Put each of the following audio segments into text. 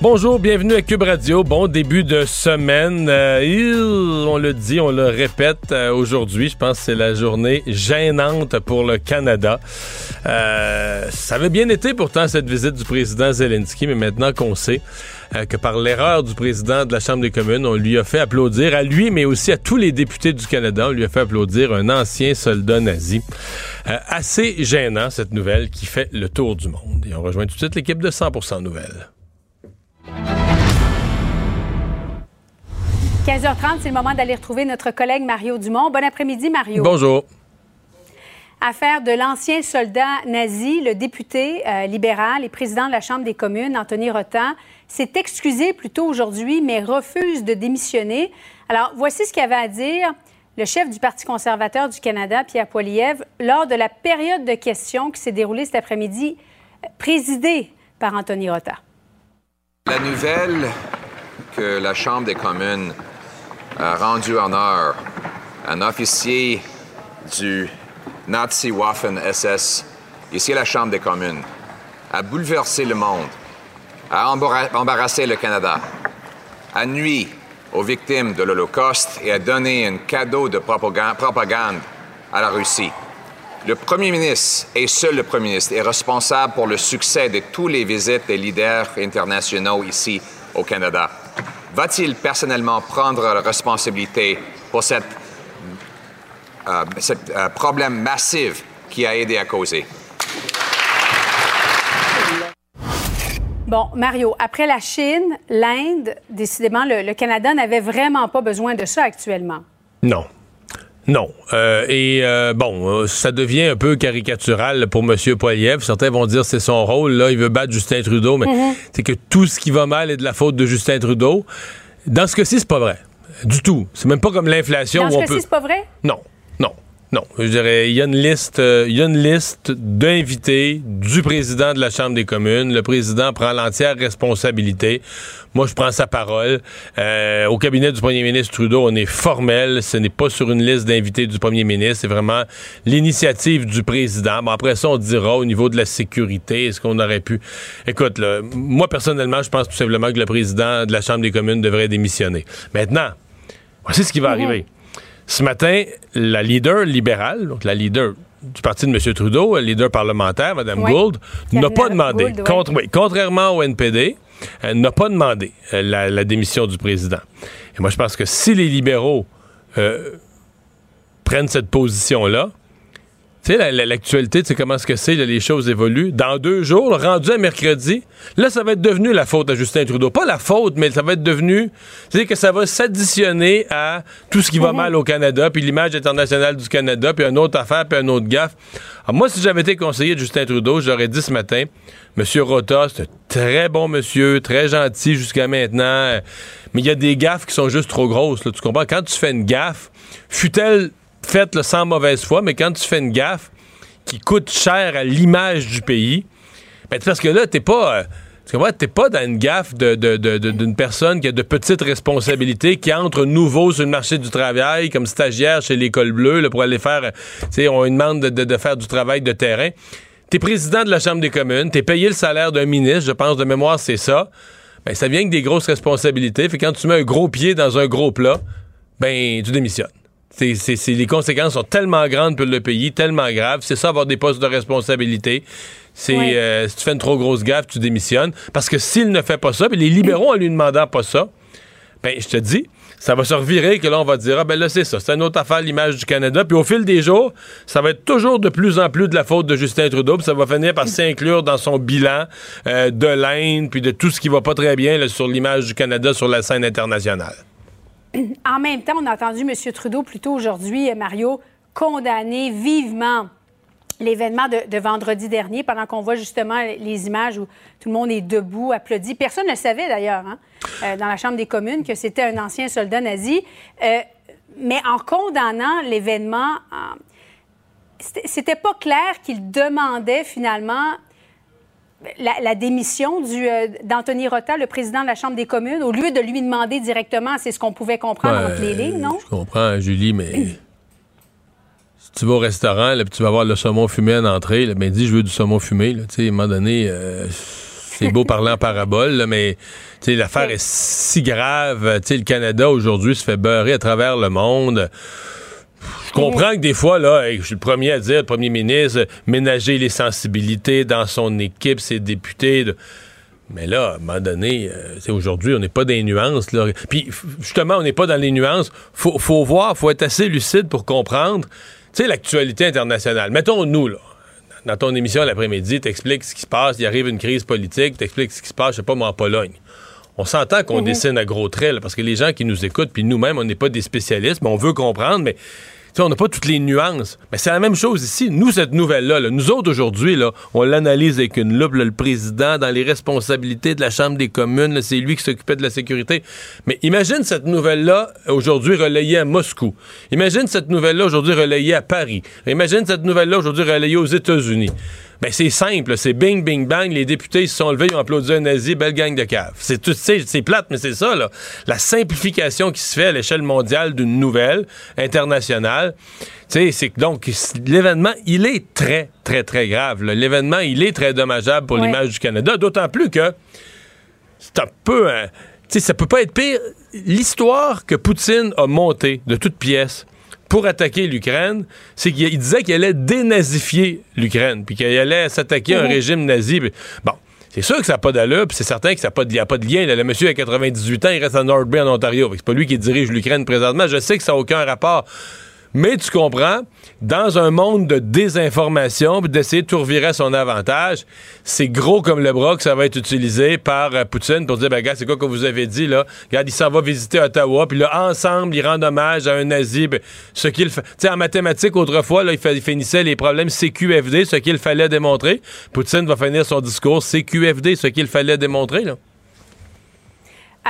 Bonjour, bienvenue à Cube Radio. Bon début de semaine. Euh, on le dit, on le répète euh, aujourd'hui. Je pense que c'est la journée gênante pour le Canada. Euh, ça avait bien été pourtant cette visite du président Zelensky, mais maintenant qu'on sait que par l'erreur du président de la Chambre des communes, on lui a fait applaudir, à lui, mais aussi à tous les députés du Canada, on lui a fait applaudir un ancien soldat nazi. assez gênant, cette nouvelle qui fait le tour du monde. Et on rejoint tout de suite l'équipe de 100% Nouvelles. 15h30, c'est le moment d'aller retrouver notre collègue Mario Dumont. Bon après-midi, Mario. Bonjour. Affaire de l'ancien soldat nazi, le député euh, libéral et président de la Chambre des communes, Anthony Rotan, s'est excusé plus tôt aujourd'hui, mais refuse de démissionner. Alors, voici ce qu'il avait à dire le chef du Parti conservateur du Canada, Pierre Poilievre, lors de la période de questions qui s'est déroulée cet après-midi, présidée par Anthony Rotan. La nouvelle que la Chambre des communes a rendu honneur à un officier du Nazi Waffen SS ici à la Chambre des communes, a bouleversé le monde, a embarrassé le Canada, a nuit aux victimes de l'Holocauste et a donné un cadeau de propagande à la Russie. Le premier ministre, et seul le premier ministre, est responsable pour le succès de toutes les visites des leaders internationaux ici au Canada va-t-il personnellement prendre la responsabilité pour cette, euh, euh, problème massif qui a aidé à causer? Bon, Mario, après la Chine, l'Inde, décidément, le Canada n'avait vraiment pas besoin de ça actuellement. Non. Non. Euh, et euh, bon, euh, ça devient un peu caricatural pour M. Poiliev. Certains vont dire c'est son rôle. Là, il veut battre Justin Trudeau, mais mhm. c'est que tout ce qui va mal est de la faute de Justin Trudeau. Dans ce cas-ci, c'est pas vrai. Du tout. C'est même pas comme l'inflation. Dans ce cas-ci, c'est pas vrai? Non. Non. Non, je dirais, il y a une liste, euh, il y a une liste d'invités du président de la Chambre des communes. Le président prend l'entière responsabilité. Moi, je prends sa parole. Euh, au cabinet du premier ministre Trudeau, on est formel. Ce n'est pas sur une liste d'invités du premier ministre. C'est vraiment l'initiative du président. Bon, après ça, on dira au niveau de la sécurité, est-ce qu'on aurait pu... Écoute, moi, personnellement, je pense tout simplement que le président de la Chambre des communes devrait démissionner. Maintenant, voici ce qui va mhm. arriver. Ce matin, la leader libérale, donc la leader du parti de M. Trudeau, la leader parlementaire, Mme Gould, n'a pas demandé, contrairement au NPD, elle n'a pas demandé euh, la, démission du président. Et moi, je pense que si les libéraux euh, prennent cette position-là, tu sais, l'actualité, tu sais comment est-ce que c'est, les choses évoluent. Dans deux jours, rendu à mercredi, là, ça va être devenu la faute à Justin Trudeau. Pas la faute, mais ça va être devenu, tu sais, que ça va s'additionner à tout ce qui va mhm. mal au Canada, puis l'image internationale du Canada, puis une autre affaire, puis un autre gaffe. Alors, moi, si j'avais été conseiller de Justin Trudeau, j'aurais dit ce matin, Monsieur Rota, c'est un très bon monsieur, très gentil jusqu'à maintenant, mais il y a des gaffes qui sont juste trop grosses, tu comprends? Quand tu fais une gaffe, fut-elle faites sans mauvaise foi, mais quand tu fais une gaffe qui coûte cher à l'image du pays, ben, parce que là, t'es pas. Euh, tu t'es pas dans une gaffe d'une personne qui a de petites responsabilités, qui entre nouveau sur le marché du travail comme stagiaire chez l'école bleue pour aller faire, sais, on lui demande de, faire du travail de terrain. T'es président de la Chambre des communes, t'es payé le salaire d'un ministre, je pense de mémoire c'est ça. Ben ça vient avec des grosses responsabilités. Fait quand tu mets un gros pied dans un gros plat, ben tu démissionnes les conséquences sont tellement grandes pour le pays, tellement graves. C'est ça, avoir des postes de responsabilité. C'est euh, si tu fais une trop grosse gaffe, tu démissionnes. Parce que s'il ne fait pas ça, les libéraux en lui demandant pas ça, ben je te dis, ça va se revirer que là on va dire ah ben là c'est ça, c'est une autre affaire l'image du Canada. Puis au fil des jours, ça va être toujours de plus en plus de la faute de Justin Trudeau. Puis ça va finir par s'inclure dans son bilan euh, de l'Inde puis de tout ce qui va pas très bien sur l'image du Canada sur la scène internationale. En même temps, on a entendu M. Trudeau plus tôt aujourd'hui, Mario, condamner vivement l'événement de, vendredi dernier, pendant qu'on voit justement les images où tout le monde est debout, applaudit. Personne ne savait d'ailleurs hein, euh, dans la Chambre des communes que c'était un ancien soldat nazi. Euh, mais en condamnant l'événement, c'était pas clair qu'il demandait finalement la, démission euh, d'Anthony Rota, le président de la Chambre des communes, au lieu de lui demander directement, c'est ce qu'on pouvait comprendre entre les lignes, non? Je comprends, Julie, mais si tu vas au restaurant, là, tu vas voir le saumon fumé en entrée, là, ben dis, je veux du saumon fumé. Là, à un moment donné, euh, c'est beau parler en parabole, mais l'affaire est si grave. le Canada, aujourd'hui, se fait beurrer à travers le monde. Je comprends que des fois, là, je suis le premier à dire, le premier ministre, ménager les sensibilités dans son équipe, ses députés. Mais là, à un moment donné, euh, aujourd'hui, on n'est pas dans les nuances. Puis, justement, on n'est pas dans les nuances. Faut, faut voir, faut être assez lucide pour comprendre, tu sais, l'actualité internationale. Mettons, nous, là, dans ton émission l'après-midi, t'expliques ce qui se passe, il arrive une crise politique, t'expliques ce qui se passe, je sais pas moi, en Pologne. On s'entend qu'on mhm. dessine à gros traits, parce que les gens qui nous écoutent, puis nous-mêmes, on n'est pas des spécialistes, mais on veut comprendre, mais on n'a pas toutes les nuances. Mais c'est la même chose ici. Nous, cette nouvelle-là, nous autres aujourd'hui, là, on l'analyse avec une loupe. le président, dans les responsabilités de la Chambre des communes, c'est lui qui s'occupait de la sécurité. Mais imagine cette nouvelle-là aujourd'hui relayée à Moscou. Imagine cette nouvelle-là aujourd'hui relayée à Paris. Imagine cette nouvelle-là aujourd'hui relayée aux États-Unis. Ben, c'est simple, c'est bing, bing, bang. Les députés se sont levés, ils ont applaudi un nazi, belle gang de caves. C'est tout, c'est plate, mais c'est ça, là. La simplification qui se fait à l'échelle mondiale d'une nouvelle internationale. Tu sais, c'est que donc, l'événement, il est très, très, très grave. L'événement, il est très dommageable pour l'image du Canada, d'autant plus que c'est un peu un. Tu sais, ça peut pas être pire. L'histoire que Poutine a montée de toutes pièces pour attaquer l'Ukraine, c'est qu'il disait qu'il allait dénazifier l'Ukraine, puis qu'il allait s'attaquer à un mhm. régime nazi. Bon. C'est sûr que ça n'a pas d'allure, puis c'est certain qu'il n'y a, pas de lien. le monsieur a 98 ans, il reste à North Bay en Ontario. C'est pas lui qui dirige l'Ukraine présentement. Je sais que ça n'a aucun rapport. Mais tu comprends, dans un monde de désinformation, d'essayer de tout revirer à son avantage, c'est gros comme le bras que ça va être utilisé par euh, Poutine pour dire, ben, gars, c'est quoi que vous avez dit, là? Regarde, il s'en va visiter Ottawa, puis là, ensemble, il rend hommage à un nazi. Ben, ce qu'il. Tu sais, en mathématiques, autrefois, là, il, finissait les problèmes CQFD, ce qu'il fallait démontrer. Poutine va finir son discours CQFD, ce qu'il fallait démontrer, là.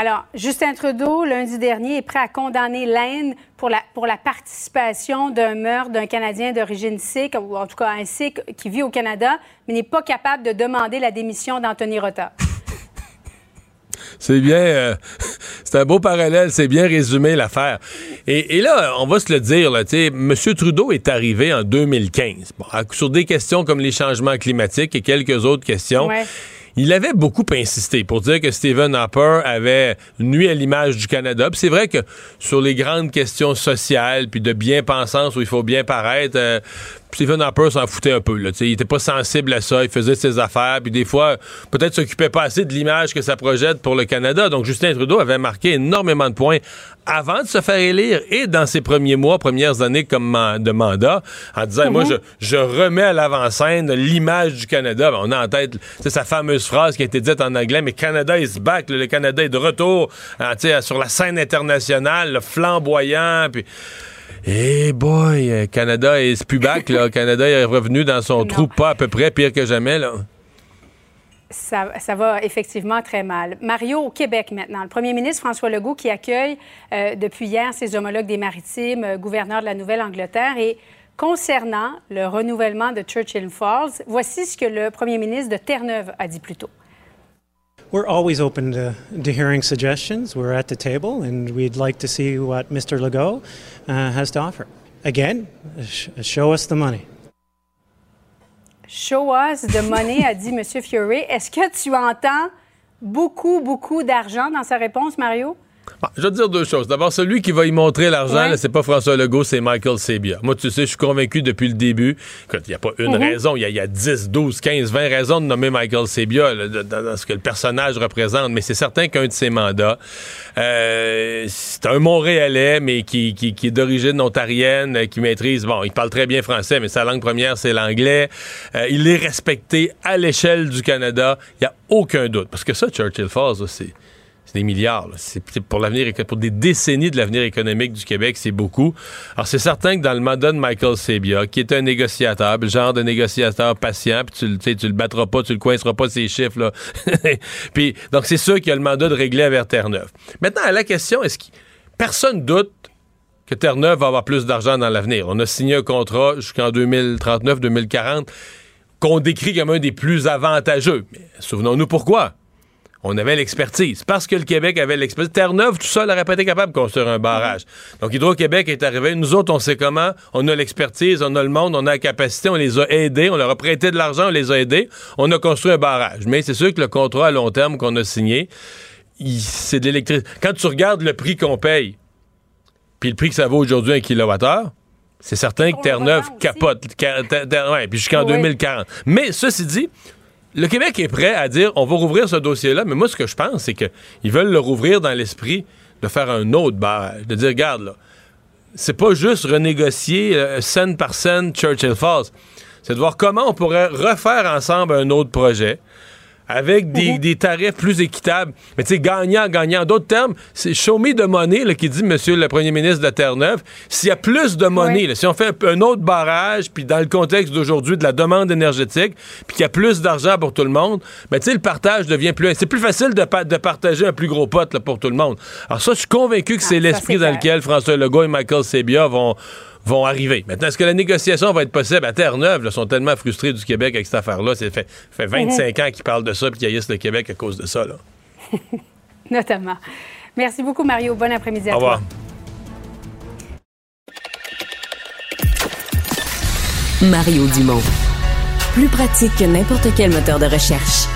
Alors, Justin Trudeau, lundi dernier, est prêt à condamner l'Inde pour la, pour la participation d'un meurtre d'un Canadien d'origine sikh, ou en tout cas un sikh qui vit au Canada, mais n'est pas capable de demander la démission d'Anthony Rota. C'est bien, euh, c'est un beau parallèle, c'est bien résumé l'affaire. Et, là, on va se le dire, là, M. Trudeau est arrivé en 2015, sur des questions comme les changements climatiques et quelques autres questions il avait beaucoup insisté pour dire que Stephen Harper avait nuit à l'image du Canada. C'est vrai que sur les grandes questions sociales puis de bien-pensance où il faut bien paraître, euh, Stephen Harper s'en foutait un peu. Là, il était pas sensible à ça, il faisait ses affaires, puis des fois, peut-être s'occupait pas assez de l'image que ça projette pour le Canada. Donc Justin Trudeau avait marqué énormément de points avant de se faire élire et dans ses premiers mois, premières années comme de mandat, en disant, moi, mhm. je, remets à l'avant-scène l'image du Canada. Ben, on a en tête sa fameuse phrase qui a été dite en anglais, mais Canada is back, le Canada est de retour hein, sur la scène internationale, flamboyant, puis... Eh boy, euh, Canada est plus back, là. Canada est revenu dans son trou pas à peu près pire que jamais, là. Ça, va effectivement très mal. Mario, au Québec maintenant, le premier ministre François Legault qui accueille euh, depuis hier ses homologues des Maritimes, euh, gouverneur de la Nouvelle-Angleterre. Et concernant le renouvellement de Churchill Falls, voici ce que le premier ministre de Terre-Neuve a dit plus tôt. We're always open to, to, hearing suggestions. We're at the table, and we'd like to see what Mr. Legault uh, has to offer. Again, sh show us the money. Show us the money, a dit M. Fury. Est-ce que tu entends beaucoup, beaucoup d'argent dans sa réponse, Mario? Je vais te dire deux choses. D'abord, celui qui va y montrer l'argent, c'est pas François Legault, c'est Michael Sabia. Moi, tu sais, je suis convaincu depuis le début qu'il n'y a pas une mhm. raison, il y, a 10, 12, 15, 20 raisons de nommer Michael Sabia dans, ce que le personnage représente, mais c'est certain qu'un de ses mandats, euh, c'est un Montréalais, mais qui, est d'origine ontarienne, euh, qui maîtrise, bon, il parle très bien français, mais sa langue première, c'est l'anglais. Euh, il est respecté à l'échelle du Canada. Il n'y a aucun doute. Parce que ça, Churchill Falls, c'est C'est des milliards. C'est pour l'avenir, pour des décennies de l'avenir économique du Québec, c'est beaucoup. Alors, c'est certain que dans le mandat de Michael Sabia, qui est un négociateur, le genre de négociateur patient, puis tu, tu le battras pas, tu le coinceras pas ces chiffres, là. puis, donc, c'est sûr qu'il a le mandat de régler vers Terre-Neuve. Maintenant, à la question, est-ce que personne doute que Terre-Neuve va avoir plus d'argent dans l'avenir? On a signé un contrat jusqu'en 2039-2040 qu'on décrit comme un des plus avantageux. Mais souvenons-nous pourquoi on avait l'expertise. Parce que le Québec avait l'expertise. Terre-Neuve, tout seul, n'aurait pas été capable de construire un barrage. Donc, Hydro-Québec est arrivé. Nous autres, on sait comment. On a l'expertise, on a le monde, on a la capacité, on les a aidés, on leur a prêté de l'argent, on les a aidés. On a construit un barrage. Mais c'est sûr que le contrat à long terme qu'on a signé, c'est de l'électricité. Quand tu regardes le prix qu'on paye, puis le prix que ça vaut aujourd'hui un kilowattheure, c'est certain que Terre-Neuve capote. Ouais, puis jusqu'en 2040. Mais ceci dit, le Québec est prêt à dire on va rouvrir ce dossier-là, mais moi, ce que je pense, c'est qu'ils veulent le rouvrir dans l'esprit de faire un autre barrage, de dire regarde, là, c'est pas juste renégocier euh, scène par scène Churchill Falls. C'est de voir comment on pourrait refaire ensemble un autre projet avec mhm. des, tarifs plus équitables. Mais tu sais, gagnant, gagnant. En d'autres termes, c'est show me de money là, qui dit, monsieur le premier ministre de Terre-Neuve, s'il y a plus de monnaie, si on fait un, autre barrage, puis dans le contexte d'aujourd'hui de la demande énergétique, puis qu'il y a plus d'argent pour tout le monde, ben tu sais, le partage devient plus... C'est plus facile de, de, partager un plus gros pot là, pour tout le monde. Alors ça, je suis convaincu que c'est ah, l'esprit dans lequel François Legault et Michael Sebia vont vont arriver. Maintenant, est-ce que la négociation va être possible à Terre-Neuve? Ils sont tellement frustrés du Québec avec cette affaire-là. Ça fait, fait 25 mhm. ans qu'ils parlent de ça et qu'ils haïssent le Québec à cause de ça. Là. Notamment. Merci beaucoup, Mario. Bon après-midi à Au revoir. Mario Dumont. Plus pratique que n'importe quel moteur de recherche.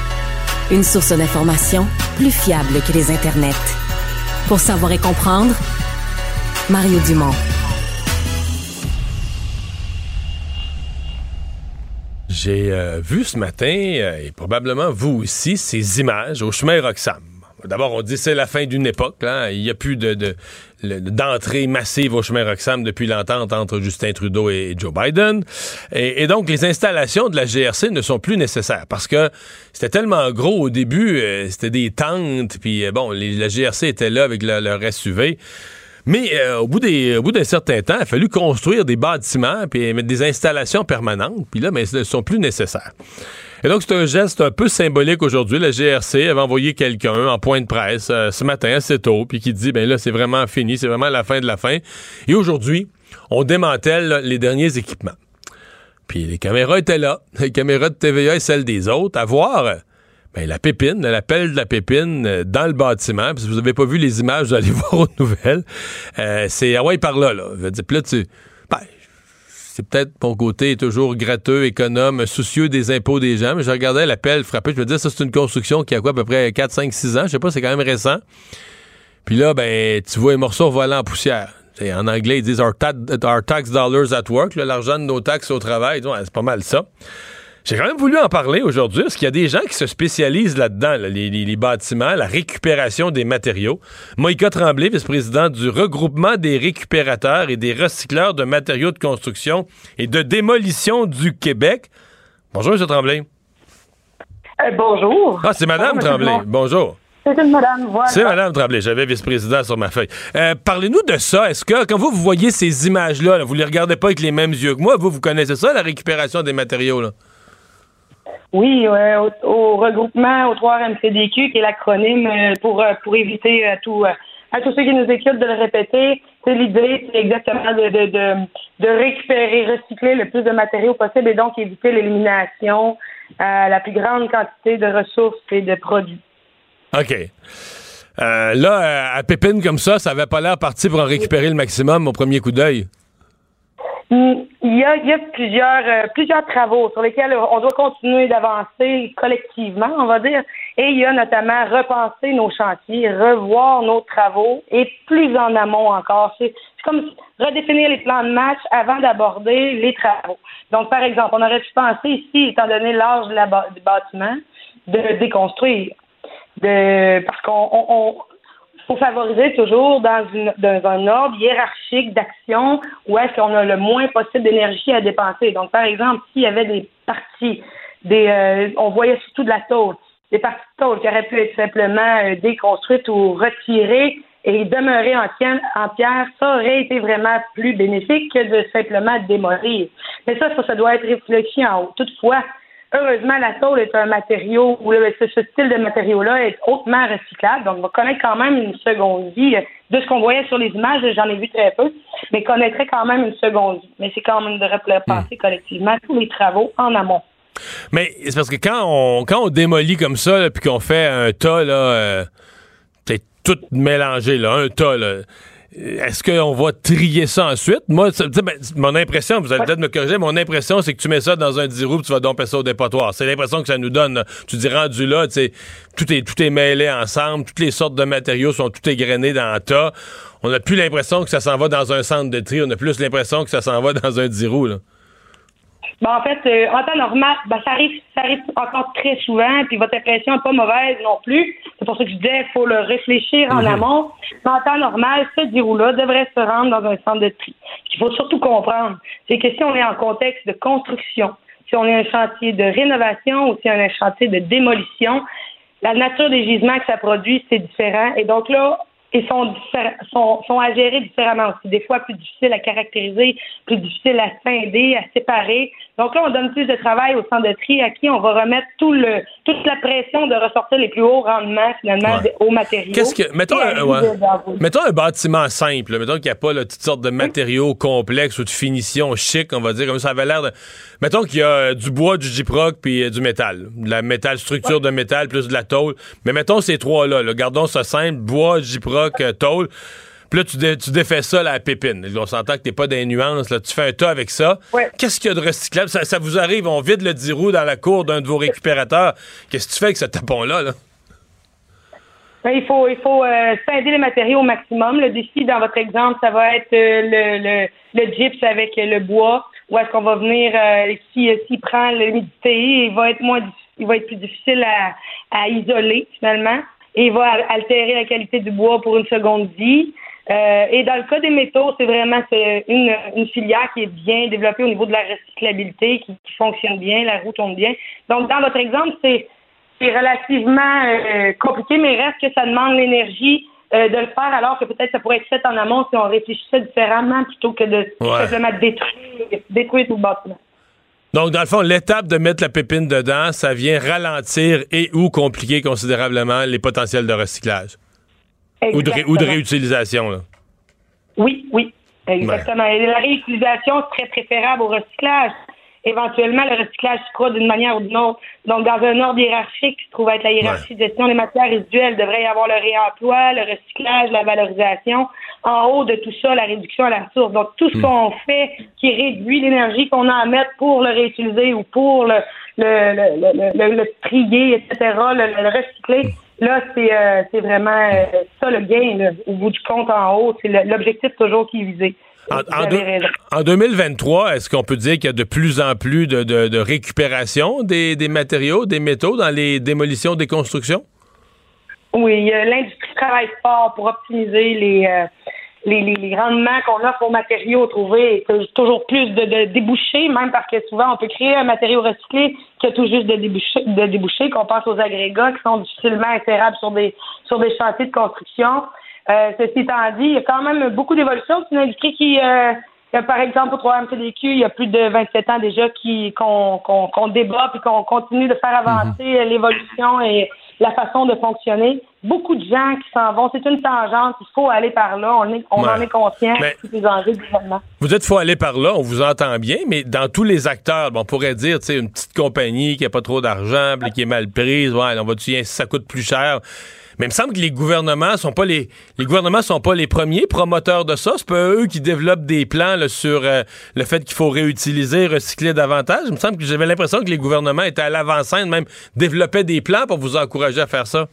Une source d'information plus fiable que les internets. Pour savoir et comprendre, Mario Dumont. J'ai euh, vu ce matin, euh, et probablement vous aussi, ces images au chemin Roxham. D'abord, on dit c'est la fin d'une époque. Il n'y a plus de, d'entrée massive au chemin Roxham depuis l'entente entre Justin Trudeau et Joe Biden. Et, donc, les installations de la GRC ne sont plus nécessaires parce que c'était tellement gros au début, euh, c'était des tentes, puis bon, la GRC était là avec le, leur SUV. Mais euh, au bout d'un certain temps, il a fallu construire des bâtiments puis mettre des installations permanentes. Puis là, mais elles ne sont plus nécessaires. Et donc, c'est un geste un peu symbolique aujourd'hui. La GRC avait envoyé quelqu'un en point de presse euh, ce matin assez tôt, puis qui dit, ben là, c'est vraiment fini, c'est vraiment la fin de la fin. Et aujourd'hui, on démantèle les derniers équipements. Puis les caméras étaient là, les caméras de TVA et celles des autres, à voir ben, la pépine, l'appel de la pépine euh, dans le bâtiment. si vous n'avez pas vu les images, vous allez voir aux nouvelles. Euh, c'est ah ouais par là, là. Dire, là, tu, ben, c'est peut-être mon côté toujours gratteux, économe, soucieux des impôts des gens, mais je regardais l'appel frappé, je me disais, ça c'est une construction qui a quoi à peu près 4, 5, 6 ans, je sais pas, c'est quand même récent. Puis là, ben, tu vois un morceau volant en poussière. en anglais, ils disent our, tax dollars at work, l'argent de nos taxes au travail. C'est pas mal ça. J'ai quand même voulu en parler aujourd'hui parce qu'il y a des gens qui se spécialisent là-dedans, les, bâtiments, la récupération des matériaux. Moïka Tremblay, vice-président du regroupement des récupérateurs et des recycleurs de matériaux de construction et de démolition du Québec. Bonjour, M. Tremblay. Euh, bonjour. Ah, c'est Madame Tremblay. Bonjour. C'est une madame, voilà. C'est madame Tremblay. J'avais vice-président sur ma feuille. Euh, parlez-nous de ça. Est-ce que, quand vous, vous voyez ces images-là, là, vous les regardez pas avec les mêmes yeux que moi, vous, vous connaissez ça, la récupération des matériaux, là? Oui, au, regroupement au 3MCDQ, qui est l'acronyme euh, pour, euh, pour éviter à, euh, à tous ceux qui nous écoutent de le répéter. C'est l'idée, c'est exactement de, de, récupérer, recycler le plus de matériaux possible et donc éviter l'élimination à la plus grande quantité de ressources et de produits. OK. là, à pépine comme ça, ça avait pas l'air parti pour en récupérer le maximum au premier coup d'œil. Il y a, il y a plusieurs, euh, plusieurs travaux sur lesquels on doit continuer d'avancer collectivement, on va dire. Et il y a notamment repenser nos chantiers, revoir nos travaux et plus en amont encore. C'est comme redéfinir les plans de match avant d'aborder les travaux. Donc, par exemple, on aurait pu penser ici, étant donné l'âge du bâtiment, de déconstruire. De, parce qu'on on, favoriser toujours dans, un ordre hiérarchique d'action où est-ce qu'on a le moins possible d'énergie à dépenser. Donc, par exemple, s'il y avait des parties, des, euh, on voyait surtout de la tôle, des parties de tôle qui auraient pu être simplement euh, déconstruites ou retirées et demeurer entière, entière, ça aurait été vraiment plus bénéfique que de simplement démolir. Mais ça, ça, ça doit être réfléchi en haut. Toutefois, heureusement, la tôle est un matériau où ce, style de matériau-là est hautement recyclable, donc on va connaître quand même une seconde vie. De ce qu'on voyait sur les images, j'en ai vu très peu, mais connaîtrait quand même une seconde vie. Mais c'est quand même de repenser hmm. collectivement tous les travaux en amont. Mais c'est parce que quand on quand on démolit comme ça, puis qu'on fait un tas là, euh, tout mélangé, là, un tas, là. Est-ce qu'on va trier ça ensuite? Moi, ben, mon impression, vous allez peut-être me corriger, mon impression, c'est que tu mets ça dans un 10 roues tu vas domper ça au dépotoir. C'est l'impression que ça nous donne. Tu dis rendu là, tu sais, tout est, tout est mêlé ensemble, toutes les sortes de matériaux sont tout égrenés dans un tas. On n'a plus l'impression que ça s'en va dans un centre de tri, on a plus l'impression que ça s'en va dans un 10 roues, là. Ben, en fait, euh, en temps normal, ben, ça arrive, ça arrive encore très souvent, puis votre impression n'est pas mauvaise non plus. C'est pour ça que je disais, il faut le réfléchir en mhm. amont. Mais en temps normal, ce dirou-là devrait se rendre dans un centre de tri. Ce qu'il faut surtout comprendre, c'est que si on est en contexte de construction, si on est un chantier de rénovation ou si on est un chantier de démolition, la nature des gisements que ça produit, c'est différent. Et donc là, et sont, sont, sont à gérer différemment aussi. Des fois, plus difficile à caractériser, plus difficile à scinder, à séparer. Donc là, on donne plus de travail au centre de tri à qui on va remettre tout le, toute la pression de ressortir les plus hauts rendements, finalement, aux matériaux. Qu'est-ce que, mettons, un, mettons un bâtiment simple, mettons qu'il n'y a pas toutes sortes de matériaux complexes ou de finitions chic, on va dire, comme ça avait l'air de. Mettons qu'il y a du bois, du gyproc puis euh, du métal. De la métal, structure de métal plus de la tôle. Mais mettons ces trois-là, là, gardons ça simple, bois, gyproc, euh, tôle. Puis là, tu, défais ça à la pépine. On s'entend que t'es pas des nuances. Là. Tu fais un tas avec ça. Qu'est-ce qu'il y a de recyclable? Ça, vous arrive, on vide le 10 roues dans la cour d'un de vos récupérateurs. Qu'est-ce que tu fais avec ce tapon-là? Là? Ben, il faut, il faut euh, scinder les matériaux au maximum. Le défi, dans votre exemple, ça va être euh, le, le, gyps avec le bois. Ou est-ce qu'on va venir, euh, s'il prend l'humidité, il va être moins il va être plus difficile à, isoler finalement. Et il va altérer la qualité du bois pour une seconde vie. Euh, et dans le cas des métaux, c'est vraiment une, une, filière qui est bien développée au niveau de la recyclabilité, qui, fonctionne bien, la roue tourne bien. Donc, dans votre exemple, c'est relativement euh, compliqué, mais reste que ça demande l'énergie euh, de le faire, alors que peut-être ça pourrait être fait en amont si on réfléchissait différemment plutôt que de simplement détruire, détruire tout le bâtiment. Donc, dans le fond, l'étape de mettre la pépine dedans, ça vient ralentir et ou compliquer considérablement les potentiels de recyclage. Ou de, réutilisation, là. Oui, oui, exactement. Et la réutilisation serait préférable au recyclage. Éventuellement, le recyclage se fera d'une manière ou d'une autre. Donc, dans un ordre hiérarchique qui se trouve être la hiérarchie de gestion des matières résiduelles, devrait y avoir le réemploi, le recyclage, la valorisation. En haut de tout ça, la réduction à la source. Donc, tout ce hmm. qu'on fait qui réduit l'énergie qu'on a à mettre pour le réutiliser ou pour le, le, le, le, trier, etc., le, recycler, Là, c'est euh, vraiment euh, ça le gain, au bout du compte en haut. C'est l'objectif toujours qui est visé. En, 2023, est-ce qu'on peut dire qu'il y a de plus en plus de, récupération des, matériaux, des métaux dans les démolitions des constructions? Oui, l'industrie travaille fort pour optimiser les, euh, les, rendements qu'on offre aux matériaux trouvés, toujours plus de, débouchés, même parce que souvent on peut créer un matériau recyclé qui a tout juste de débouchés, de débouchés qu'on pense aux agrégats qui sont difficilement insérables sur des sur des chantiers de construction. Euh, ceci étant dit, il y a quand même beaucoup d'évolution. C'est une industrie qui, euh, par exemple, au 3 MCDQ, il y a plus de 27 ans déjà qu'on débat et qu'on continue de faire avancer mm-hmm. l'évolution et la façon de fonctionner. Beaucoup de gens qui s'en vont. C'est une tangente. Il faut aller par là. On, est, on en est conscient. les enjeux du Vous dites faut aller par là. On vous entend bien, mais dans tous les acteurs, on pourrait dire, tu sais, une petite compagnie qui a pas trop d'argent, qui est mal prise, ouais, on va dire ça coûte plus cher? Mais il me semble que les gouvernements sont pas les gouvernements sont pas les premiers promoteurs de ça. C'est pas eux qui développent des plans sur euh, le fait qu'il faut réutiliser, recycler davantage. Il me semble que j'avais l'impression que les gouvernements étaient à l'avant-scène, même développaient des plans pour vous encourager à faire ça.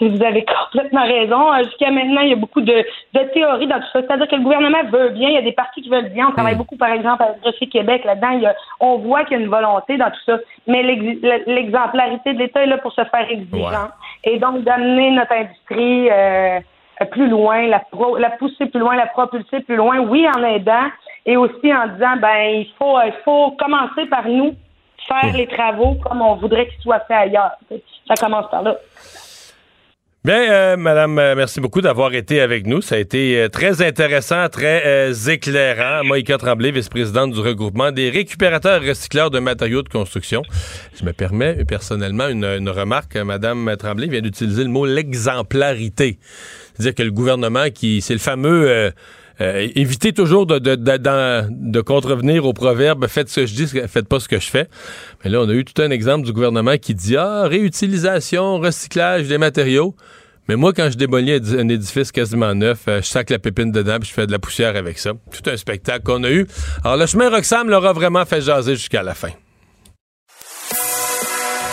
Vous avez complètement raison. Euh, jusqu'à maintenant, il y a beaucoup de, théories dans tout ça. C'est-à-dire que le gouvernement veut bien. Il y a des partis qui veulent bien. On travaille mm. beaucoup, par exemple, avec Rocher Québec. Là-dedans, on voit qu'il y a une volonté dans tout ça. Mais l'exemplarité de l'État est là pour se faire exigeant. Et donc, d'amener notre industrie euh, plus loin, la, la pousser plus loin, la propulser plus loin. Oui, en aidant. Et aussi en disant, ben, il faut, il faut commencer par nous faire les travaux comme on voudrait qu'ils soient faits ailleurs. Ça commence par là. Bien, euh, Madame, euh, merci beaucoup d'avoir été avec nous. Ça a été euh, très intéressant, très éclairant. Moïka Tremblay, vice-présidente du regroupement des récupérateurs et recycleurs de matériaux de construction. Je me permets personnellement une, remarque. Madame Tremblay vient d'utiliser le mot l'exemplarité. C'est-à-dire que le gouvernement qui, c'est le fameux euh, évitez toujours de, de, de, contrevenir au proverbe faites ce que je dis, faites pas ce que je fais. Mais là, on a eu tout un exemple du gouvernement qui dit Ah, réutilisation, recyclage des matériaux. Mais moi, quand je démolis un édifice quasiment neuf, euh, je sac la pépine dedans puis je fais de la poussière avec ça. Tout un spectacle qu'on a eu. Alors, le chemin Roxham l'aura vraiment fait jaser jusqu'à la fin.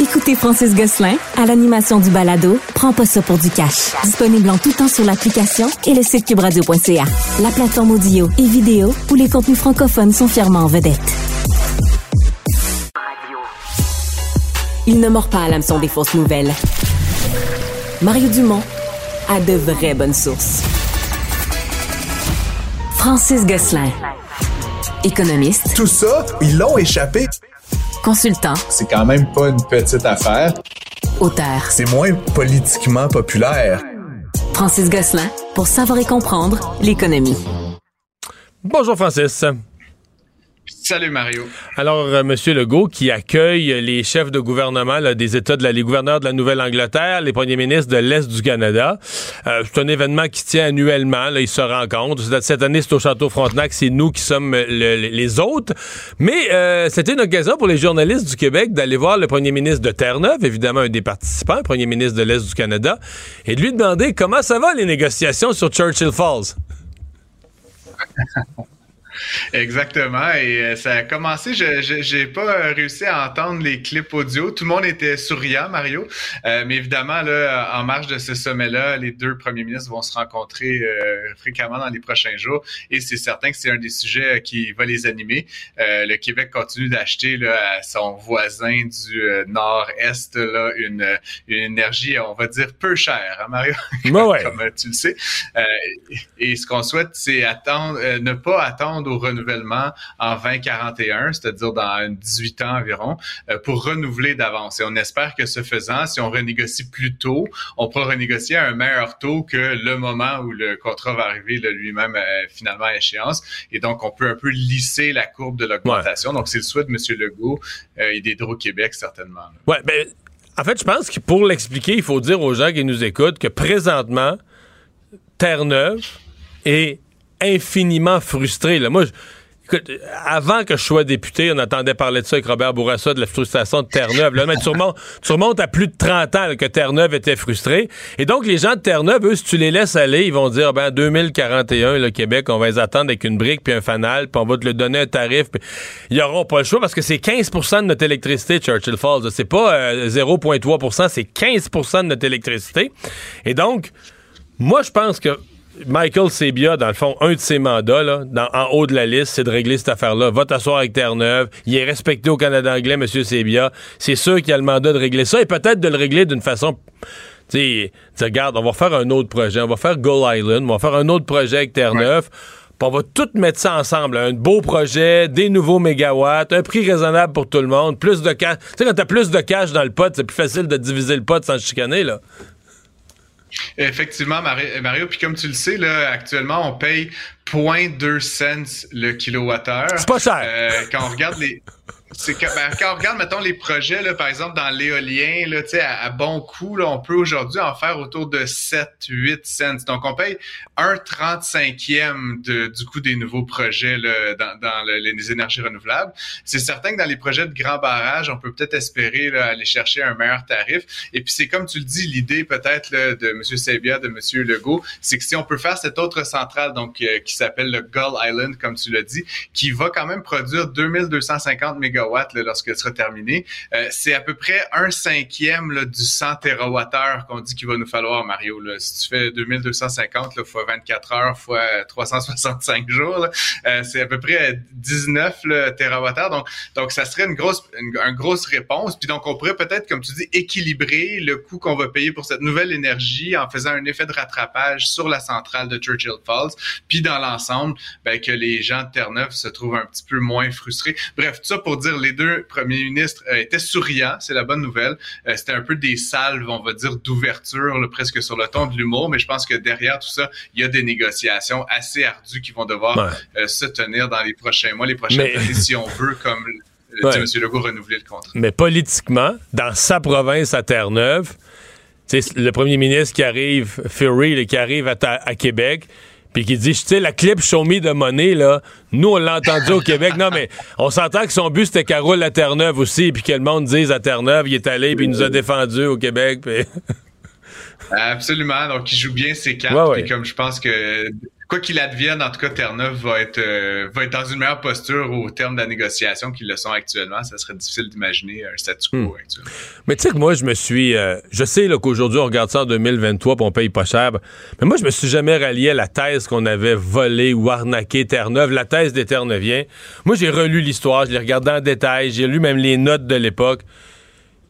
Écoutez Francis Gosselin à l'animation du balado Prends pas ça pour du cash. Disponible en tout temps sur l'application et le site cubradio.ca. La plateforme audio et vidéo où les contenus francophones sont fièrement en vedette. Il ne mord pas à l'hameçon des fausses nouvelles. Mario Dumont a de vraies bonnes sources. Francis Gosselin, économiste. Tout ça, ils l'ont échappé. Consultant. C'est quand même pas une petite affaire. Auteur. C'est moins politiquement populaire. Francis Gosselin, pour savoir et comprendre l'économie. Bonjour Francis. Salut Mario. Alors, euh, Monsieur Legault, qui accueille les chefs de gouvernement des États, de la, les gouverneurs de la Nouvelle-Angleterre, les premiers ministres de l'Est du Canada. Euh, c'est un événement qui tient annuellement. Là, ils se rencontrent. Cette année, c'est au Château Frontenac. C'est nous qui sommes les autres. Mais euh, c'était une occasion pour les journalistes du Québec d'aller voir le premier ministre de Terre-Neuve, évidemment un des participants, premier ministre de l'Est du Canada, et de lui demander comment ça va les négociations sur Churchill Falls? Exactement. Et euh, ça a commencé, je n'ai pas réussi à entendre les clips audio. Tout le monde était souriant, Mario. Euh, mais évidemment, là, en marge de ce sommet-là, les deux premiers ministres vont se rencontrer euh, fréquemment dans les prochains jours. Et c'est certain que c'est un des sujets qui va les animer. le Québec continue d'acheter à son voisin du nord-est là, une, une, énergie, on va dire, peu chère, hein, Mario? Comme tu le sais. et ce qu'on souhaite, c'est attendre, ne pas attendre au renouvellement en 2041, c'est-à-dire dans 18 ans environ, euh, pour renouveler d'avance. Et on espère que ce faisant, si on renégocie plus tôt, on pourra renégocier à un meilleur taux que le moment où le contrat va arriver lui-même euh, finalement à échéance. Et donc, on peut un peu lisser la courbe de l'augmentation. Donc, c'est le souhait de M. Legault euh, et d'Hydro-Québec, certainement. Oui, ben, en fait, je pense que pour l'expliquer, il faut dire aux gens qui nous écoutent que présentement, Terre-Neuve est infiniment frustré. Là. Moi, écoute, avant que je sois député, on attendait parler de ça avec Robert Bourassa, de la frustration de Terre-Neuve. Là, mais tu, remontes, à plus de 30 ans que Terre-Neuve était frustré. Et donc, les gens de Terre-Neuve, eux, si tu les laisses aller, ils vont dire, ben, 2041, le Québec, on va les attendre avec une brique puis un fanal, puis on va te le donner un tarif. Ils n'auront pas le choix parce que c'est 15% de notre électricité, Churchill Falls. C'est pas 0,3% euh, c'est 15% de notre électricité. Et donc, moi, je pense que Michael Sebia, dans le fond, un de ses mandats, là, en haut de la liste, c'est de régler cette affaire-là. Va t'asseoir avec Terre-Neuve. Il est respecté au Canada anglais, M. Sebia. C'est sûr qu'il a le mandat de régler ça et peut-être de le régler d'une façon. Tu sais, regarde, on va faire un autre projet. On va faire Gull Island. On va faire un autre projet avec Terre-Neuve. On va tout mettre ça ensemble. Un beau projet, des nouveaux mégawatts, un prix raisonnable pour tout le monde, plus de cash. Tu sais, quand t'as plus de cash dans le pot, c'est plus facile de diviser le pot sans chicaner, là. Effectivement, Mario. Puis comme tu le sais, là, actuellement, on paye 0.2 cents le kilowattheure. C'est pas cher. Euh, quand on regarde les ben, quand on regarde, mettons, les projets, là, par exemple, dans l'éolien, là, à, à bon coût, là, on peut aujourd'hui en faire autour de 7, 8 cents. Donc, on paye un 35e de, du coût des nouveaux projets là, dans, dans les énergies renouvelables. C'est certain que dans les projets de grands barrages, on peut peut-être espérer là, aller chercher un meilleur tarif. Et puis, c'est comme tu le dis, l'idée peut-être de M. Sebia, de M. Legault, c'est que si on peut faire cette autre centrale, donc euh, qui s'appelle le Gull Island, comme tu l'as dit, qui va quand même produire 2250 MW lorsqu'elle sera terminée. Euh, c'est à peu près un cinquième du 100 TWh qu'on dit qu'il va nous falloir, Mario. Si tu fais 2250 là, fois 24 heures fois 365 jours, euh, c'est à peu près 19 TWh. Donc, donc ça serait une grosse, une, grosse réponse. Puis donc, on pourrait peut-être, comme tu dis, équilibrer le coût qu'on va payer pour cette nouvelle énergie en faisant un effet de rattrapage sur la centrale de Churchill Falls. Puis dans l'ensemble, ben, que les gens de Terre-Neuve se trouvent un petit peu moins frustrés. Bref, tout ça pour dire dire, les deux premiers ministres étaient souriants, c'est la bonne nouvelle. C'était un peu des salves, on va dire, d'ouverture, presque sur le ton de l'humour, mais je pense que derrière tout ça, il y a des négociations assez ardues qui vont devoir se tenir dans les prochains mois, les prochaines années, si on veut, comme ouais. M. Legault, renouveler le contrat. Mais politiquement, dans sa province à Terre-Neuve, le premier ministre qui arrive, Fury, qui arrive à, Québec, puis qui dit, tu sais, la clip Show Me de monnaie, là, nous, on l'a entendu au Québec. Non, mais on s'entend que son but, c'était qu'elle roule à Terre-Neuve aussi, puis que le monde dise à Terre-Neuve, il est allé, puis il nous a défendu au Québec. Absolument. Donc, il joue bien ses cartes. Puis comme je pense que quoi qu'il advienne, en tout cas, Terre-Neuve va être euh, va être dans une meilleure posture au terme de la négociation qu'ils le sont actuellement. Ça serait difficile d'imaginer un statu quo hmm. actuellement. Mais tu sais que moi, je me suis... Euh, je sais qu'aujourd'hui, on regarde ça en 2023 puis on paye pas cher. Mais moi, je me suis jamais rallié à la thèse qu'on avait volé ou arnaqué Terre-Neuve, la thèse des Terre-Neuviens. Moi, j'ai relu l'histoire, je l'ai regardé en détail, j'ai lu même les notes de l'époque.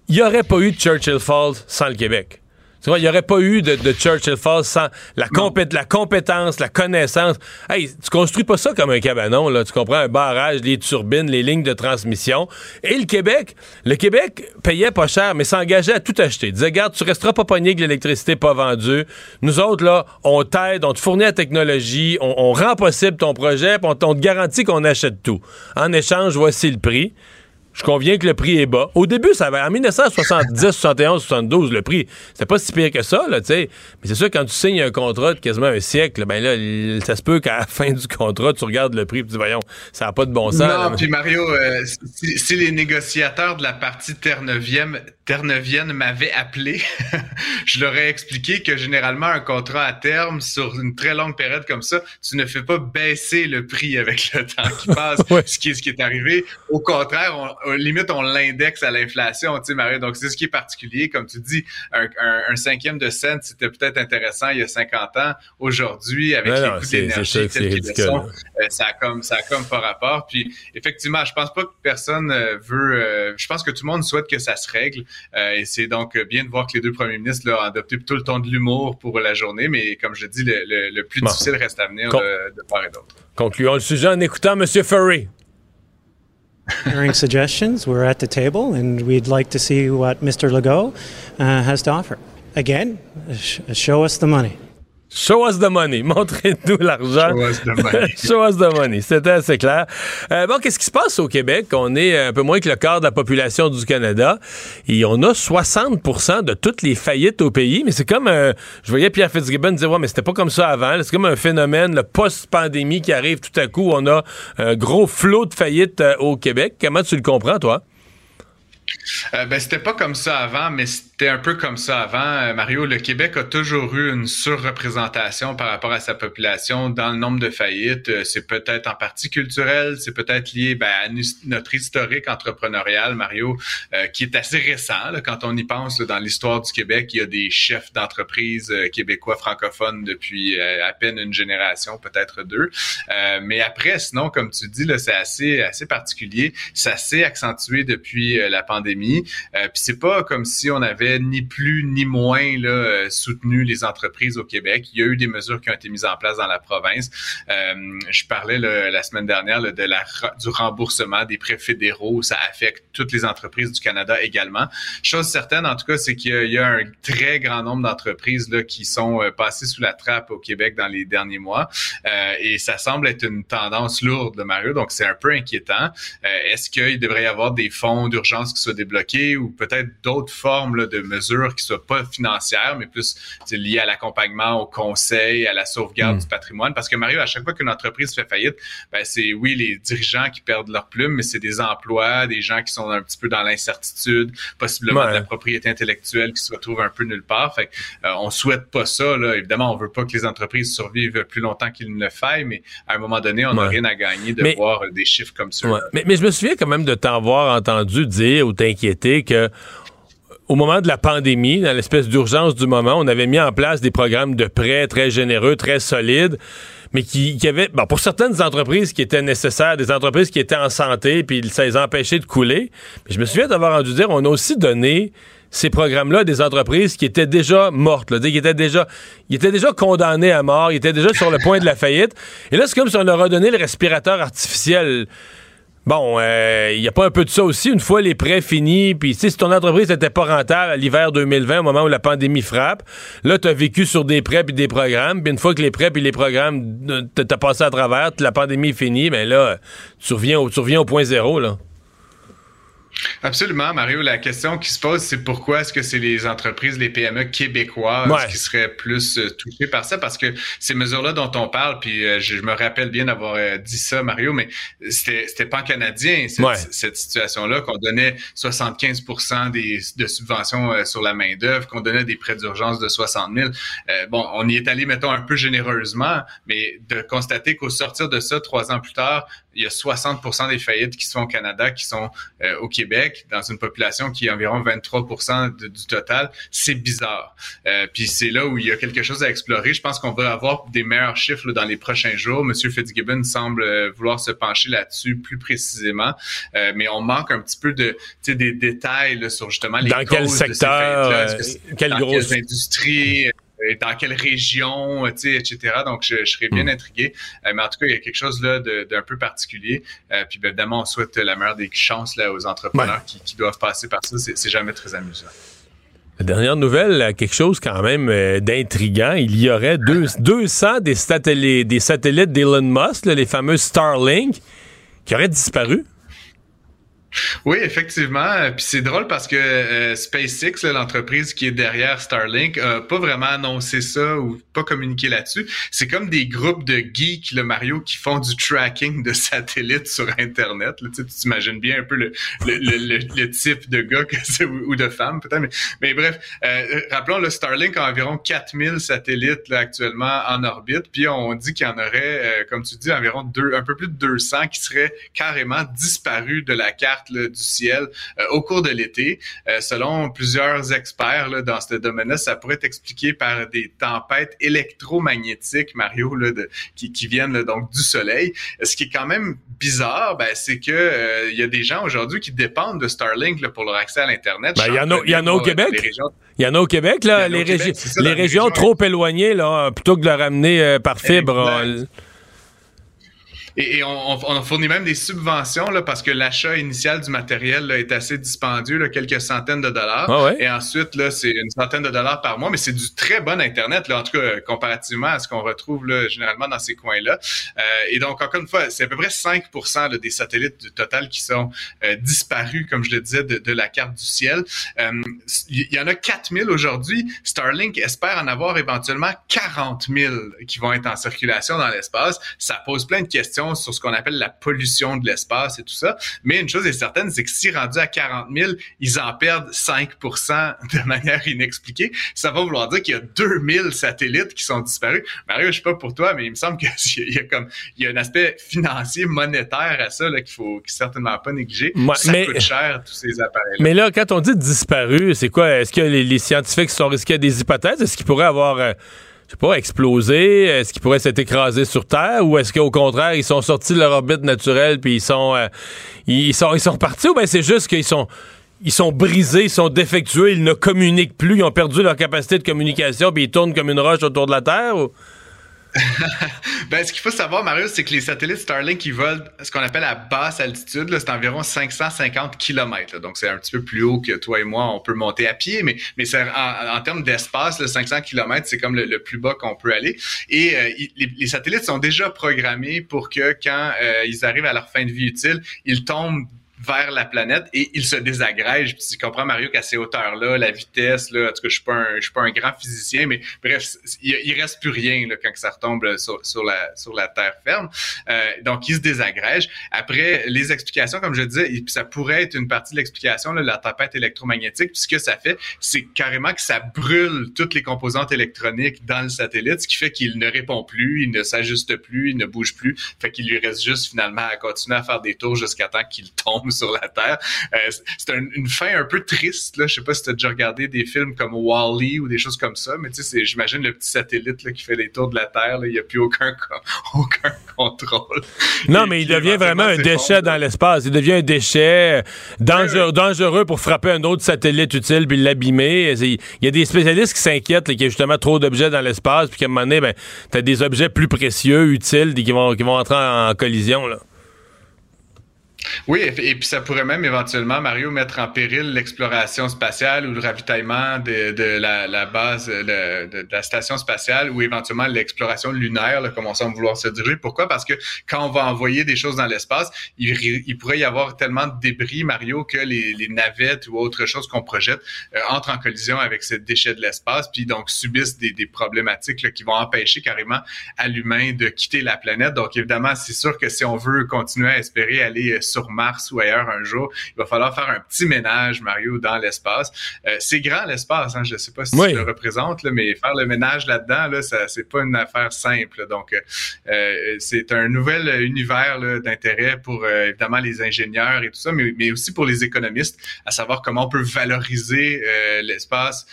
Il n'y aurait pas eu de Churchill Falls sans le Québec. Tu vois, il n'y aurait pas eu de, Churchill Falls sans la, la compétence, la connaissance. Hey, tu construis pas ça comme un cabanon, là. Tu comprends un barrage, les turbines, les lignes de transmission. Et le Québec, le Québec payait pas cher, mais s'engageait à tout acheter. Il disait, regarde, tu resteras pas pogné que l'électricité pas vendue. Nous autres, là, on t'aide, on te fournit la technologie, on, rend possible ton projet, puis on, on te garantit qu'on achète tout. En échange, voici le prix. Je conviens que le prix est bas. Au début, ça avait, en 1970, 71, 72, le prix, c'était pas si pire que ça, là, tu sais. Mais c'est sûr, quand tu signes un contrat de quasiment un siècle, ben là, ça se peut qu'à la fin du contrat, tu regardes le prix et tu dis, voyons, ça n'a pas de bon sens. Non, puis Mario, euh, si, les négociateurs de la partie Terre-Neuvienne Terre-Neuvienne m'avait appelé, je leur ai expliqué que généralement, un contrat à terme, sur une très longue période comme ça, tu ne fais pas baisser le prix avec le temps qui passe, ce, qui ce qui est arrivé. Au contraire, on, limite, on l'indexe à l'inflation, tu sais, Marie. Donc, c'est ce qui est particulier. Comme tu dis, un, un, cinquième de cent, c'était peut-être intéressant il y a 50 ans. Aujourd'hui, avec les coûts d'énergie euh, ça a comme, ça a comme pas rapport. Puis, effectivement, je pense pas que personne euh, veut, euh, je pense que tout le monde souhaite que ça se règle. Euh, et c'est donc bien de voir que les deux premiers ministres ont adopté plutôt le ton de l'humour pour la journée, mais comme je dis, le, plus difficile reste à venir de, part et d'autre. Concluons le sujet en écoutant M. Furry. Hearing suggestions, we're at the table and we'd like to see what Mr. Legault uh, has to offer. Again, show us the money. Show us the money. Montrez-nous l'argent. Show us the money. Show us the money. C'était assez clair. Euh, bon, qu'est-ce qui se passe au Québec? On est un peu moins que le quart de la population du Canada. Et on a 60% de toutes les faillites au pays. Mais c'est comme, euh, je voyais Pierre Fitzgibbon dire, ouais, mais c'était pas comme ça avant. C'est comme un phénomène, le post-pandémie qui arrive tout à coup. On a un gros flot de faillites euh, au Québec. Comment tu le comprends, toi? Euh, ben, c'était pas comme ça avant, mais c'était un peu comme ça avant. Euh, Mario, le Québec a toujours eu une surreprésentation par rapport à sa population dans le nombre de faillites. Euh, c'est peut-être en partie culturel, c'est peut-être lié ben, à notre historique entrepreneurial, Mario, qui est assez récent. Là, quand on y pense dans l'histoire du Québec, il y a des chefs d'entreprise québécois francophones depuis à peine une génération, peut-être deux. mais après, sinon, comme tu dis, c'est assez, assez particulier. Ça s'est accentué depuis la pandémie. Euh, Puis c'est pas comme si on avait ni plus ni moins là, euh, soutenu les entreprises au Québec. Il y a eu des mesures qui ont été mises en place dans la province. Euh, je parlais la semaine dernière de du remboursement des prêts fédéraux. Ça affecte toutes les entreprises du Canada également. Chose certaine, en tout cas, c'est qu'il y, a un très grand nombre d'entreprises qui sont euh, passées sous la trappe au Québec dans les derniers mois. Et ça semble être une tendance lourde, de Mario. Donc, c'est un peu inquiétant. Est-ce qu'il devrait y avoir des fonds d'urgence qui soient débloqués ou peut-être d'autres formes de mesures qui soient pas financières, mais plus liées à l'accompagnement, au conseil, à la sauvegarde hmm. du patrimoine. Parce que Mario, à chaque fois qu'une entreprise fait faillite, ben, c'est oui les dirigeants qui perdent leur plume, mais c'est des emplois, des gens qui sont un petit peu dans l'incertitude, possiblement de la propriété intellectuelle qui se retrouve un peu nulle part. Fait euh, on souhaite pas ça. Là. Évidemment, on veut pas que les entreprises survivent plus longtemps qu'ils ne le faillent, mais à un moment donné, on n'a rien à gagner de voir des chiffres comme ça. Mais, mais, je me souviens quand même de t'avoir entendu dire ou t'inquiéter que au moment de la pandémie, dans l'espèce d'urgence du moment, on avait mis en place des programmes de prêts très généreux, très solides, mais qui, avaient, bon, pour certaines entreprises qui étaient nécessaires, des entreprises qui étaient en santé, puis ça les empêchait de couler. Mais je me souviens d'avoir entendu dire, on a aussi donné ces programmes-là des entreprises qui étaient déjà mortes, là, qui étaient déjà, ils étaient déjà condamnés à mort, ils étaient déjà sur le point de la faillite. Et là, c'est comme si on leur a donné le respirateur artificiel Bon, il euh, n'y a pas un peu de ça aussi, une fois les prêts finis, puis si ton entreprise n'était pas rentable à l'hiver 2020, au moment où la pandémie frappe, là, tu as vécu sur des prêts puis des programmes, puis une fois que les prêts puis les programmes, euh, t'as passé à travers, la pandémie est finie, ben là, tu reviens au, tu reviens au point zéro, là. Absolument, Mario. La question qui se pose, c'est pourquoi est-ce que c'est les entreprises, les PME québécoisois qui seraient plus euh, touchées par ça? Parce que ces mesures-là dont on parle, puis euh, je, me rappelle bien d'avoir euh, dit ça, Mario, mais c'était pas canadien, cette, cette situation-là, qu'on donnait 75 des, de subventions sur la main-d'œuvre, qu'on donnait des prêts d'urgence de 60 000. bon, on y est allé, mettons, un peu généreusement, mais de constater qu'au sortir de ça, trois ans plus tard, il y a 60% des faillites qui sont au Canada, qui sont au Québec dans une population qui est environ 23% du total, c'est bizarre. Euh, puis c'est là où il y a quelque chose à explorer. Je pense qu'on va avoir des meilleurs chiffres dans les prochains jours. Monsieur Fitzgibbon semble euh, vouloir se pencher là-dessus plus précisément, euh, mais on manque un petit peu de des détails sur justement les dans quel secteur, quelle grosse industrie dans quelle région, etc. Donc, je, je serais bien hmm. intrigué. Euh, mais en tout cas, il y a quelque chose là d'un peu particulier. Euh, puis, ben, évidemment, on souhaite la meilleure des chances là, aux entrepreneurs qui, qui, doivent passer par ça. C'est jamais très amusant. La dernière nouvelle, quelque chose quand même euh, d'intriguant. Il y aurait deux, 200 des satellites des satellites d'Elon Musk, les fameux Starlink, qui auraient disparu. Oui, effectivement. Puis c'est drôle parce que euh, SpaceX, l'entreprise qui est derrière Starlink, a pas vraiment annoncé ça ou pas communiqué là-dessus. C'est comme des groupes de geeks, le Mario, qui font du tracking de satellites sur Internet. tu t'imagines bien un peu le, le, le, type de gars ou, de femme peut-être. Mais, bref, euh, rappelons, le Starlink a environ 4000 satellites actuellement en orbite. Puis on dit qu'il y en aurait, euh, comme tu dis, environ deux, un peu plus de 200 qui seraient carrément disparus de la carte du ciel euh, au cours de l'été. Euh, selon plusieurs experts là, dans ce domaine-là, ça pourrait être expliqué par des tempêtes électromagnétiques, Mario, là, de, qui, qui viennent donc du soleil. Ce qui est quand même bizarre, ben, c'est que euh, il y a des gens aujourd'hui qui dépendent de Starlink pour leur accès à l'internet. Ben, il y en a, il y en a au Québec. Il y en a au Québec là, les, les, régions trop éloignées là, plutôt que de le ramener par fibre. Et, on, on, fournit même des subventions là, parce que l'achat initial du matériel là, est assez dispendieux, là, quelques centaines de dollars. Ah et ensuite, là, c'est une centaine de dollars par mois, mais c'est du très bon Internet, là, en tout cas, comparativement à ce qu'on retrouve là, généralement dans ces coins-là. Euh, et donc, encore une fois, c'est à peu près 5% des satellites du total qui sont euh, disparus, comme je le disais, de, de la carte du ciel. Euh, il y en a 4000 aujourd'hui. Starlink espère en avoir éventuellement 40 000 qui vont être en circulation dans l'espace. Ça pose plein de questions sur ce qu'on appelle la pollution de l'espace et tout ça. Mais une chose est certaine, c'est que si rendu à 40 000, ils en perdent 5% de manière inexpliquée, ça va vouloir dire qu'il y a 2000 satellites qui sont disparus. Mario, je sais pas pour toi, mais il me semble qu'il y a comme il y a un aspect financier monétaire à ça qu'il faut certainement pas négliger. ça coûte cher tous ces appareils. -là. Mais là, quand on dit disparu, c'est quoi? Est-ce que les, scientifiques sont risqués à des hypothèses? Est-ce qu'ils pourraient avoir euh, je sais pas, exploser? Est-ce qu'ils pourraient s'être écrasés sur Terre ou est-ce qu'au contraire, ils sont sortis de leur orbite naturelle puis ils sont, euh, ils sont, ils sont repartis ou bien c'est juste qu'ils sont, ils sont brisés, ils sont défectueux, ils ne communiquent plus, ils ont perdu leur capacité de communication puis ils tournent comme une roche autour de la Terre ou? Ben, ce qu'il faut savoir, Mario, c'est que les satellites Starlink, ils volent ce qu'on appelle à basse altitude. C'est environ 550 km. donc, c'est un petit peu plus haut que toi et moi, on peut monter à pied. Mais, mais en, en, termes d'espace, 500 km, c'est comme le, plus bas qu'on peut aller. Et euh, les, satellites sont déjà programmés pour que quand euh, ils arrivent à leur fin de vie utile, ils tombent vers la planète et il se désagrège. Puis tu comprends, Mario, qu'à ces hauteurs-là, la vitesse, là, en tout cas, je suis pas un, je suis pas un grand physicien, mais bref, il, il reste plus rien là, quand ça retombe sur, sur, la, sur la terre ferme. Euh, donc, il se désagrège. Après, les explications, comme je disais, ça pourrait être une partie de l'explication, la tempête électromagnétique. Puis ce que ça fait, c'est carrément que ça brûle toutes les composantes électroniques dans le satellite, ce qui fait qu'il ne répond plus, il ne s'ajuste plus, il ne bouge plus. Fait qu'il lui reste juste finalement à continuer à faire des tours jusqu'à temps qu'il tombe sur la Terre. Euh, c'est une fin un peu triste. Là. Je sais pas si tu as déjà regardé des films comme Wall-E ou des choses comme ça, mais tu sais, j'imagine le petit satellite là, qui fait les tours de la Terre. Il n'y a plus aucun, aucun contrôle. Non, mais il devient vraiment un déchet dans l'espace. Il devient un déchet dangereux, dangereux pour frapper un autre satellite utile puis l'abîmer. Il y a des spécialistes qui s'inquiètent qu'il y a justement trop d'objets dans l'espace puis qu'à un moment donné, ben, tu as des objets plus précieux, utiles, qui vont, qui vont entrer en, en collision. Là. Oui, et puis ça pourrait même éventuellement, Mario, mettre en péril l'exploration spatiale ou le ravitaillement de, la, base de, la station spatiale ou éventuellement l'exploration lunaire, là, comme on semble vouloir se diriger. Pourquoi? Parce que quand on va envoyer des choses dans l'espace, il, pourrait y avoir tellement de débris, Mario, que les, navettes ou autre chose qu'on projette euh, entrent en collision avec ces déchets de l'espace, puis donc subissent des, problématiques là, qui vont empêcher carrément à l'humain de quitter la planète. Donc évidemment, c'est sûr que si on veut continuer à espérer aller euh, sur Mars ou ailleurs un jour, il va falloir faire un petit ménage, Mario, dans l'espace. Euh, c'est grand l'espace, hein, je ne sais pas si tu le représentes, là, mais faire le ménage là-dedans, là, ça c'est pas une affaire simple. Donc, euh, c'est un nouvel univers d'intérêt pour évidemment les ingénieurs et tout ça, mais, mais, aussi pour les économistes, à savoir comment on peut valoriser l'espace,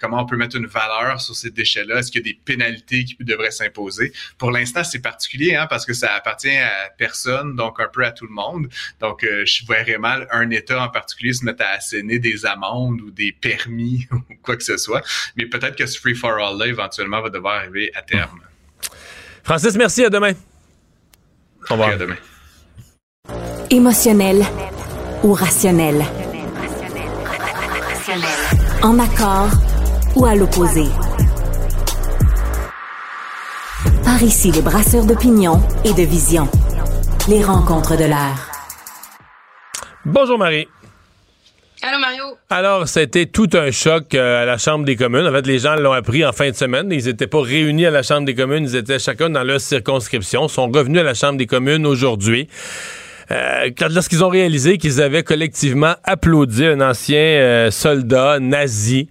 comment on peut mettre une valeur sur ces déchets-là. Est-ce qu'il y a des pénalités qui devraient s'imposer? Pour l'instant, c'est particulier hein, parce que ça appartient à personne, donc un peu à tout le monde. Donc, euh, je verrais mal un État en particulier se mettre à asséner des amendes ou des permis ou quoi que ce soit. Mais peut-être que ce free for all là éventuellement va devoir arriver à terme. Francis, merci. À demain. Au revoir. À demain. Émotionnel ou rationnel? En accord ou à l'opposé? Par ici, les brasseurs d'opinion et de vision. Les rencontres de l'air. Bonjour Marie. Allô Mario. Alors, c'était tout un choc euh, à la Chambre des communes. En fait, les gens l'ont appris en fin de semaine. Ils n'étaient pas réunis à la Chambre des communes. Ils étaient chacun dans leur circonscription. Ils sont revenus à la Chambre des communes aujourd'hui. Euh, lorsqu'ils ont réalisé qu'ils avaient collectivement applaudi un ancien euh, soldat nazi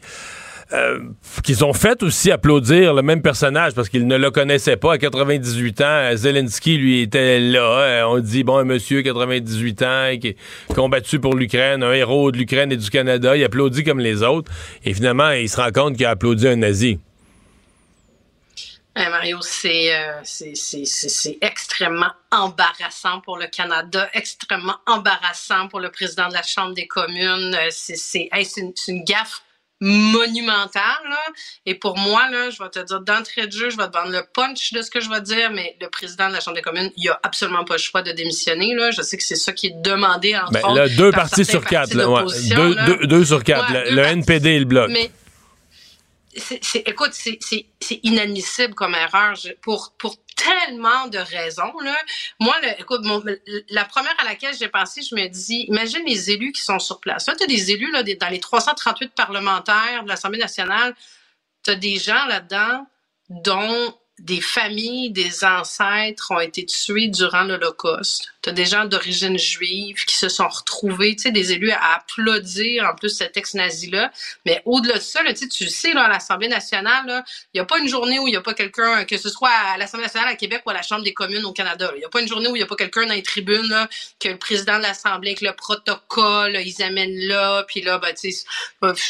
euh, qu'ils ont fait aussi applaudir le même personnage parce qu'ils ne le connaissaient pas. À 98 ans, Zelensky, lui, était là. Euh, on dit, bon, un monsieur, 98 ans, qui est combattu pour l'Ukraine, un héros de l'Ukraine et du Canada, il applaudit comme les autres. Et finalement, il se rend compte qu'il a applaudi un nazi. Mario, euh, c'est c'est extrêmement embarrassant pour le Canada, extrêmement embarrassant pour le président de la Chambre des communes. C'est une gaffe monumental. Là. Et pour moi, là, je vais te dire d'entrée de jeu, je vais te vendre le punch de ce que je vais dire, mais le président de la Chambre des communes, il a absolument pas le choix de démissionner. Là. Je sais que c'est ça qui est demandé entre ben, deux partis sur quatre. Là, deux, deux, sur quatre. le, NPD et le Bloc. Mais, c'est, écoute, c'est, inadmissible comme erreur. pour, pour tellement de raisons. Moi, écoute, la première à laquelle j'ai pensé, je me dis, imagine les élus qui sont sur place. Là, tu des élus là, dans les 338 parlementaires de l'Assemblée nationale, tu as des gens là-dedans dont des familles, des ancêtres ont été tués durant l'Holocauste. As des gens d'origine juive qui se sont retrouvés, tu sais, des élus à applaudir en plus cet ex-nazi-là. Mais au-delà de ça, là, tu sais, là, à l'Assemblée nationale, il n'y a pas une journée où il n'y a pas quelqu'un, que ce soit à l'Assemblée nationale à Québec ou à la Chambre des communes au Canada. Il n'y a pas une journée où il n'y a pas quelqu'un dans les tribunes là, que le président de l'Assemblée, avec le protocole, ils amènent là, puis là, ben, tu sais,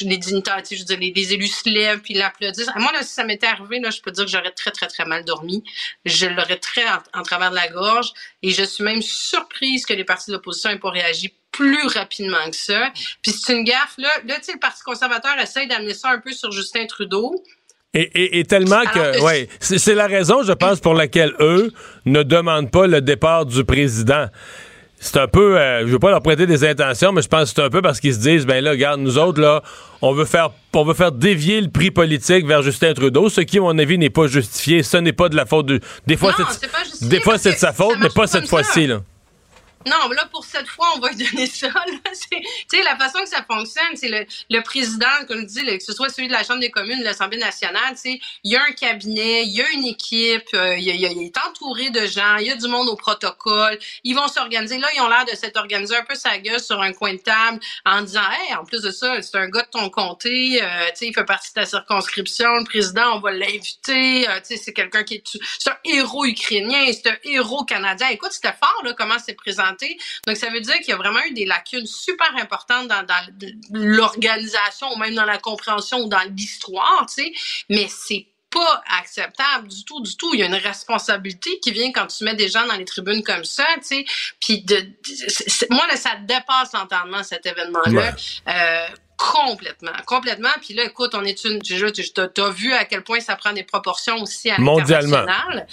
les dignitaires, je veux dire, les, élus se lèvent, puis l'applaudissent. Moi, là, si ça m'était arrivé, là, je peux dire que j'aurais très, très, très mal dormi. Je l'aurais très en, travers de la gorge et je suis même surprise que les partis d'opposition n'aient pas réagi plus rapidement que ça. Puis c'est une gaffe, là. Là, tu sais, le Parti conservateur essaye d'amener ça un peu sur Justin Trudeau. Et, tellement que, ouais, c'est la raison, je pense, pour laquelle eux ne demandent pas le départ du président c'est un peu, euh, je veux pas leur prêter des intentions, mais je pense que c'est un peu parce qu'ils se disent, ben là, regarde, nous autres, là, on veut faire, on veut faire dévier le prix politique vers Justin Trudeau, ce qui, à mon avis, n'est pas justifié. Ce n'est pas de la faute de, des fois, c'est, des fois, c'est de sa faute, mais pas cette fois-ci, là. Non, là, pour cette fois, on va lui donner ça. Tu sais, la façon que ça fonctionne, c'est le, le président, comme je dis, que ce soit celui de la Chambre des communes, de l'Assemblée nationale, tu il y a un cabinet, il y a une équipe, euh, il, est entouré de gens, il y a du monde au protocole, ils vont s'organiser. Là, ils ont l'air de s'être organisés un peu sa gueule sur un coin de table en disant, hey, en plus de ça, c'est un gars de ton comté, euh, tu il fait partie de ta circonscription, le président, on va l'inviter, euh, tu c'est quelqu'un qui est... C'est un héros ukrainien, c'est un héros canadien. Écoute, c'était fort, là, comment c'est présenté donc, ça veut dire qu'il y a vraiment eu des lacunes super importantes dans, l'organisation ou même dans la compréhension ou dans l'histoire, tu sais. Mais c'est pas acceptable du tout, du tout. Il y a une responsabilité qui vient quand tu mets des gens dans les tribunes comme ça, tu sais. Puis de, moi là, ça dépasse l'entendement cet événement-là. Euh, complètement, complètement. Puis là, écoute, on est une, tu as vu à quel point ça prend des proportions aussi à l'international.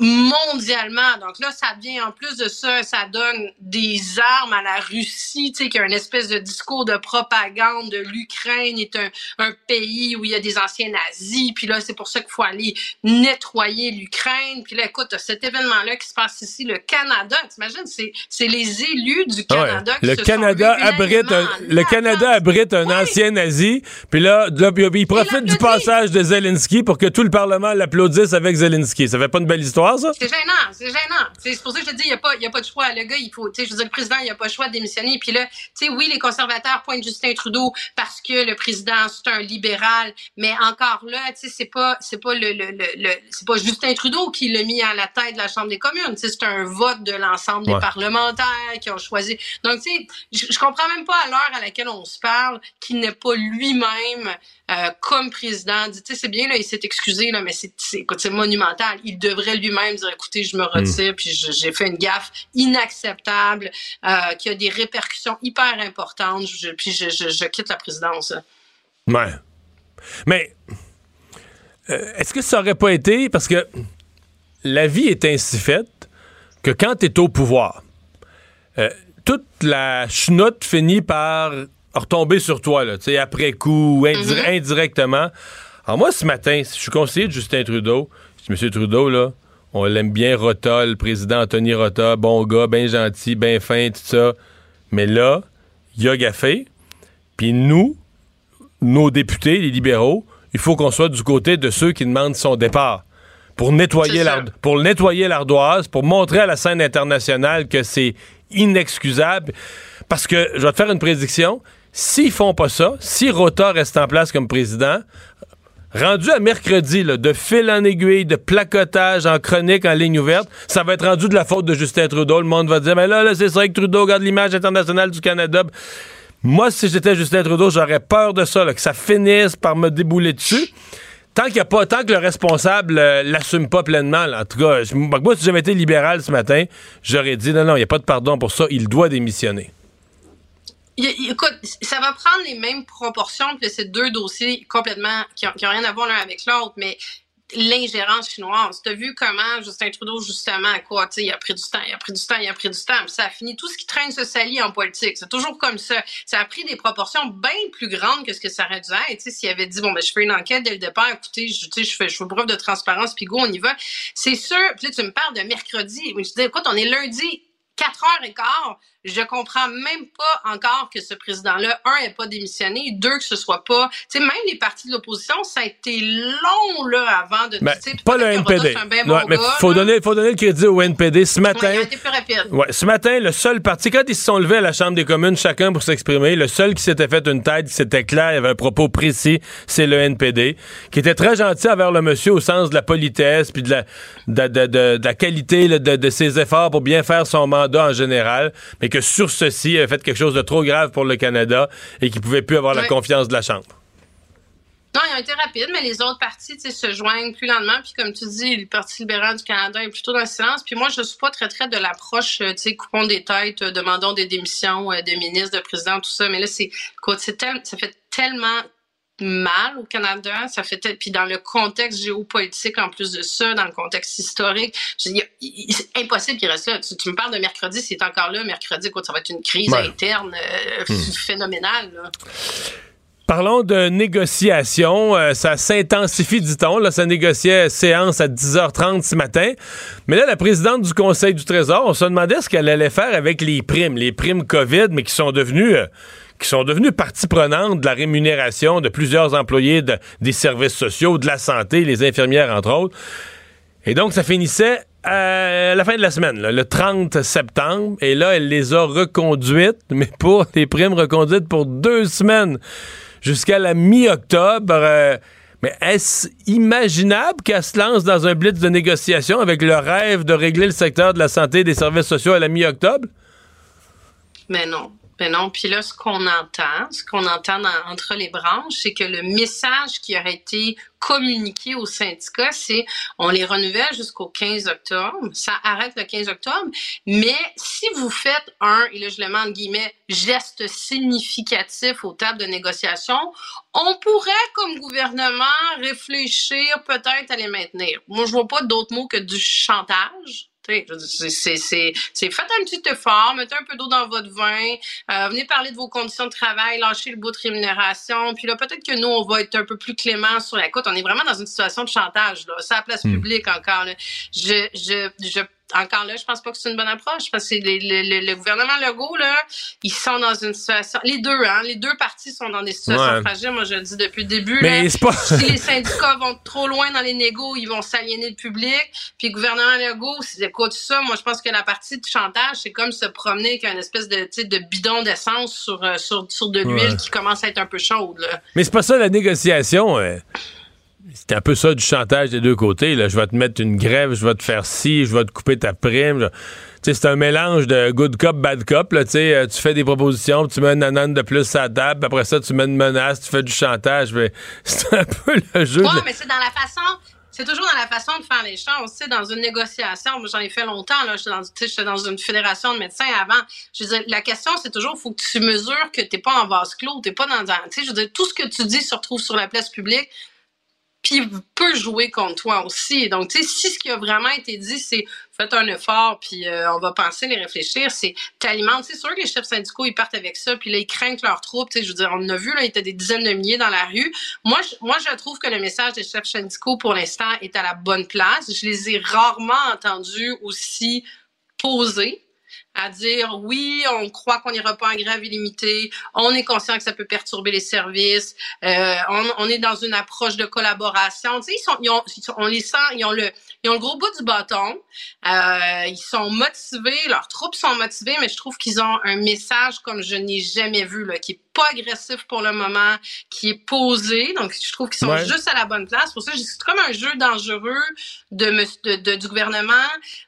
Mondialement. Donc là, ça devient en plus de ça, ça donne des armes à la Russie, tu sais, qui a une espèce de discours de propagande de l'Ukraine est un, un, pays où il y a des anciens nazis, puis là, c'est pour ça qu'il faut aller nettoyer l'Ukraine. Puis là, écoute, cet événement-là qui se passe ici, le Canada, t'imagines, c'est, c'est les élus du Canada qui le se Canada sont abrite un, Le Canada abrite un ancien nazi, puis là, là il profite du passage de Zelensky pour que tout le Parlement l'applaudisse avec Zelensky. Ça fait pas une belle histoire? C'est gênant, c'est gênant. C'est pour ça que je te dis, il n'y a, pas, a pas de choix. Le gars, il faut, tu sais, je veux dire, le président, il n'y a pas le choix de démissionner. Puis là, tu sais, oui, les conservateurs pointent Justin Trudeau parce que le président, c'est un libéral. Mais encore là, tu sais, c'est pas, c'est pas le, le, le, c'est pas Justin Trudeau qui l'a mis à la tête de la Chambre des communes. Tu sais, c'est un vote de l'ensemble des parlementaires qui ont choisi. Donc, tu sais, je, je comprends même pas à l'heure à laquelle on se parle qu'il n'est pas lui-même euh, comme président. Tu sais, c'est bien, là, il s'est excusé, là, mais c'est, c'est monumental. Il devrait lui-même dire, écoutez, je me retire, hmm. puis j'ai fait une gaffe inacceptable, euh, qui a des répercussions hyper importantes, puis je, je, quitte la présidence. Ouais. Mais euh, est-ce que ça aurait pas été, parce que la vie est ainsi faite que quand tu es au pouvoir, toute la chenoute finit par retomber sur toi, là, après coup, mhm. indirectement. Alors moi, ce matin, je suis conseiller de Justin Trudeau. Je dis, M. Trudeau, là, on l'aime bien, Rota, le président Anthony Rota, bon gars, bien gentil, bien fin, tout ça. Mais là, il a gaffé. Puis nous, nos députés, les libéraux, il faut qu'on soit du côté de ceux qui demandent son départ. Pour nettoyer, pour nettoyer l'ardoise, pour montrer à la scène internationale que c'est inexcusable. Parce que, je vais te faire une prédiction, S'ils font pas ça, si Rota reste en place comme président, rendu à mercredi, de fil en aiguille, de placotage en chronique en ligne ouverte, ça va être rendu de la faute de Justin Trudeau. Le monde va dire, mais là, là c'est vrai que Trudeau garde l'image internationale du Canada. Moi, si j'étais Justin Trudeau, j'aurais peur de ça, que ça finisse par me débouler dessus. Tant que le responsable euh, l'assume pas pleinement, en tout cas, moi, si j'avais été libéral ce matin, j'aurais dit non, non, il n'y a pas de pardon pour ça, il doit démissionner écoute, ça va prendre les mêmes proportions que ces deux dossiers complètement qui n'ont rien à voir l'un avec l'autre, mais l'ingérence chinoise. Tu as vu comment Justin Trudeau, justement, quoi, il a pris du temps, il a pris du temps, il a pris du temps, ça a fini. Tout ce qui traîne se salit en politique. C'est toujours comme ça. Ça a pris des proportions bien plus grandes que ce que ça aurait dû être. S'il avait dit, bon, ben, je fais une enquête dès le départ, écoutez, je, je fais, je fais preuve de transparence, puis go, on y va. C'est sûr. Tu me parles de mercredi. Je dis, écoute, on est lundi, 4 heures et quart je comprends même pas encore que ce président-là, un, n'ait pas démissionné, deux, que ce soit pas. Tu sais, même les partis de l'opposition, ça a été long, là, avant de. Ben, pas le NPD. ouais, mais faut donner, faut donner le crédit au NPD. Ce matin. Ouais, plus rapide. Ouais, ce matin, le seul parti, quand ils se sont levés à la Chambre des communes, chacun pour s'exprimer, le seul qui s'était fait une tête, qui s'était clair, il avait un propos précis, c'est le NPD, qui était très gentil envers le monsieur au sens de la politesse, puis de la, de, de, de, de la qualité de, de ses efforts pour bien faire son mandat en général, mais que sur ceci, il avait fait quelque chose de trop grave pour le Canada et qu'il pouvait plus avoir la confiance de la Chambre. Non, ils ont été rapides, mais les autres partis se joignent plus lentement. Puis comme tu dis, le Parti libéral du Canada est plutôt dans le silence. Puis moi, je suis pas très très de l'approche, euh, tu sais, coupons des têtes, euh, demandons des démissions euh, de ministres, de présidents, tout ça. Mais là, c'est, ça fait tellement mal au Canada. Ça fait puis dans le contexte géopolitique en plus de ça, dans le contexte historique, c'est impossible qu'il reste là. Tu, me parles de mercredi, c'est encore là mercredi, quoi, ça va être une crise interne euh, hmm. phénoménale. Parlons de négociations. Euh, ça s'intensifie, dit-on. Là, ça négociait séance à 10h30 ce matin. Mais là, la présidente du Conseil du Trésor, on se demandait ce qu'elle allait faire avec les primes, les primes COVID, mais qui sont devenues... Euh, qui sont devenus partie prenante de la rémunération de plusieurs employés des services sociaux, de la santé, les infirmières entre autres. Et donc, ça finissait à la fin de la semaine, le 30 septembre. Et là, elle les a reconduites, mais pour des primes reconduites pour deux semaines jusqu'à la mi-octobre. Euh, mais est-ce imaginable qu'elle se lance dans un blitz de négociation avec le rêve de régler le secteur de la santé et des services sociaux à la mi-octobre? Mais non. Ben non. Puis là, ce qu'on entend, ce qu'on entend entre les branches, c'est que le message qui aurait été communiqué aux syndicats, c'est on les renouvelle jusqu'au 15 octobre. Ça arrête le 15 octobre. Mais si vous faites un, et là je le mets en guillemets, geste significatif aux tables de négociation, on pourrait, comme gouvernement, réfléchir peut-être à les maintenir. Moi, je vois pas d'autres mots que du chantage. C'est faites un petit effort, mettez un peu d'eau dans votre vin, euh, venez parler de vos conditions de travail, lâchez le bout de rémunération. Puis là, peut-être que nous, on va être un peu plus clément sur la côte. On est vraiment dans une situation de chantage, là. C'est la place hmm. publique encore. Je, je, je encore là, je pense pas que c'est une bonne approche parce que le, gouvernement Legault, là, ils sont dans une situation. Les deux, hein, les deux parties sont dans des situations fragiles. Moi, je le dis depuis le début. Mais là, pas... si les syndicats vont trop loin dans les négos, ils vont s'aliéner le public. Puis le gouvernement Legault, écoute ça, moi, je pense que la partie de chantage, c'est comme se promener avec une espèce de, de bidon d'essence sur, euh, sur, sur de l'huile qui commence à être un peu chaude. Là. Mais c'est pas ça la négociation. Euh. C'est un peu ça du chantage des deux côtés. Là. Je vais te mettre une grève, je vais te faire ci, je vais te couper ta prime. C'est un mélange de good cop, bad cop. Là, euh, tu fais des propositions, tu mets un anane de plus à la table, après ça, tu mets une menace, tu fais du chantage. C'est un peu le jeu. Ouais, mais c'est dans la façon. C'est toujours dans la façon de faire les choses. Tu dans une négociation, j'en ai fait longtemps, là, j'étais dans, dans une fédération de médecins avant. Je veux la question, c'est toujours, faut que tu mesures que t'es pas en vase clos, t'es pas dans tu sais, je veux dire, tout ce que tu dis se retrouve sur la place publique puis peut jouer contre toi aussi. Donc, tu sais, si ce qui a vraiment été dit, c'est faites un effort, puis euh, on va penser, les réfléchir, c'est t'alimentes. C'est sûr que les chefs syndicaux, ils partent avec ça, puis là, ils craignent leurs troupes. Tu sais, je veux dire, on a vu, là, il était des dizaines de milliers dans la rue. Moi, je, moi, je trouve que le message des chefs syndicaux, pour l'instant, est à la bonne place. Je les ai rarement entendus aussi posés à dire oui, on croit qu'on n'ira pas en grève illimitée, on est conscient que ça peut perturber les services, euh, on, on, est dans une approche de collaboration. Tu sais, ils sont, ils ont, on les sent, ils ont le, ils ont le gros bout du bâton, euh, ils sont motivés, leurs troupes sont motivées, mais je trouve qu'ils ont un message comme je n'ai jamais vu là, qui est pas agressif pour le moment, qui est posé. Donc, je trouve qu'ils sont juste à la bonne place. Pour ça, c'est comme un jeu dangereux de, de, du gouvernement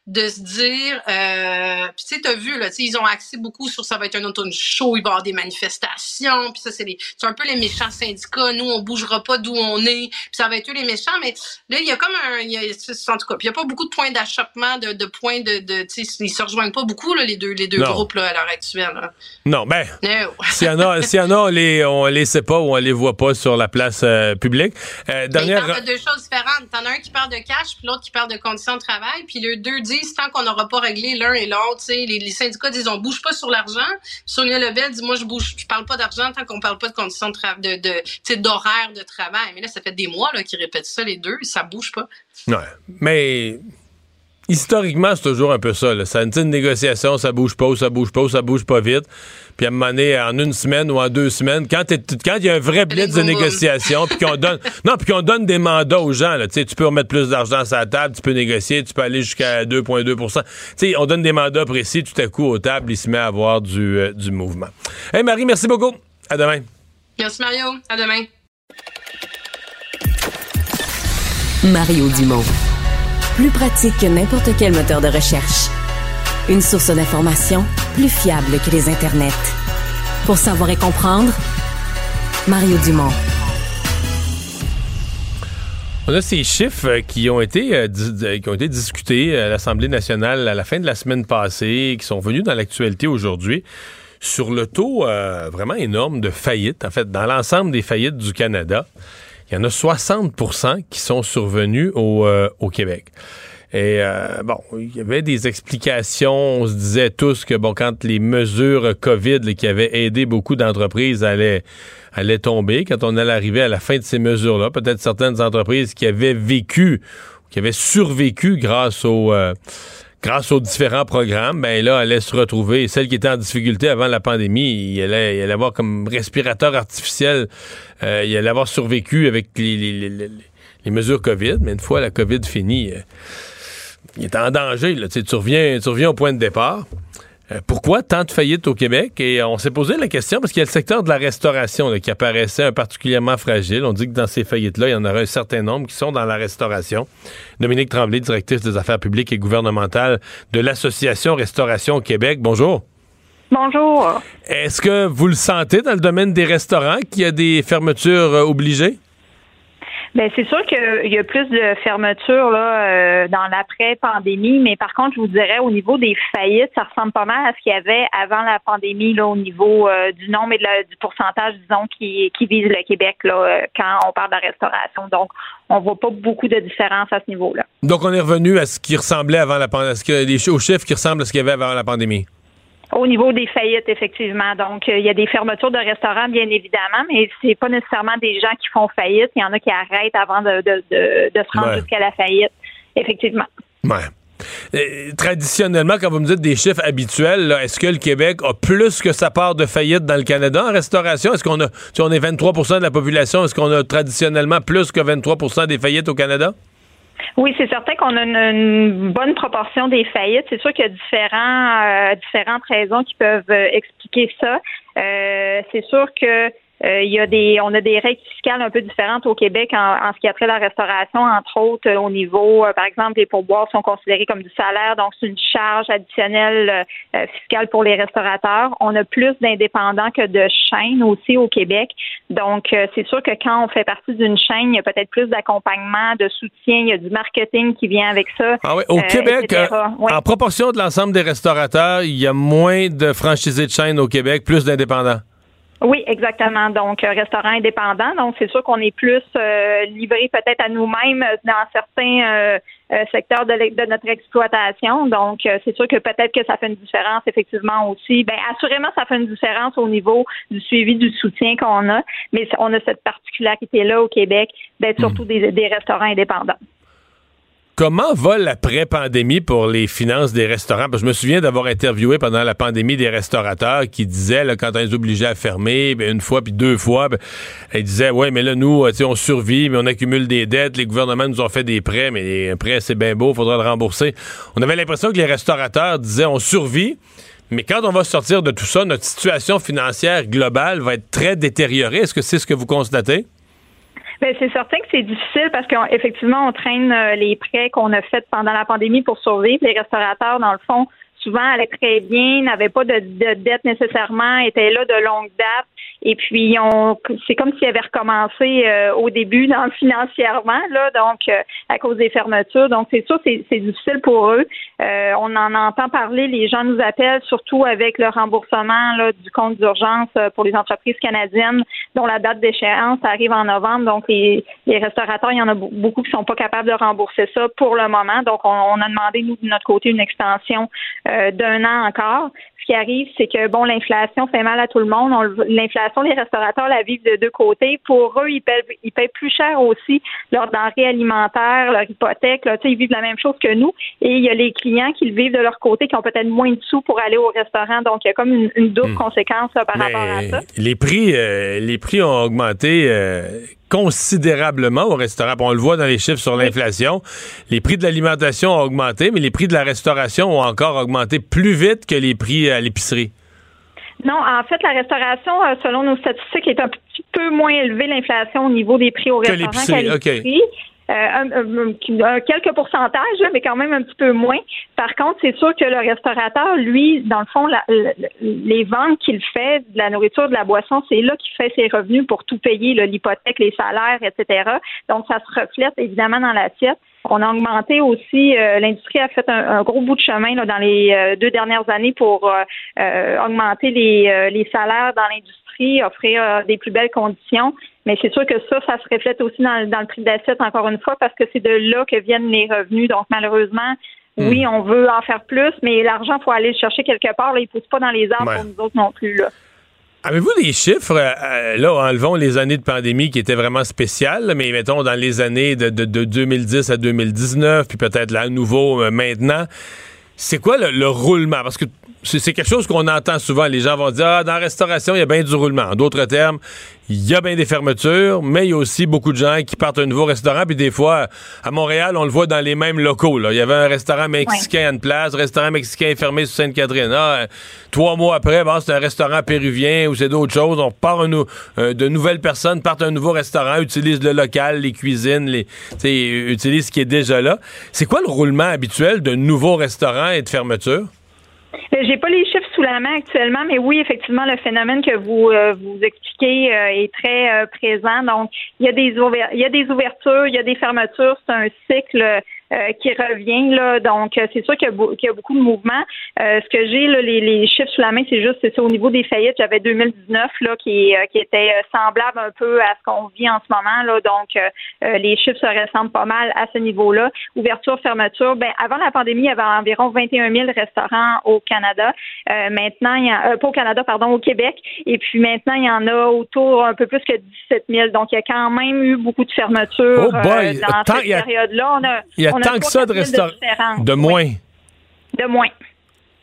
de se dire, euh, puis tu sais, t'as vu là, ils ont axé beaucoup sur ça va être un automne chaud, il va y avoir des manifestations, puis ça c'est les, c'est un peu les méchants syndicats. Nous, on bougera pas d'où on est, puis ça va être eux les méchants. Mais là, il y a comme un, il y a, tout cas, il y a pas beaucoup de points d'achoppement, de, de points de, ils se rejoignent pas beaucoup là, les deux, les deux groupes là à l'heure actuelle. Non, ben, s'il y en a, s'il y en a, on les, on les sait pas ou on les voit pas sur la place euh, publique. Euh, dernière... Il parle de deux choses différentes. T'en as un qui parle de cash, puis l'autre qui parle de conditions de travail. Puis les deux disent tant qu'on n'aura pas réglé l'un et l'autre, les, les syndicats disent on bouge pas sur l'argent. Sonia Lebel dit moi je bouge, je parle pas d'argent tant qu'on parle pas de conditions de travail, de, d'horaire de travail. Mais là ça fait des mois qu'ils répètent ça les deux, ça bouge pas. Ouais, mais historiquement, c'est toujours un peu ça. Là. Ça une négociation, ça bouge pas, ou ça bouge pas, ou ça bouge pas vite. Puis à un moment donné, en une semaine ou en deux semaines, quand il y a un vrai blitz de négociation, puis qu'on donne, non, puis qu'on donne des mandats aux gens, là, tu peux remettre plus d'argent sur la table, tu peux négocier, tu peux aller jusqu'à 2,2% sais, on donne des mandats précis, tout à coup, aux tables, il se met à avoir du, euh, du mouvement. Hey Marie, merci beaucoup. À demain. Merci Mario. À demain. Mario Dumont. Plus pratique que n'importe quel moteur de recherche. Une source d'information plus fiable que les internets. Pour savoir et comprendre, Mario Dumont. On a ces chiffres qui ont été, euh, qui ont été discutés à l'Assemblée nationale à la fin de la semaine passée, qui sont venus dans l'actualité aujourd'hui, sur le taux euh, vraiment énorme de faillites, en fait, dans l'ensemble des faillites du Canada. Il y en a 60% qui sont survenus au, euh, Québec. Et euh, bon, il y avait des explications. On se disait tous que bon, quand les mesures COVID qui avaient aidé beaucoup d'entreprises allaient, allaient tomber, quand on allait arriver à la fin de ces mesures-là, peut-être certaines entreprises qui avaient vécu, qui avaient survécu grâce au euh, grâce aux différents programmes, ben là, elle allait se retrouver. Celle qui était en difficulté avant la pandémie, il allait, il allait avoir comme respirateur artificiel, euh, il allait avoir survécu avec les, mesures COVID. Mais une fois la COVID finie, euh, il est en danger. Là. Tu, reviens, tu reviens au point de départ. Euh, pourquoi tant de faillites au Québec? Et on s'est posé la question parce qu'il y a le secteur de la restauration qui apparaissait particulièrement fragile. On dit que dans ces faillites-là, il y en aura un certain nombre qui sont dans la restauration. Dominique Tremblay, directrice des affaires publiques et gouvernementales de l'Association Restauration Québec. Bonjour. Bonjour. Est-ce que vous le sentez dans le domaine des restaurants qu'il y a des fermetures euh, obligées? Bien, c'est sûr qu'il y a plus de fermetures là, euh, dans l'après-pandémie, mais par contre, je vous dirais, au niveau des faillites, ça ressemble pas mal à ce qu'il y avait avant la pandémie là, au niveau euh, du nombre et du pourcentage, disons, qui, qui vise le Québec là, euh, quand on parle de restauration. Donc, on voit pas beaucoup de différence à ce niveau-là. Donc, on est revenu à ce qui ressemblait avant la pandémie, aux chiffres qui ressemblent à ce qu'il y avait avant la pandémie? Au niveau des faillites, effectivement. Donc, euh, il y a des fermetures de restaurants, bien évidemment, mais c'est pas nécessairement des gens qui font faillite. Il y en a qui arrêtent avant de, de, de, se rendre jusqu'à la faillite, effectivement. Ouais. Traditionnellement, quand vous me dites des chiffres habituels, est-ce que le Québec a plus que sa part de faillite dans le Canada en restauration? Est-ce qu'on a, si on est 23% de la population, est-ce qu'on a traditionnellement plus que 23% des faillites au Canada? Oui, c'est certain qu'on a une, bonne proportion des faillites. C'est sûr qu'il y a différents, euh, différentes raisons qui peuvent euh, expliquer ça. Euh, c'est sûr que il y a des, on a des règles fiscales un peu différentes au Québec en, ce qui a trait à la restauration, entre autres au niveau, euh, par exemple, les pourboires sont considérés comme du salaire, donc c'est une charge additionnelle euh, fiscale pour les restaurateurs. On a plus d'indépendants que de chaînes aussi au Québec, donc c'est sûr que quand on fait partie d'une chaîne, il y a peut-être plus d'accompagnement, de soutien, il y a du marketing qui vient avec ça. Ah oui, au Québec, en proportion de l'ensemble des restaurateurs, il y a moins de franchisés de chaînes au Québec, plus d'indépendants. Oui, exactement. Donc, restaurant indépendant. Donc, c'est sûr qu'on est plus euh, livré peut-être à nous-mêmes dans certains euh, euh, secteurs de, de, notre exploitation. Donc, c'est sûr que peut-être que ça fait une différence effectivement aussi. Bien, assurément, ça fait une différence au niveau du suivi, du soutien qu'on a. Mais on a cette particularité-là au Québec d'être hmm. surtout des, des restaurants indépendants. Comment va l'après-pandémie pour les finances des restaurants? Je me souviens d'avoir interviewé pendant la pandémie des restaurateurs qui disaient, là, quand on les obligeait à fermer, ben, une fois puis deux fois, ben, ils disaient, ouais, mais là, nous, on survit, mais on accumule des dettes, les gouvernements nous ont fait des prêts, mais un prêt, c'est bien beau, faudra le rembourser. On avait l'impression que les restaurateurs disaient, on survit, mais quand on va sortir de tout ça, notre situation financière globale va être très détériorée. Est-ce que c'est ce que vous constatez? Ben, c'est certain que c'est difficile parce qu'effectivement, on traîne euh, les prêts qu'on a faits pendant la pandémie pour survivre. Les restaurateurs, dans le fond, souvent allaient très bien, n'avaient pas de dette nécessairement, étaient là de longue date. Et puis, on, c'est comme s'ils avaient recommencé euh, au début financièrement, là, donc euh, à cause des fermetures. Donc, c'est sûr, c'est, c'est difficile pour eux. Euh, on en entend parler, les gens nous appellent, surtout avec le remboursement là, du compte d'urgence pour les entreprises canadiennes, dont la date d'échéance arrive en novembre. Donc, les, les restaurateurs, il y en a beaucoup qui sont pas capables de rembourser ça pour le moment. Donc, on, on a demandé, nous, de notre côté, une extension d'un an encore ce qui arrive, c'est que bon, l'inflation fait mal à tout le monde. L'inflation, les restaurateurs la vivent de deux côtés. Pour eux, ils paient, ils paient plus cher aussi leur denrée alimentaire, leur hypothèque. Là, ils vivent la même chose que nous. Et il y a les clients qui le vivent de leur côté, qui ont peut-être moins de sous pour aller au restaurant. Donc, il y a comme une, double hmm. conséquence par rapport à ça. Les prix, euh, les prix ont augmenté. Euh, considérablement au restaurant. On le voit dans les chiffres sur l'inflation. Les prix de l'alimentation ont augmenté, mais les prix de la restauration ont encore augmenté plus vite que les prix à l'épicerie. Non, en fait, la restauration, euh, selon nos statistiques, est un petit peu moins élevée l'inflation au niveau des prix au restaurant qu'à l'épicerie. Euh, quelques pourcentages, mais quand même un petit peu moins. Par contre, c'est sûr que le restaurateur, lui, dans le fond, les ventes qu'il fait de la nourriture, de la boisson, c'est là qu'il fait ses revenus pour tout payer, l'hypothèque, les salaires, etc. Donc, ça se reflète évidemment dans l'assiette. On a augmenté aussi, euh, l'industrie a fait un, gros bout de chemin dans les euh, deux dernières années pour augmenter les, les salaires dans l'industrie, offrir des plus belles conditions. Mais c'est sûr que ça, ça se reflète aussi dans, le prix d'assiette, encore une fois, parce que c'est de là que viennent les revenus. Donc, malheureusement, hmm. oui, on veut en faire plus, mais l'argent, il faut aller le chercher quelque part. Là, il ne pousse pas dans les arbres pour nous autres non plus. Là. Avez-vous des chiffres, euh, euh, là, enlevons les années de pandémie qui étaient vraiment spéciales, mais mettons dans les années de, 2010 à 2019, puis peut-être là à nouveau euh, maintenant, c'est quoi le, roulement? Parce que c'est quelque chose qu'on entend souvent. Les gens vont dire, ah, dans la restauration, il y a bien du roulement. En d'autres termes, il y a bien des fermetures, mais il y a aussi beaucoup de gens qui partent à un nouveau restaurant. Puis des fois, à Montréal, on le voit dans les mêmes locaux. Là. Il y avait un restaurant mexicain à une place, restaurant mexicain fermé sur Sainte-Catherine. Ah, trois mois après, c'est un restaurant péruvien ou c'est d'autres choses. On part euh, de nouvelles personnes partent à un nouveau restaurant, utilisent le local, les cuisines, les, utilisent ce qui est déjà là. C'est quoi le roulement habituel d'un nouveau restaurant et de fermeture? J'ai pas les chiffres sous la main actuellement, mais oui, effectivement, le phénomène que vous euh, vous expliquez euh, est très euh, présent. Donc, il y a des il y a des ouvertures, il y a des fermetures. C'est un cycle qui revient là. Donc, euh, c'est sûr qu'il y, a y beaucoup de mouvements. Euh, ce que j'ai là, les, les chiffres sous la main, c'est juste c'est ça au niveau des faillites. J'avais 2019 là qui euh, qui était euh, semblable un peu à ce qu'on vit en ce moment là. Donc, euh, euh, les chiffres se ressemblent pas mal à ce niveau-là. Ouverture, fermeture. Ben, avant la pandémie, il y avait environ 21 000 restaurants au Canada. Euh, maintenant, il y a, euh, pas au Canada, pardon, au Québec. Et puis maintenant, il y en a autour un peu plus que 17 000. Donc, il y a quand même eu beaucoup de fermetures Oh euh, dans cette période-là. On a, Il y a on tant que ça de 3 4 000 restaurants. De moins. De moins.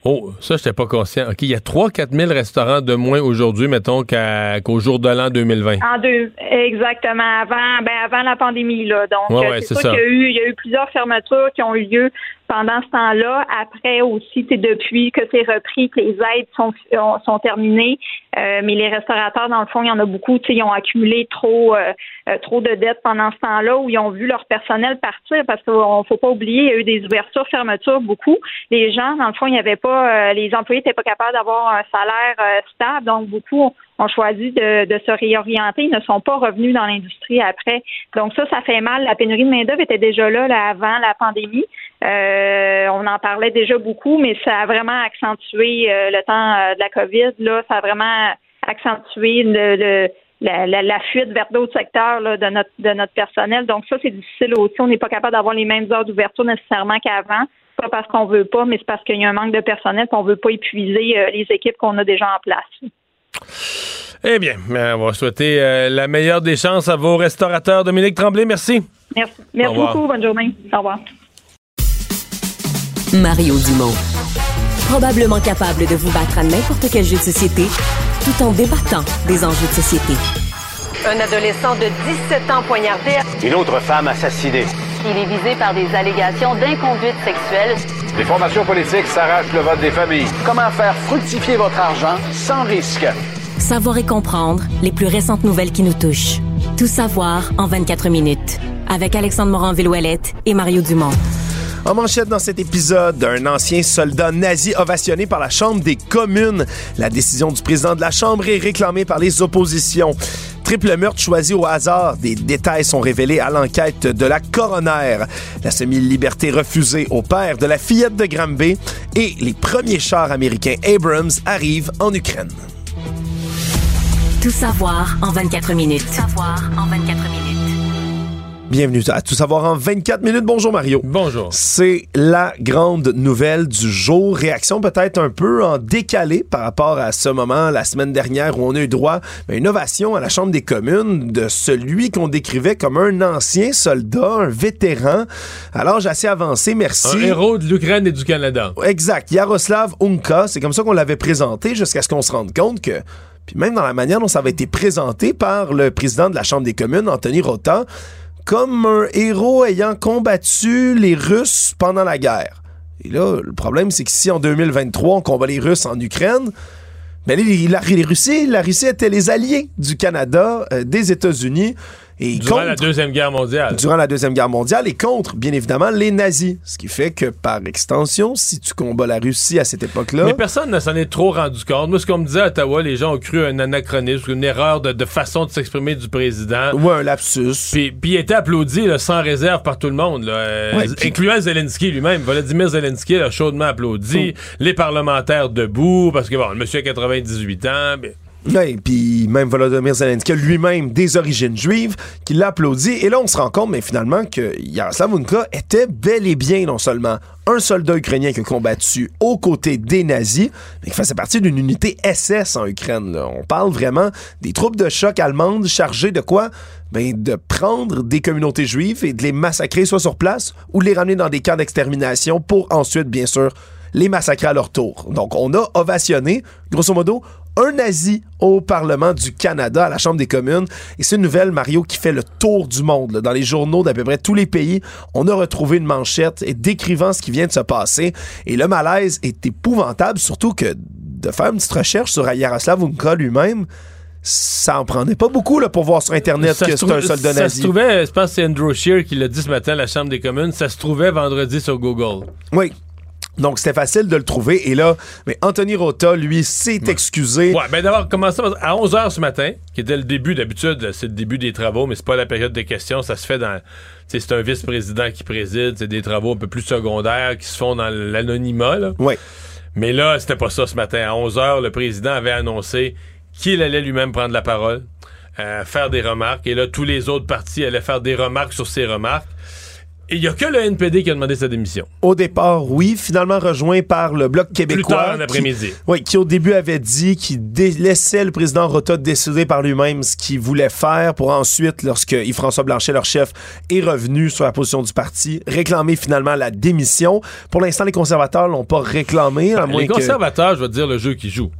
Oh, ça, j'étais pas conscient. OK, il y a 3-4 000 restaurants de moins aujourd'hui, mettons, qu'au jour de l'an 2020. En deux, exactement. Avant, ben avant la pandémie là. Donc Ouais, euh, ouais, c'est ça. y a eu, il y a eu plusieurs fermetures qui ont eu lieu pendant ce temps-là. Après aussi, c'est depuis que c'est repris que les aides sont ont- sont terminées. Euh, mais les restaurateurs, dans le fond, il y en a beaucoup. Ils ont accumulé trop euh, euh, trop de dettes pendant ce temps-là où ils ont vu leur personnel partir parce qu'il faut pas oublier, il y a eu des ouvertures, fermetures beaucoup. Les gens, dans le fond, il n'y avait pas, euh, les employés n'étaient pas capables d'avoir un salaire euh, stable, donc beaucoup ont choisi de, de se réorienter. Ils ne sont pas revenus dans l'industrie après. Donc ça, ça fait mal. La pénurie de main-d'œuvre était déjà là, là avant la pandémie. Euh, on en parlait déjà beaucoup, mais ça a vraiment accentué euh, le temps euh, de la COVID. Là, ça a vraiment accentué le, le- la, la- fuite vers d'autres secteurs là, de notre de notre personnel. Donc ça, c'est difficile aussi. On n'est pas capable d'avoir les mêmes heures d'ouverture nécessairement qu'avant. Pas parce qu'on veut pas, mais c'est parce qu'il y a un manque de personnel qu'on veut pas épuiser euh, les équipes qu'on a déjà en place. Eh bien, ben, on va souhaiter euh, la meilleure des chances à vos restaurateurs. Dominique Tremblay, merci. Merci, merci beaucoup. Bonne journée. Au revoir. Mario Dumont. Probablement capable de vous battre à n'importe quel jeu de société tout en débattant des enjeux de société. Un adolescent de 17 ans poignardé. Une autre femme assassinée. Il est visé par des allégations d'inconduite sexuelle. Les formations politiques s'arrachent le vote des familles. Comment faire fructifier votre argent sans risque? Savoir et comprendre les plus récentes nouvelles qui nous touchent. Tout savoir en 24 minutes. Avec Alexandre Morin-Villouellette et Mario Dumont. En manchette dans cet épisode, un ancien soldat nazi ovationné par la Chambre des communes. La décision du président de la Chambre est réclamée par les oppositions. Triple meurtre choisi au hasard. Des détails sont révélés à l'enquête de la coroner. La semi-liberté refusée au père de la fillette de Granby. Et les premiers chars américains Abrams arrivent en Ukraine. Tout savoir en 24 minutes. Tout savoir en 24 minutes. Bienvenue à Tout savoir en 24 minutes. Bonjour Mario. Bonjour. C'est la grande nouvelle du jour. Réaction peut-être un peu en décalé par rapport à ce moment, la semaine dernière, où on a eu droit à une ovation à la Chambre des communes de celui qu'on décrivait comme un ancien soldat, un vétéran, à l'âge assez avancé, merci. Un héros de l'Ukraine et du Canada. Exact. Yaroslav Unka, c'est comme ça qu'on l'avait présenté jusqu'à ce qu'on se rende compte que, puis même dans la manière dont ça avait été présenté par le président de la Chambre des communes, Anthony Rota, comme un héros ayant combattu les Russes pendant la guerre. Et là, le problème, c'est que si en 2023, on combat les Russes en Ukraine, ben, les, la, les Russie était les alliés du Canada, euh, des États-Unis. Et Durant contre- la Deuxième Guerre mondiale. durant la Deuxième Guerre mondiale et contre, bien évidemment, les nazis. Ce qui fait que, par extension, si tu combats la Russie à cette époque-là... Mais personne ne s'en est trop rendu compte. Moi, ce qu'on me disait à Ottawa, les gens ont cru un anachronisme, une erreur de, de façon de s'exprimer du président. Ouais, un lapsus. Puis, puis il était applaudi là, sans réserve par tout le monde, là, euh, Ouais, puis- incluant Zelensky lui-même. Volodymyr Zelensky a chaudement applaudi. Les parlementaires debout, parce que bon, le monsieur a 98 ans. mais- Ouais, puis même Volodymyr Zelensky lui-même des origines juives qui l'applaudit. Et là, on se rend compte, mais finalement, que Yaroslav Unka était bel et bien non seulement un soldat ukrainien qui a combattu aux côtés des nazis, mais qui faisait partie d'une unité SS en Ukraine. On parle vraiment des troupes de choc allemandes chargées de quoi? Ben, de prendre des communautés juives et de les massacrer soit sur place ou les ramener dans des camps d'extermination pour ensuite, bien sûr, les massacrer à leur tour. Donc, on a ovationné, grosso modo, un nazi au Parlement du Canada, à la Chambre des communes. Et c'est une nouvelle, Mario, qui fait le tour du monde. là. Dans les journaux d'à peu près tous les pays, on a retrouvé une manchette et décrivant ce qui vient de se passer. Et le malaise est épouvantable, surtout que de faire une petite recherche sur Yaroslav Unka lui-même, ça en prenait pas beaucoup là, pour voir sur Internet Ça que c'est un soldat ça nazi. se trouvait, je pense que c'est Andrew Scheer qui l'a dit ce matin à la Chambre des communes, ça se trouvait vendredi sur Google. Oui. Donc, c'était facile de le trouver. Et là, mais Anthony Rota, lui, s'est excusé. Ouais, ben d'abord, commencer à 11h ce matin, qui était le début, d'habitude, c'est le début des travaux, mais c'est pas la période des questions, ça se fait dans... C'est un vice-président qui préside, c'est des travaux un peu plus secondaires qui se font dans l'anonymat. Oui. Mais là, c'était pas ça ce matin. À 11h, le président avait annoncé qu'il allait lui-même prendre la parole, euh, faire des remarques. Et là, tous les autres partis allaient faire des remarques sur ses remarques. Il n'y a que le NPD qui a demandé sa démission. Au départ, oui, finalement rejoint par le Bloc québécois. Plus qui- après-midi. Oui, qui au début avait dit qu'il laissait le président Rota décider par lui-même ce qu'il voulait faire pour ensuite, lorsque Yves-François Blanchet, leur chef, est revenu sur la position du parti, réclamer finalement la démission. Pour l'instant, les conservateurs l'ont pas réclamé, à moins les que... conservateurs, je vais te dire le jeu qu'ils jouent.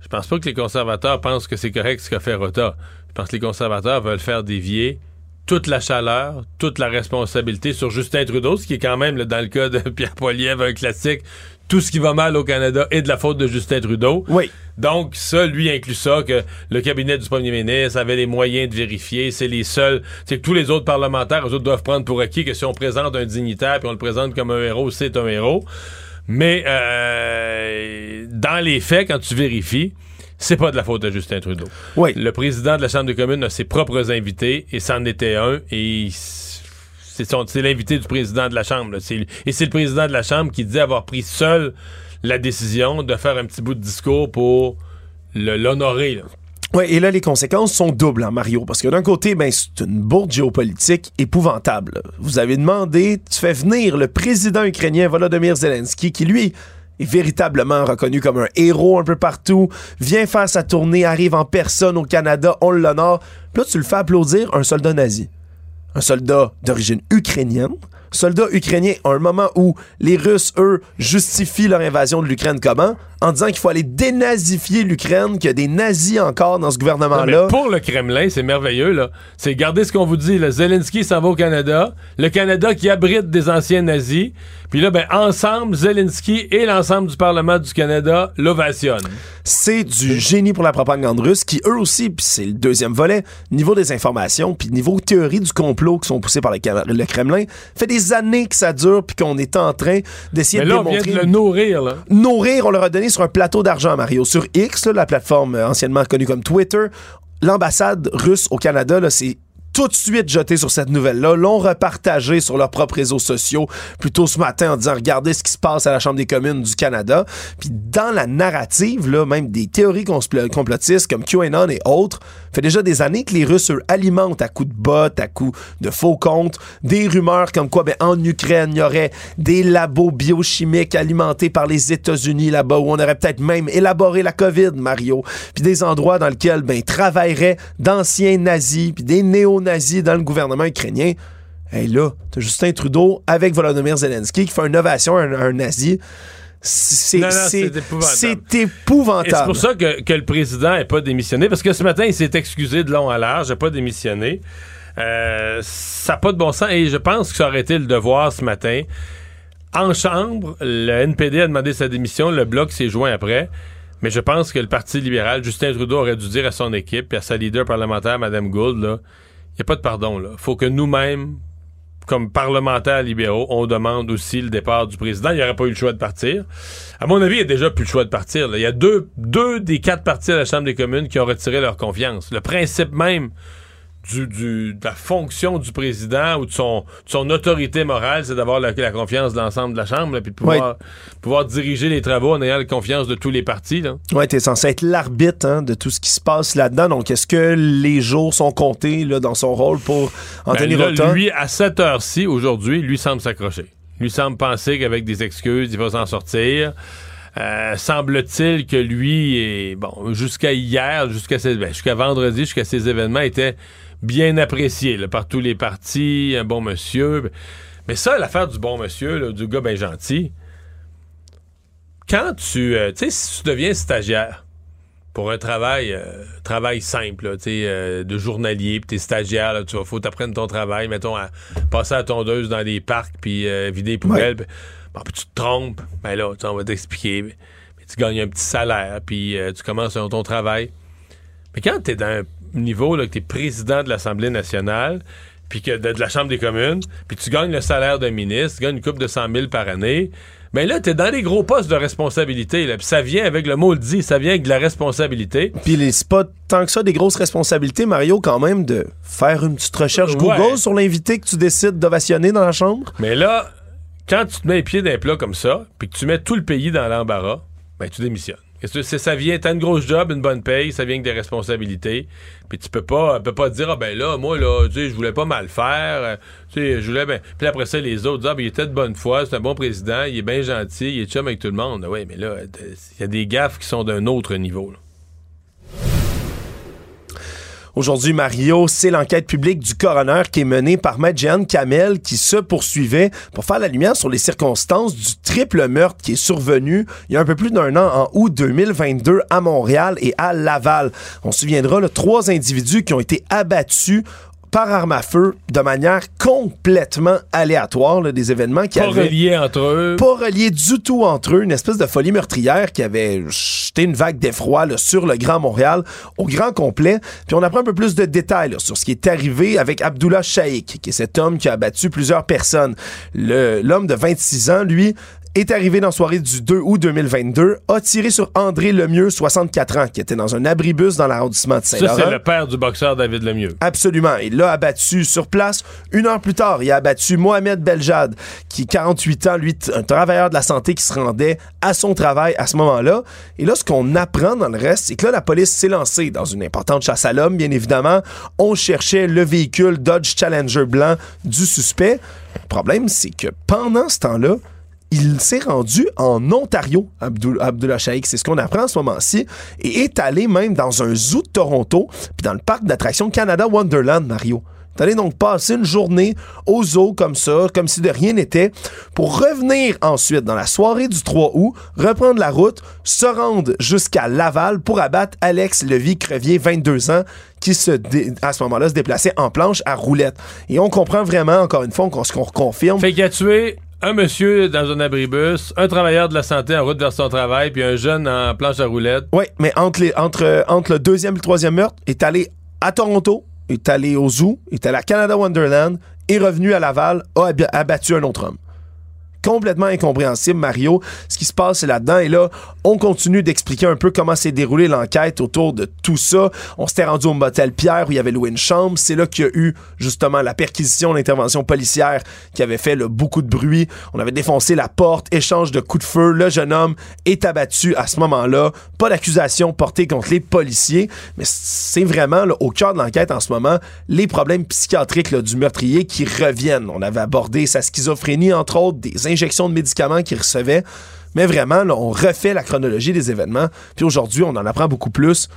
Je pense pas que les conservateurs pensent que c'est correct ce qu'a fait Rota. Je pense que les conservateurs veulent faire dévier toute la chaleur, toute la responsabilité sur Justin Trudeau, ce qui est quand même, là, dans le cas de Pierre Poilievre, un classique. Tout ce qui va mal au Canada est de la faute de Justin Trudeau. Oui. Donc, ça, lui inclut ça, que le cabinet du premier ministre avait les moyens de vérifier. C'est les seuls. C'est que tous les autres parlementaires, eux autres, doivent prendre pour acquis que si on présente un dignitaire puis on le présente comme un héros, c'est un héros. Mais euh, dans les faits, quand tu vérifies, c'est pas de la faute de Justin Trudeau. Oui. Le président de la Chambre des communes a ses propres invités et c'en était un et c'est l'invité du président de la Chambre. là. Et c'est le président de la Chambre qui dit avoir pris seul la décision de faire un petit bout de discours pour l'honorer. Oui, et là, les conséquences sont doubles, hein, Mario, parce que d'un côté, ben, c'est une bourde géopolitique épouvantable. Vous avez demandé, tu fais venir le président ukrainien Volodymyr Zelensky, qui, lui, est véritablement reconnu comme un héros un peu partout, vient faire sa tournée, arrive en personne au Canada, on l'honore. Puis là, tu le fais applaudir un soldat nazi. Un soldat d'origine ukrainienne. Soldat ukrainien à un moment où les Russes, eux, justifient leur invasion de l'Ukraine comment? En disant qu'il faut aller dénazifier l'Ukraine, qu'il y a des nazis encore dans ce gouvernement-là. pour le Kremlin, c'est merveilleux. là. C'est garder ce qu'on vous dit. Là. Zelensky s'en va au Canada. Le Canada qui abrite des anciens nazis. Puis là, ben, ensemble, Zelensky et l'ensemble du Parlement du Canada l'ovationnent. c'est du génie pour la propagande russe qui, eux aussi, puis c'est le deuxième volet, niveau des informations, puis niveau théorie du complot qui sont poussées par le, Kremlin, fait des années que ça dure, puis qu'on est en train d'essayer Mais de là, on vient de le nourrir. Là. nourrir, on leur a donné sur un plateau d'argent, Mario. Sur X, la plateforme euh, anciennement connue comme Twitter, l'ambassade russe au Canada, c'est tout de suite jeté sur cette nouvelle-là, l'ont repartagé sur leurs propres réseaux sociaux plus tôt ce matin en disant regardez ce qui se passe à la Chambre des communes du Canada. Puis dans la narrative, là, même des théories complotistes comme QAnon et autres, fait déjà des années que les Russes eux, alimentent à coups de bottes, à coups de faux comptes, des rumeurs comme quoi ben, en Ukraine, il y aurait des labos biochimiques alimentés par les États-Unis là-bas, où on aurait peut-être même élaboré la COVID, Mario, puis des endroits dans lesquels ben, travailleraient d'anciens nazis, puis des néo-nazis dans le gouvernement ukrainien. Et là, t'as Justin Trudeau avec Volodymyr Zelensky qui fait une ovation à un nazi. C'est épouvantable. c'est pour ça que, que le président n'est pas démissionné, parce que ce matin, il s'est excusé de long à large, n'a pas démissionné. Euh, ça n'a pas de bon sens, et je pense que ça aurait été le devoir ce matin. En chambre, le NPD a demandé sa démission, le Bloc s'est joint après, mais je pense que le Parti libéral, Justin Trudeau, aurait dû dire à son équipe et à sa leader parlementaire, Mme Gould, là, il n'y a pas de pardon. Il faut que nous-mêmes, comme parlementaires libéraux, on demande aussi le départ du président. Il n'y aurait pas eu le choix de partir. À mon avis, il n'y a déjà plus le choix de partir. Il y a deux, deux des quatre partis à la Chambre des communes qui ont retiré leur confiance. Le principe même du, du- de la fonction du président ou de son, de son autorité morale, c'est d'avoir la, la confiance de l'ensemble de la Chambre, puis de pouvoir, pouvoir diriger les travaux en ayant la confiance de tous les partis. Là. Ouais, t'es censé être l'arbitre hein, de tout ce qui se passe là-dedans. Donc, est-ce que les jours sont comptés là, dans son rôle pour Anthony Ben là, Rota? Lui, à cette heure-ci, aujourd'hui, lui semble s'accrocher. Lui semble penser qu'avec des excuses, il va s'en sortir. Euh, semble-t-il que lui, est, bon, jusqu'à hier, jusqu'à ben, jusqu'à vendredi, jusqu'à ces événements, était bien apprécié là, par tous les partis, un bon monsieur. Mais ça, l'affaire du bon monsieur, là, du gars bien gentil, quand tu, euh, tu sais, si tu deviens stagiaire pour un travail, euh, travail simple, tu sais, euh, de journalier, puis t'es stagiaire, là, tu vas, faut t'apprendre ton travail, mettons, à passer à la tondeuse dans les parcs, puis vider les poubelles, puis bon, puis tu te trompes, ben là, on va t'expliquer, puis tu gagnes un petit salaire, puis tu commences ton, ton travail. Mais quand t'es dans un niveau, là, que t'es président de l'Assemblée nationale, puis que de, de la Chambre des communes, puis tu gagnes le salaire d'un ministre, tu gagnes une coupe de 100 000 par année, Mais là, t'es dans les gros postes de responsabilité. Là, puis ça vient avec le mot le dit, ça vient avec de la responsabilité. Puis les c'est pas tant que ça des grosses responsabilités, Mario, quand même, de faire une petite recherche Ouais. Google sur l'invité que tu décides d'ovationner dans la chambre. Mais là, quand tu te mets les pieds d'un plat comme ça, puis que tu mets tout le pays dans l'embarras, ben tu démissionnes. Ça vient, t'as une grosse job, une bonne paye, ça vient avec des responsabilités. Puis tu peux pas, peux pas dire, ah ben là, moi, là, tu sais, je voulais pas mal faire. euh, tu sais, je voulais ben. Puis après ça, les autres disent, ah ben il était de bonne foi, c'est un bon président, il est bien gentil, il est chum avec tout le monde. Oui, mais là, il y a des gaffes qui sont d'un autre niveau. là. Aujourd'hui, Mario, c'est l'enquête publique du coroner qui est menée par Jeanne Kamel qui se poursuivait pour faire la lumière sur les circonstances du triple meurtre qui est survenu il y a un peu plus d'un an en août 2022 à Montréal et à Laval. On se souviendra, là, trois individus qui ont été abattus par arme à feu de manière complètement aléatoire, là, des événements qui Pas avaient reliés entre eux. pas reliés du tout entre eux, une espèce de folie meurtrière qui avait jeté une vague d'effroi sur le Grand Montréal au grand complet. Puis on apprend un peu plus de détails là, sur ce qui est arrivé avec Abdullah Shaikh, qui est cet homme qui a abattu plusieurs personnes. L'homme de 26 ans, lui, est arrivé dans la soirée du 2 août 2022, a tiré sur André Lemieux, 64 ans, qui était dans un abribus dans l'arrondissement de Ça, Saint-Laurent. c'est le père du boxeur David Lemieux. Absolument. Il l'a abattu sur place. Une heure plus tard, il a abattu Mohamed Beljad, qui, 48 ans, lui, un travailleur de la santé qui se rendait à son travail à ce moment-là. Et là, ce qu'on apprend dans le reste, c'est que là, la police s'est lancée dans une importante chasse à l'homme, bien évidemment. On cherchait le véhicule Dodge Challenger blanc du suspect. Le problème, c'est que pendant ce temps-là, il s'est rendu en Ontario, Abdul- Abdullah Shaikh, c'est ce qu'on apprend en ce moment-ci, et est allé même dans un zoo de Toronto, puis dans le parc d'attractions Canada Wonderland, Mario. Allé donc passer une journée au zoo comme ça, comme si de rien n'était, pour revenir ensuite dans la soirée du 3 août, reprendre la route, se rendre jusqu'à Laval pour abattre Alex Levy-Crevier, 22 ans, qui se dé- à ce moment-là se déplaçait en planche à roulette. Et on comprend vraiment, encore une fois, qu'on se qu'on reconfirme. Fait qu'il a tué un monsieur dans un abribus, un travailleur de la santé en route vers son travail, puis un jeune en planche à roulettes. Oui, mais entre, les, le deuxième et le troisième meurtre, est allé à Toronto, est allé au zoo, est allé à Canada Wonderland, est revenu à Laval, a ab- abattu un autre homme. Complètement incompréhensible, Mario, ce qui se passe là-dedans. Et là, on continue d'expliquer un peu comment s'est déroulée l'enquête autour de tout ça. On s'était rendu au motel Pierre où il y avait loué une chambre. C'est là qu'il y a eu justement la perquisition, l'intervention policière qui avait fait là, beaucoup de bruit. On avait défoncé la porte, échange de coups de feu. Le jeune homme est abattu à ce moment-là. Pas d'accusation portée contre les policiers, mais c'est vraiment au cœur de l'enquête en ce moment les problèmes psychiatriques du meurtrier qui reviennent. On avait abordé sa schizophrénie, entre autres, des injections de médicaments qu'il recevait. Mais vraiment, là, on refait la chronologie des événements. Puis aujourd'hui, on en apprend beaucoup plus.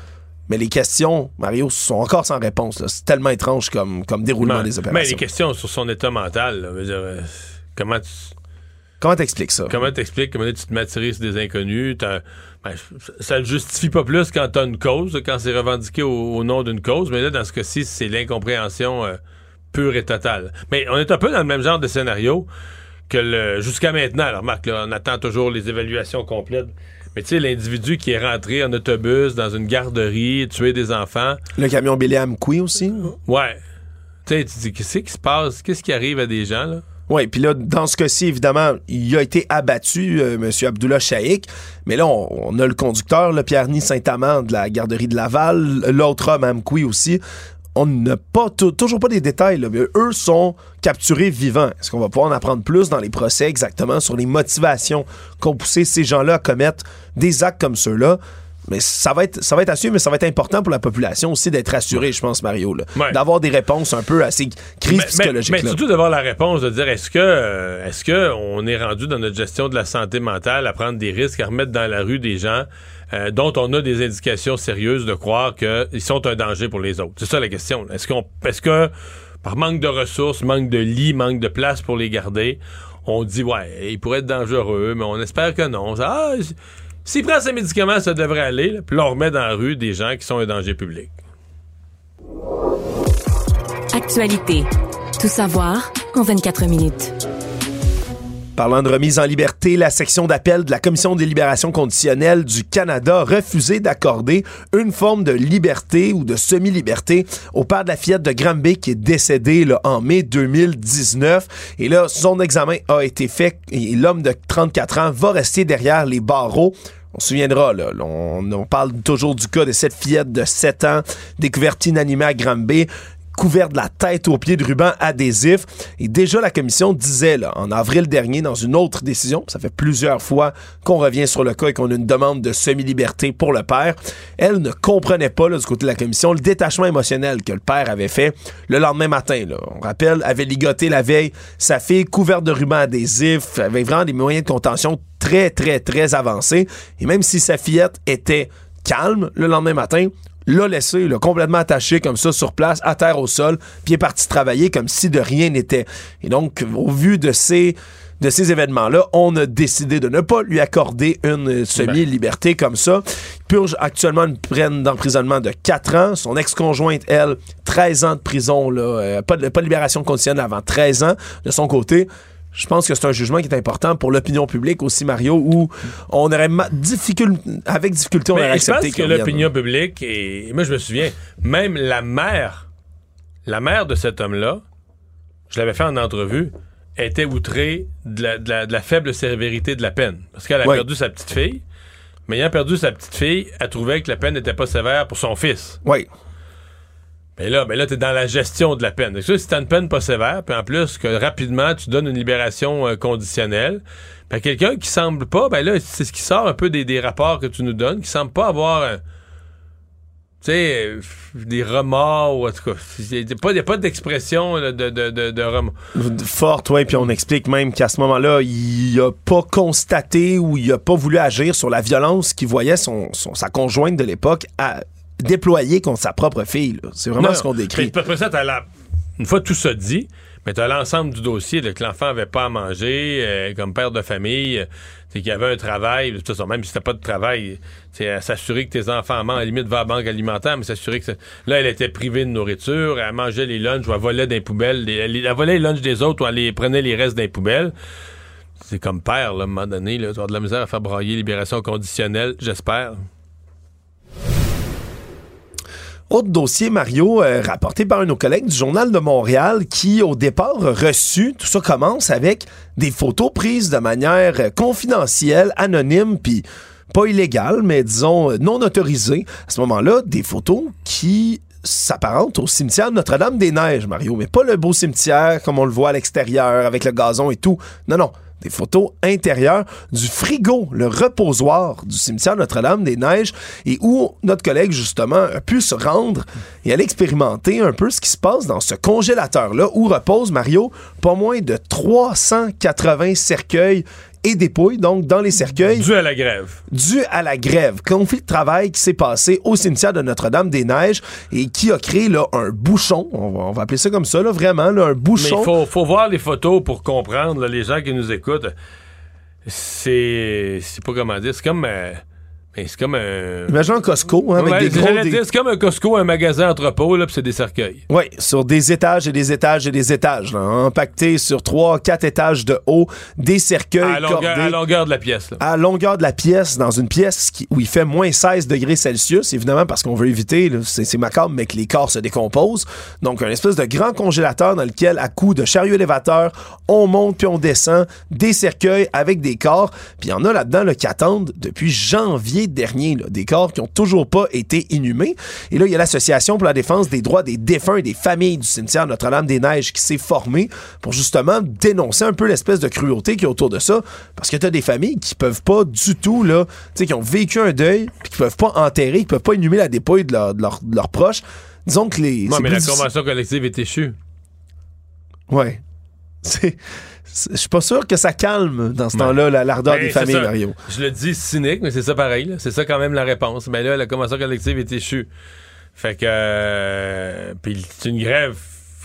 Mais les questions, Mario, sont encore sans réponse. C'est tellement étrange comme, comme déroulement Mais- des Mais opérations. les questions sur son état mental, là, je veux dire, euh, comment tu. Comment t'expliques ça? Comment t'expliques, comment tu te tirer sur des inconnus? ben, ça- ça ne justifie pas plus quand t'as une cause, quand c'est revendiqué au, au nom d'une cause, mais là, dans ce cas-ci, c'est l'incompréhension euh, pure et totale. Mais on est un peu dans le même genre de scénario que le jusqu'à maintenant. Alors, Marc, là, on attend toujours les évaluations complètes. Mais tu sais, l'individu qui est rentré en autobus dans une garderie, tué des enfants. Le camion Billy Amqui aussi? Ouais. Tu sais, tu dis, qu'est-ce qui se passe? Qu'est-ce qui arrive à des gens, là? Oui, puis là, dans ce cas-ci, évidemment, il a été abattu, euh, M. Abdullah Shaikh. Mais là, on, on a le conducteur, le Pierre-Ny Saint-Amand de la garderie de Laval, l'autre homme, Amqui aussi. On n'a pas tou- toujours pas des détails, là, mais eux sont capturés vivants. Est-ce qu'on va pouvoir en apprendre plus dans les procès exactement sur les motivations qu'ont poussé ces gens-là à commettre des actes comme ceux-là? Mais ça va être ça va être suivre, mais ça va être important pour la population aussi d'être assuré, je pense, Mario. Ouais. D'avoir des réponses un peu à ces crises Mais- psychologiques. Mais, mais surtout d'avoir la réponse de dire est-ce que euh, est-ce que on est rendu dans notre gestion de la santé mentale à prendre des risques, à remettre dans la rue des gens euh, dont on a des indications sérieuses de croire qu'ils sont un danger pour les autres. C'est ça la question. Est-ce qu'on est-ce que par manque de ressources, manque de lits, manque de place pour les garder, on dit ouais, ils pourraient être dangereux, mais on espère que non. Ah, s'il prend ses médicaments, ça devrait aller. on remet dans la rue des gens qui sont un danger public. Actualité. Tout savoir en 24 minutes. Parlant de remise en liberté, la section d'appel de la Commission des libérations conditionnelles du Canada a refusé d'accorder une forme de liberté ou de semi-liberté au père de la fillette de Granby qui est décédé en mai 2019. Et là, son examen a été fait et l'homme de 34 ans va rester derrière les barreaux. On se souviendra, on parle toujours du cas de cette fillette de 7 ans découverte inanimée à Granby couverte de la tête aux pieds de ruban adhésif. Et déjà, la commission disait, là, en avril dernier, dans une autre décision, ça fait plusieurs fois qu'on revient sur le cas et qu'on a une demande de semi-liberté pour le père, elle ne comprenait pas, là, du côté de la commission, le détachement émotionnel que le père avait fait le lendemain matin. Là. On rappelle, avait ligoté la veille sa fille couverte de ruban adhésif, avec vraiment des moyens de contention très, très, très avancés. Et même si sa fillette était calme le lendemain matin, l'a laissé là, complètement attaché comme ça sur place, à terre au sol, puis est parti travailler comme si de rien n'était. Et donc, au vu de ces de ces événements-là, on a décidé de ne pas lui accorder une semi-liberté comme ça. Il purge actuellement une peine d'emprisonnement de 4 ans. Son ex-conjointe, elle, 13 ans de prison, là, euh, pas, de, pas de libération conditionnelle avant 13 ans de son côté je pense que c'est un jugement qui est important pour l'opinion publique aussi, Mario, où on aurait difficult, avec difficulté, on Mais aurait je accepté pense que l'opinion publique, et moi je me souviens, même la mère, la mère de cet homme-là, je l'avais fait en entrevue, était outrée de la, de la- de la faible sévérité de la peine. Parce qu'elle a Ouais. perdu sa petite fille, mais ayant perdu sa petite fille, elle trouvait que la peine n'était pas sévère pour son fils. Oui. Mais là, ben là, t'es dans la gestion de la peine. Donc, si t'as une peine pas sévère, puis en plus que rapidement tu donnes une libération euh, conditionnelle, ben quelqu'un qui semble pas, ben là, c'est ce qui sort un peu des, des rapports que tu nous donnes, qui semble pas avoir, tu sais, euh, des remords ou en tout cas, il n'y a pas, d'expression de, de, de, remords. Forte, oui, puis on explique même qu'à ce moment-là, il a pas constaté ou il a pas voulu agir sur la violence qu'il voyait son, son- sa conjointe de l'époque à déployer contre sa propre fille. C'est vraiment Non, ce qu'on décrit. Après ça, la... une fois tout ça dit, mais tu as l'ensemble du dossier, là, que l'enfant avait pas à manger, euh, comme père de famille, euh, c'est qu'il y avait un travail, de toute façon, même si t'as pas de travail, c'est s'assurer que tes enfants mangent, à la limite, va à la banque alimentaire, mais s'assurer que... Là, elle était privée de nourriture, elle mangeait les lunchs, ou elle volait les poubelles, les- elle, elle volait les lunchs des autres, ou elle les prenait les restes les poubelles. C'est comme père, là, à un moment donné, là, tu vas de la misère à faire brailler libération conditionnelle, j'espère. Autre dossier, Mario, euh, rapporté par un de nos collègues du Journal de Montréal qui, au départ, reçu, tout ça commence avec des photos prises de manière euh, confidentielle, anonyme, puis pas illégale, mais disons euh, non autorisée. À ce moment-là, des photos qui s'apparentent au cimetière de Notre-Dame-des-Neiges, Mario, mais pas le beau cimetière comme on le voit à l'extérieur avec le gazon et tout. Non, non des photos intérieures du frigo, le reposoir du cimetière Notre-Dame-des-Neiges, et où notre collègue, justement, a pu se rendre et aller expérimenter un peu ce qui se passe dans ce congélateur-là, où repose, Mario, pas moins de 380 cercueils et dépouilles, donc dans les cercueils. Dû à la grève. Dû à la grève. Conflit de travail qui s'est passé au cimetière de Notre-Dame-des-Neiges et qui a créé là, un bouchon, on va, on va appeler ça comme ça, là, vraiment, là, un Mais bouchon. il faut, faut voir les photos pour comprendre, là, les gens qui nous écoutent. C'est. C'est pas comment dire. C'est comme. euh, mais c'est comme un. Imagine un Costco, hein, avec Ouais, des gros... des- c'est comme un Costco, un magasin entrepôt, là, puis c'est des cercueils. Oui, sur des étages et des étages et des étages, là, empaquetés sur trois, quatre étages de haut, des cercueils À la longueur, cordés à la longueur de la pièce. Là. à longueur de la pièce, dans une pièce qui- où il fait moins 16 degrés Celsius, évidemment parce qu'on veut éviter, c'est macabre, mais que les corps se décomposent. Donc, un espèce de grand congélateur dans lequel, à coup de chariot élévateur, on monte puis on descend des cercueils avec des corps. Puis il y en a là-dedans là, qui attendent depuis janvier dernier, là, des corps qui ont toujours pas été inhumés. Et là, il y a l'Association pour la défense des droits des défunts et des familles du cimetière Notre-Dame-des-Neiges qui s'est formée pour justement dénoncer un peu l'espèce de cruauté qui est autour de ça. Parce que tu as des familles qui peuvent pas du tout, là, tu sais, qui ont vécu un deuil, puis qui peuvent pas enterrer, qui peuvent pas inhumer la dépouille de, leur- de leur- de leurs proches. Disons que les. C'est mais la difficile- convention collective est échue. Ouais. C'est. Je suis pas sûr que ça calme dans ce temps-là la- l'ardeur Ben, des familles, ça. Mario. Je le dis cynique, mais c'est ça pareil. C'est ça quand même la réponse. Mais là, la convention collective est échue. Fait que. euh, puis c'est une grève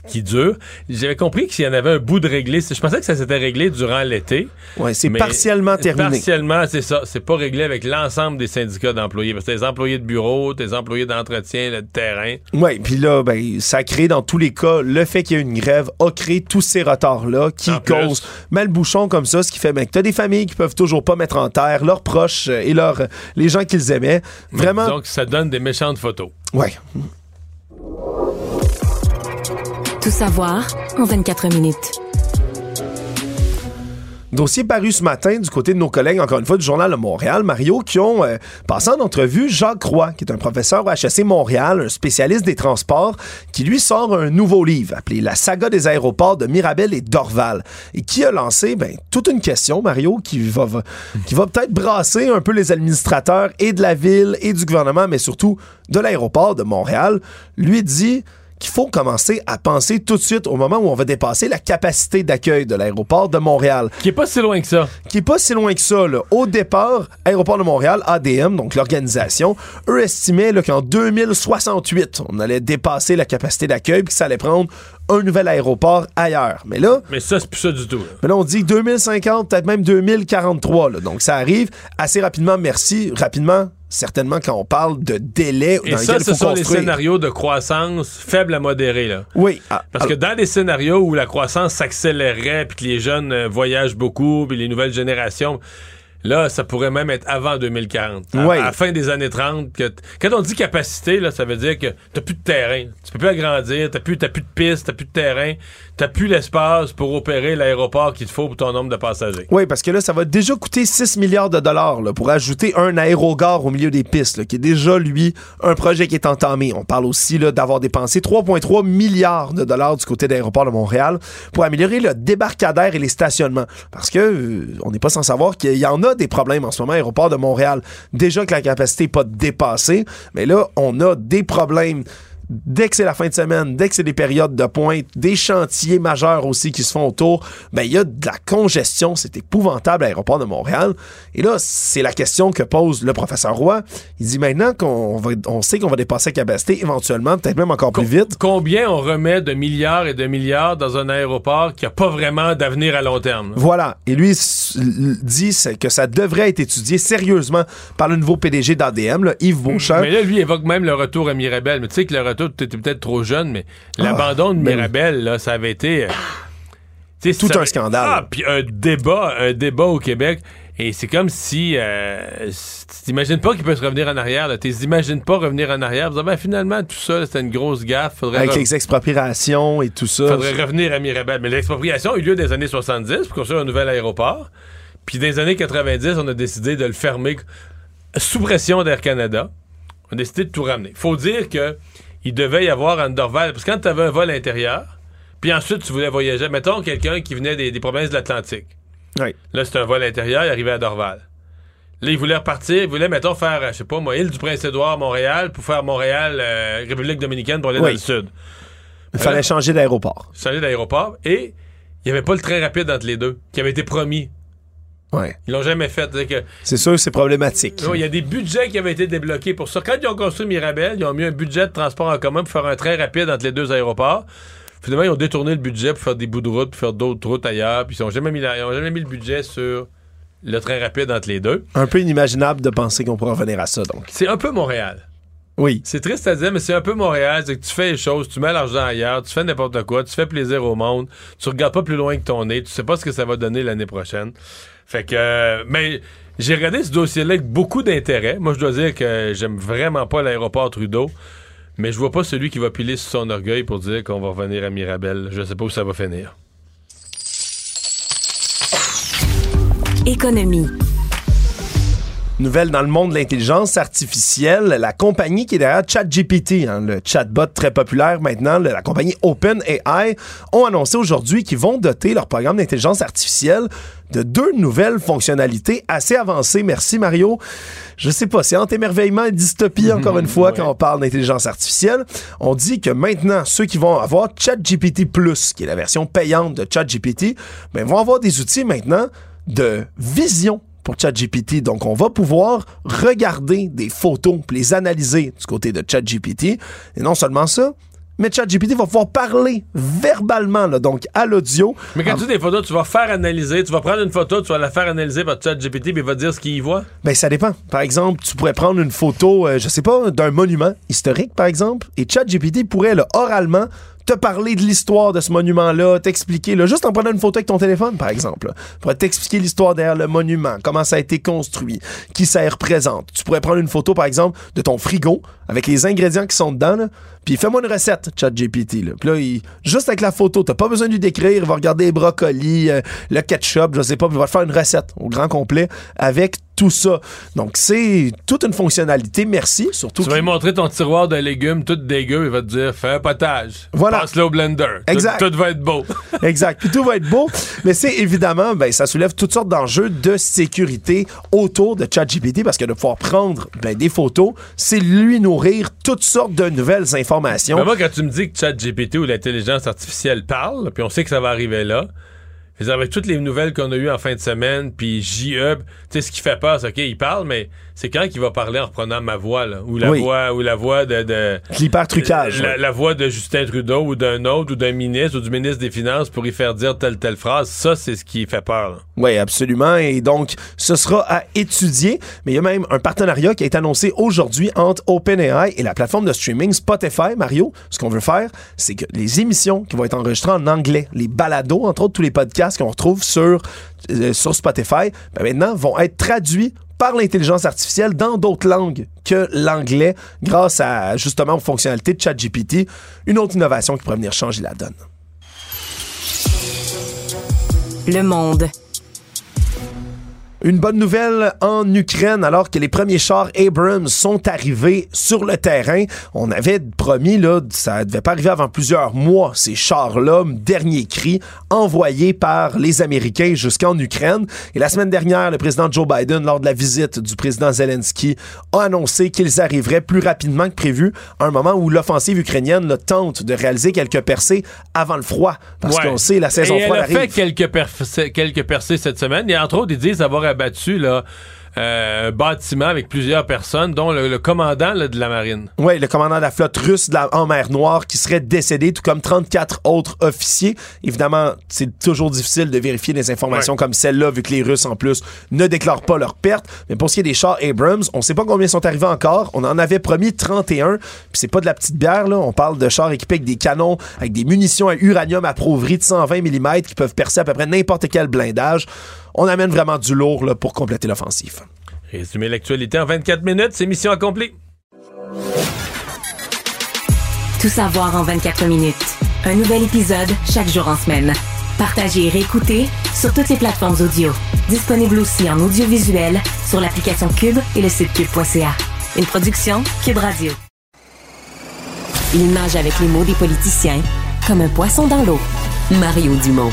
qui dure. J'avais compris qu'il y en avait un bout de réglé. Je pensais que ça s'était réglé durant l'été. Oui, c'est partiellement terminé. Partiellement, c'est ça. C'est pas réglé avec l'ensemble des syndicats d'employés. Parce que les employés de bureau, tes employés d'entretien, de terrain. Oui, puis là, ben, ça crée dans tous les cas, le fait qu'il y ait une grève a créé tous ces retards-là qui En causent mal bouchon comme ça, ce qui fait ben, que t'as des familles qui peuvent toujours pas mettre en terre leurs proches euh, et leurs, les gens qu'ils aimaient. Vraiment, Donc, ça donne des méchantes photos. ouais. Tout savoir en 24 minutes. Dossier paru ce matin du côté de nos collègues, encore une fois, du Journal de Montréal, Mario, qui ont euh, passé en entrevue Jacques Croix, qui est un professeur au HEC Montréal, un spécialiste des transports, qui lui sort un nouveau livre appelé La saga des aéroports de Mirabel et d'Orval, et qui a lancé ben, toute une question, Mario, qui va, va- qui va peut-être brasser un peu les administrateurs et de la ville et du gouvernement, mais surtout de l'aéroport de Montréal. Lui dit qu'il faut commencer à penser tout de suite au moment où on va dépasser la capacité d'accueil de l'aéroport de Montréal. Qui est pas si loin que ça. Qui est pas si loin que ça. là. Au départ, Aéroport de Montréal, ADM, donc l'organisation, eux estimaient qu'en 2068, on allait dépasser la capacité d'accueil puis que ça allait prendre un nouvel aéroport ailleurs. Mais là, Mais ça, c'est plus ça du tout. là. mais là, on dit 2050, peut-être même 2043. là. Donc, ça arrive assez rapidement. Merci. Rapidement, certainement, quand on parle de délai Et dans ça, lequel ce faut sont les construire. scénarios de croissance faible à modérée. Là. Oui. Ah, Parce que dans des scénarios où la croissance s'accélérerait, puis que les jeunes euh, voyagent beaucoup, puis les nouvelles générations, là, ça pourrait même être avant 2040. À, Ouais. à la fin des années 30. Que quand on dit capacité, là, ça veut dire que t'as plus de terrain. Tu peux plus agrandir, t'as plus, plus de pistes, t'as plus de terrain, t'as plus l'espace pour opérer l'aéroport qu'il te faut pour ton nombre de passagers. Oui, parce que là, ça va déjà coûter 6 milliards de dollars là, pour ajouter un aérogare au milieu des pistes, là, qui est déjà, lui, un projet qui est entamé. On parle aussi d'avoir dépensé 3,3 milliards de dollars du côté de l'aéroport de Montréal pour améliorer le débarcadère et les stationnements. Parce que euh, on n'est pas sans savoir qu'il y en a des problèmes en ce moment à l'aéroport de Montréal. Déjà que la capacité n'est pas dépassée, mais là, on a des problèmes dès que c'est la fin de semaine, dès que c'est des périodes de pointe, des chantiers majeurs aussi qui se font autour, ben il y a de la congestion, c'est épouvantable à l'aéroport de Montréal. Et là, c'est la question que pose le professeur Roy. Il dit maintenant qu'on va, on sait qu'on va dépasser la capacité éventuellement, peut-être même encore plus vite. Combien on remet de milliards et de milliards dans un aéroport qui a pas vraiment d'avenir à long terme? là? Voilà. Et lui dit que ça devrait être étudié sérieusement par le nouveau PDG d'ADM, Yves Beauchamp. Mais là, lui évoque même le retour à Mirabel. Mais tu sais que le retour, tu étais peut-être trop jeune, mais Ah, l'abandon de ben. Mirabel, là, ça avait été. euh, Tout ça- un scandale. Ah, puis un débat, un débat au Québec. Et c'est comme si. Euh, tu t'imagines pas qu'il peut se revenir en arrière. Tu t'imagines pas revenir en arrière. Vous ben, finalement, tout ça, c'était une grosse gaffe. Faudrait Avec les expropriations et tout ça. faudrait revenir à Mirabel. Mais l'expropriation a eu lieu des années 70 pour construire un nouvel aéroport. Puis dans les années 90, on a décidé de le fermer sous pression d'Air Canada. On a décidé de tout ramener. Faut dire que il devait y avoir en Dorval, parce que quand tu avais un vol intérieur, puis ensuite tu voulais voyager, mettons quelqu'un qui venait des, des provinces de l'Atlantique. Oui. Là, c'était un vol intérieur, il arrivait à Dorval. Là, il voulait repartir, il voulait, mettons, faire, euh, je sais pas moi, île du Prince-Édouard, Montréal, pour faire Montréal, euh, République dominicaine pour aller Oui. dans le sud. Il fallait changer d'aéroport. changer d'aéroport et il n'y avait pas le train rapide entre les deux qui avait été promis. Ouais. Ils l'ont jamais fait. Que- C'est sûr, c'est problématique. Il y a des budgets qui avaient été débloqués pour ça. Quand ils ont construit Mirabel, ils ont mis un budget de transport en commun pour faire un train rapide entre les deux aéroports. Finalement, ils ont détourné le budget pour faire des bouts de route, pour faire d'autres routes ailleurs. Puis ils n'ont jamais, mis la- ils ont jamais mis le budget sur le train rapide entre les deux. Un peu inimaginable de penser qu'on pourrait revenir à ça, donc. C'est un peu Montréal. Oui. C'est triste à dire, mais c'est un peu Montréal. C'est que tu fais les choses, tu mets l'argent ailleurs, tu fais n'importe quoi, tu fais plaisir au monde, tu regardes pas plus loin que ton nez, tu sais pas ce que ça va donner l'année prochaine. Fait que, euh, mais j'ai regardé ce dossier-là avec beaucoup d'intérêt. Moi, je dois dire que j'aime vraiment pas l'aéroport Trudeau, mais je vois pas celui qui va piler sur son orgueil pour dire qu'on va revenir à Mirabel. Je sais pas où ça va finir. Économie. Nouvelle dans le monde de l'intelligence artificielle, la compagnie qui est derrière ChatGPT, hein, le chatbot très populaire maintenant, la compagnie OpenAI, ont annoncé aujourd'hui qu'ils vont doter leur programme d'intelligence artificielle de deux nouvelles fonctionnalités assez avancées. Merci Mario. Je sais pas, c'est entre émerveillement et dystopie encore une fois quand on parle d'intelligence artificielle. On dit que maintenant, ceux qui vont avoir ChatGPT Plus, qui est la version payante de ChatGPT, ben, vont avoir des outils maintenant de vision pour ChatGPT. Donc, on va pouvoir regarder des photos puis les analyser du côté de ChatGPT. Et non seulement ça, mais ChatGPT va pouvoir parler verbalement, là, donc à l'audio. Mais quand tu dis des photos, tu vas faire analyser, tu vas prendre une photo, tu vas la faire analyser par ChatGPT, puis il va dire ce qu'il y voit. Ben, ça dépend. Par exemple, tu pourrais prendre une photo, euh, je sais pas, d'un monument historique, par exemple, et ChatGPT pourrait, là, oralement, te parler de l'histoire de ce monument-là, t'expliquer, là, juste en prenant une photo avec ton téléphone, par exemple. là. pourrait t'expliquer l'histoire derrière le monument, comment ça a été construit, qui ça représente. Tu pourrais prendre une photo, par exemple, de ton frigo, avec les ingrédients qui sont dedans, là, puis fais-moi une recette, ChatGPT. Là. Puis là, il- juste avec la photo, t'as pas besoin de lui décrire, il va regarder les brocolis, euh, le ketchup, je sais pas, puis il va te faire une recette au grand complet avec tout ça. Donc, c'est toute une fonctionnalité, merci, surtout Tu vas lui montrer ton tiroir de légumes tout dégueu, il va te dire fais un potage. Voilà. Passe-le au blender. Tout- Exact. Tout, va être beau. Exact. Puis tout va être beau. Mais c'est évidemment, ben, ça soulève toutes sortes d'enjeux de sécurité autour de ChatGPT parce que de pouvoir prendre ben, des photos, c'est lui nourrir toutes sortes de nouvelles informations. Mais moi, quand tu me dis que ChatGPT ou l'intelligence artificielle parle, puis on sait que ça va arriver là, avec toutes les nouvelles qu'on a eues en fin de semaine, puis JE, tu sais, ce qui fait peur, c'est OK, il parle, mais c'est quand qu'il va parler en reprenant ma voix, là, ou la Oui. voix, ou la voix de... de L'hypertrucage, La, ouais. la voix de Justin Trudeau, ou d'un autre, ou d'un ministre, ou du ministre des Finances pour y faire dire telle, telle phrase. Ça, c'est ce qui fait peur, là. Oui, absolument. Et donc, ce sera à étudier. Mais il y a même un partenariat qui a été annoncé aujourd'hui entre OpenAI et la plateforme de streaming Spotify. Mario, ce qu'on veut faire, c'est que les émissions qui vont être enregistrées en anglais, les balados, entre autres tous les podcasts qu'on retrouve sur, euh, sur Spotify, ben maintenant vont être traduits par l'intelligence artificielle dans d'autres langues que l'anglais grâce à justement aux fonctionnalités de ChatGPT. Une autre innovation qui pourrait venir changer la donne. Le monde. Une bonne nouvelle en Ukraine, alors que les premiers chars Abrams sont arrivés sur le terrain. On avait promis, là, ça devait pas arriver avant plusieurs mois, ces chars-là, dernier cri, envoyés par les Américains jusqu'en Ukraine. Et la semaine dernière, le président Joe Biden, lors de la visite du président Zelensky, a annoncé qu'ils arriveraient plus rapidement que prévu, à un moment où l'offensive ukrainienne là, tente de réaliser quelques percées avant le froid. Parce Ouais. qu'on sait, la saison Et froide elle a arrive. fait quelques, perf- quelques percées cette semaine. Et entre autres, ils disent avoir abattu là, euh, un bâtiment avec plusieurs personnes, dont le, le commandant là, de la marine. Oui, le commandant de la flotte russe de la- en mer Noire qui serait décédé, tout comme 34 autres officiers. Évidemment, c'est toujours difficile de vérifier des informations comme celle-là, vu que les Russes, en plus, ne déclarent pas leurs pertes. Mais pour ce qui est des chars Abrams, on sait pas combien sont arrivés encore. On en avait promis 31. Puis c'est pas de la petite bière, là. On parle de chars équipés avec des canons, avec des munitions à uranium à prouverie de 120 mm qui peuvent percer à peu près n'importe quel blindage. On amène vraiment du lourd là, pour compléter l'offensive. Résumer l'actualité en 24 minutes, c'est mission accomplie. Tout savoir en 24 minutes. Un nouvel épisode chaque jour en semaine. Partagez et réécoutez sur toutes les plateformes audio. Disponible aussi en audiovisuel sur l'application Cube et le site cube.ca. Une production Cube Radio. Il nage avec les mots des politiciens comme un poisson dans l'eau. Mario Dumont.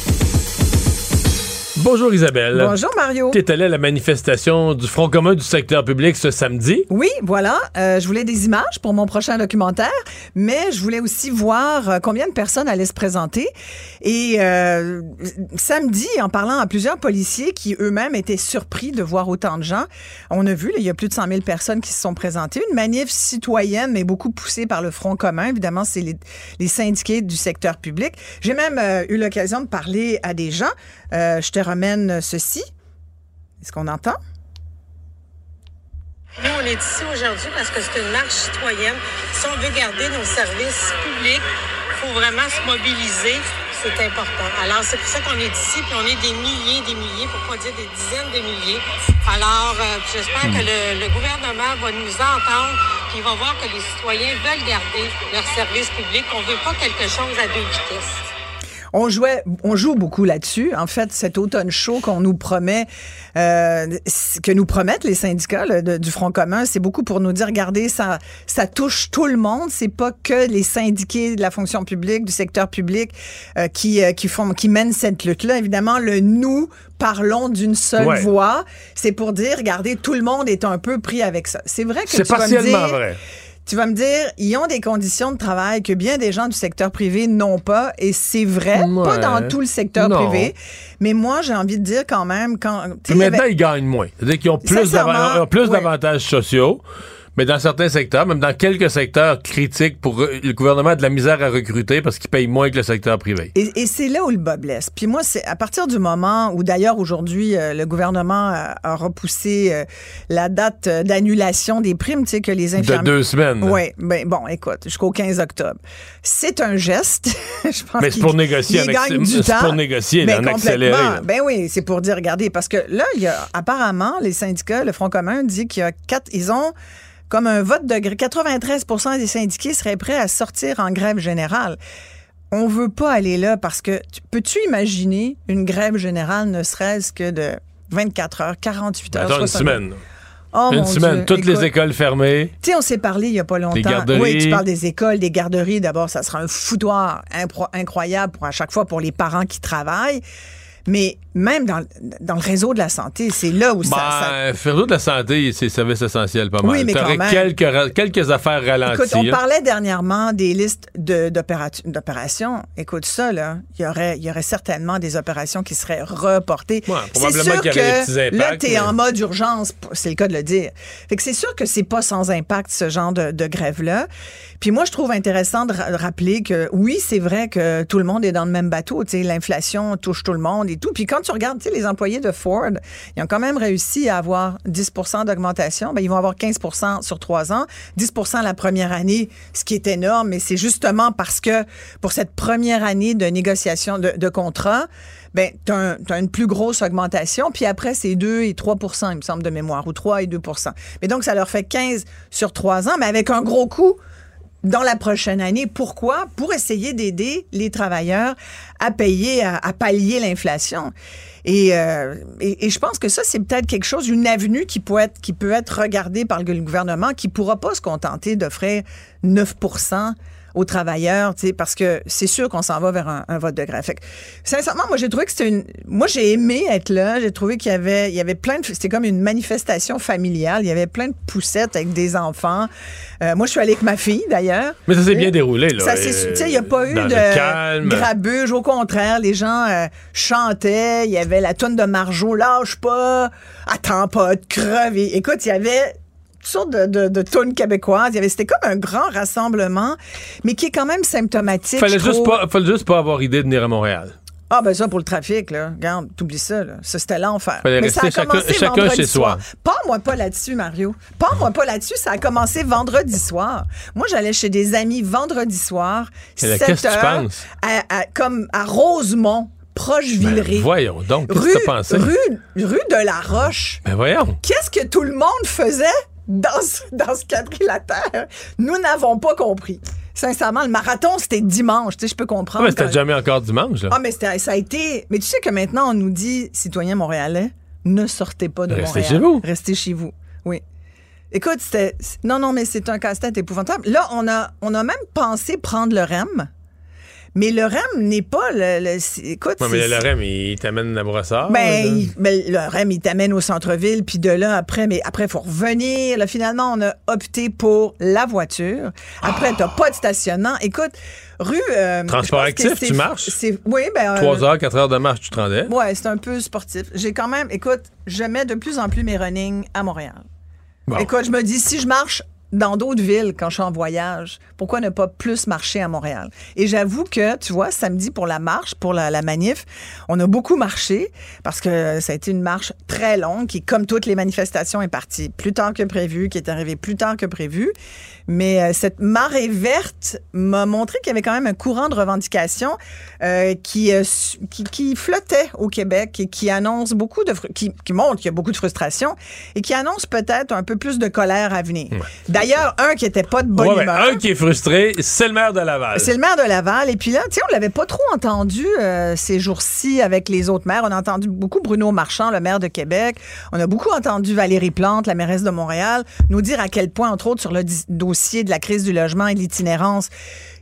Bonjour Isabelle. Bonjour, Mario. Tu es allé à la manifestation du Front commun du secteur public ce samedi? Oui, voilà. Euh, je voulais des images pour mon prochain documentaire, mais je voulais aussi voir euh, combien de personnes allaient se présenter. Et euh, samedi, en parlant à plusieurs policiers qui eux-mêmes étaient surpris de voir autant de gens, on a vu, il y a plus de 100 000 personnes qui se sont présentées. Une manif citoyenne, mais beaucoup poussée par le Front commun. Évidemment, c'est les, les syndiqués du secteur public. J'ai même euh, eu l'occasion de parler à des gens. Euh, je te remène ceci. Est-ce qu'on entend? Nous, on est ici aujourd'hui parce que c'est une marche citoyenne. Si on veut garder nos services publics, il faut vraiment se mobiliser. C'est important. Alors, c'est pour ça qu'on est ici, puis on est des milliers, des milliers, pour pas dire des dizaines de milliers. Alors, euh, j'espère que le, gouvernement va nous entendre, puis va voir que les citoyens veulent garder leurs services publics. On veut pas quelque chose à deux vitesses. On jouait, on joue beaucoup là-dessus. En fait, cet automne chaud qu'on nous promet, euh, que nous promettent les syndicats là, de- du Front commun, c'est beaucoup pour nous dire, regardez, ça, ça touche tout le monde. C'est pas que les syndiqués de la fonction publique, du secteur public, euh, qui, euh, qui font, qui mènent cette lutte-là. Évidemment, le nous parlons d'une seule Ouais. voix. C'est pour dire, regardez, tout le monde est un peu pris avec ça. C'est vrai que C'est partiellement dire, vrai. Tu vas me dire, ils ont des conditions de travail que bien des gens du secteur privé n'ont pas, et c'est vrai, Ouais. pas dans tout le secteur Non. privé, mais moi, j'ai envie de dire quand même, quand... maintenant, avait- ils gagnent moins. C'est-à-dire qu'ils ont plus ouais. d'avantages sociaux. Mais dans certains secteurs, même dans quelques secteurs critiques pour euh, le gouvernement a de la misère à recruter parce qu'il paye moins que le secteur privé. Et, et c'est là où le bas blesse. Puis moi, c'est à partir du moment où, d'ailleurs, aujourd'hui, euh, le gouvernement a, a repoussé euh, la date euh, d'annulation des primes, tu sais, que les infirmiers... deux semaines. Oui, ben bon, écoute, jusqu'au 15 octobre. C'est un geste. Je pense Mais c'est pour négocier du c'est pour négocier, là, Ben, en accéléré, complètement. là. Ben oui, c'est pour dire, regardez, parce que là, il y a apparemment, les syndicats, le Front commun dit qu'il y a quatre... Ils ont comme un vote de grève. 93% des syndiqués seraient prêts à sortir en grève générale. On veut pas aller là parce que tu- peux-tu imaginer une grève générale ne serait-ce que de 24 heures, 48 heures, Attends une 60 semaine. Oh, une mon semaine. Dieu. Toutes Écoute, les écoles fermées. tu sais, on s'est parlé il y a pas longtemps. garderies. Oui, tu parles des écoles, des garderies. D'abord, ça sera un foutoir incroyable pour à chaque fois pour les parents qui travaillent. Mais même dans, dans le réseau de la santé, c'est là où ça, ça- Ben, faire de la santé, c'est service essentiel pas mal. Oui, mais quand même. quelques, quelques affaires ralenties. Écoute, on hein. parlait dernièrement des listes de- d'opéra- d'opérations. Écoute ça, là. Il y aurait, y aurait certainement des opérations qui seraient reportées. c'est probablement sûr qu'il y aurait des petits que là, impacts, tu es mais- en mode urgence. C'est le cas de le dire. Fait que c'est sûr que c'est pas sans impact, ce genre de, de grève-là. Puis moi, je trouve intéressant de ra- rappeler que oui, c'est vrai que tout le monde est dans le même bateau. Tu sais, l'inflation touche tout le monde et tout. Puis quand tu regardes, tu sais, les employés de Ford, ils ont quand même réussi à avoir 10% d'augmentation. Ben, ils vont avoir 15% sur trois ans, 10% la première année, ce qui est énorme. Mais c'est justement parce que pour cette première année de négociation de, contrat, ben, tu as, une plus grosse augmentation, puis après, c'est 2 et 3% il me semble, de mémoire, ou 3 et 2% Mais donc, ça leur fait 15 sur 3 ans, mais avec un gros coût dans la prochaine année. Pourquoi? Pour essayer d'aider les travailleurs à payer, à, pallier l'inflation. Et, euh, et je pense que ça, c'est peut-être quelque chose, une avenue qui peut être, qui peut être regardée par le gouvernement, qui pourra pas se contenter d'offrir 9 aux travailleurs, tu sais, parce que c'est sûr qu'on s'en va vers un, un vote de grève. Fait que, sincèrement, moi, j'ai trouvé que c'était une. Moi, j'ai aimé être là. J'ai trouvé qu'il y avait, il y avait plein de. C'était comme une manifestation familiale. Il y avait plein de poussettes avec des enfants. Euh, moi, je suis allée avec ma fille, d'ailleurs. Mais ça s'est bien déroulé, là. Ça, c'est- tu sais, il n'y a pas eu de calme. grabuge. Au contraire, les gens euh, chantaient. Il y avait la tonne de Marjo, lâche pas, attends pas de crever. Écoute, il y avait toutes sortes de, de, de tunes québécoises. Il y avait, c'était comme un grand rassemblement, mais qui est quand même symptomatique. Fallait juste, pas, fallait juste pas avoir idée de venir à Montréal. Ah, ben ça, pour le trafic, là. Regarde, t'oublies ça, là. Ça, c'était l'enfer. Mais ça a chacun- commencé chacun vendredi chez soi. soir. Parle-moi pas là-dessus, Mario. Parle-moi pas là-dessus. Ça a commencé vendredi soir. Moi, j'allais chez des amis vendredi soir. Là, 7 qu'est-ce que tu heures, penses? à- à- comme à Rosemont, proche Villeray. Ben, voyons donc, qu'est-ce rue, que t'as pensé? Rue, rue de la Roche. Ben voyons. Qu'est-ce que tout le monde faisait? Dans ce, dans ce quadrilatère? Nous n'avons pas compris. Sincèrement, le marathon, c'était dimanche. Tu sais, je peux Ah, comprendre. mais c'était quand- jamais encore dimanche, là. ah, mais ça a été. Mais tu sais que maintenant, on nous dit, citoyens montréalais, ne sortez pas de Restez Montréal. chez vous. Restez chez vous. Oui. Écoute, c'était. Non, non, mais c'est un casse-tête épouvantable. Là, on a, on a même pensé prendre le REM. Mais le REM n'est pas le. le- écoute, Ouais, mais c'est- le REM, il t'amène à Brossard. ben, il- ben, le REM, il t'amène au centre-ville, puis de là, après, mais après, il faut revenir. Là, finalement, on a opté pour la voiture. Après, t'as pas de stationnement. Écoute, rue... euh, Transport actif, tu marches? Oui, ben... euh, 3 heures, 4 heures de marche, tu te rendais? Ouais, c'est un peu sportif. J'ai quand même... Écoute, je mets de plus en plus mes running à Montréal. Bon. Écoute, je me dis, si je marche dans d'autres villes quand je suis en voyage, pourquoi ne pas plus marcher à Montréal? Et j'avoue que, tu vois, samedi pour la marche, pour la, la manif, on a beaucoup marché parce que ça a été une marche très longue qui, comme toutes les manifestations, est partie plus tard que prévu, qui est arrivée plus tard que prévu. Mais euh, cette marée verte m'a montré qu'il y avait quand même un courant de revendication euh, qui, euh, qui, qui flottait au Québec et qui annonce beaucoup de... qui montre qu'il y a beaucoup de frustration et qui annonce peut-être un peu plus de colère à venir. D'ailleurs, un qui était pas de bonne Ouais, humeur. un qui est frustré, c'est le maire de Laval. C'est le maire de Laval. Et puis là, tu sais, on l'avait pas trop entendu euh, ces jours-ci avec les autres maires. On a entendu beaucoup Bruno Marchand, le maire de Québec. On a beaucoup entendu Valérie Plante, la mairesse de Montréal, nous dire à quel point, entre autres, sur le dossier de la crise du logement et de l'itinérance,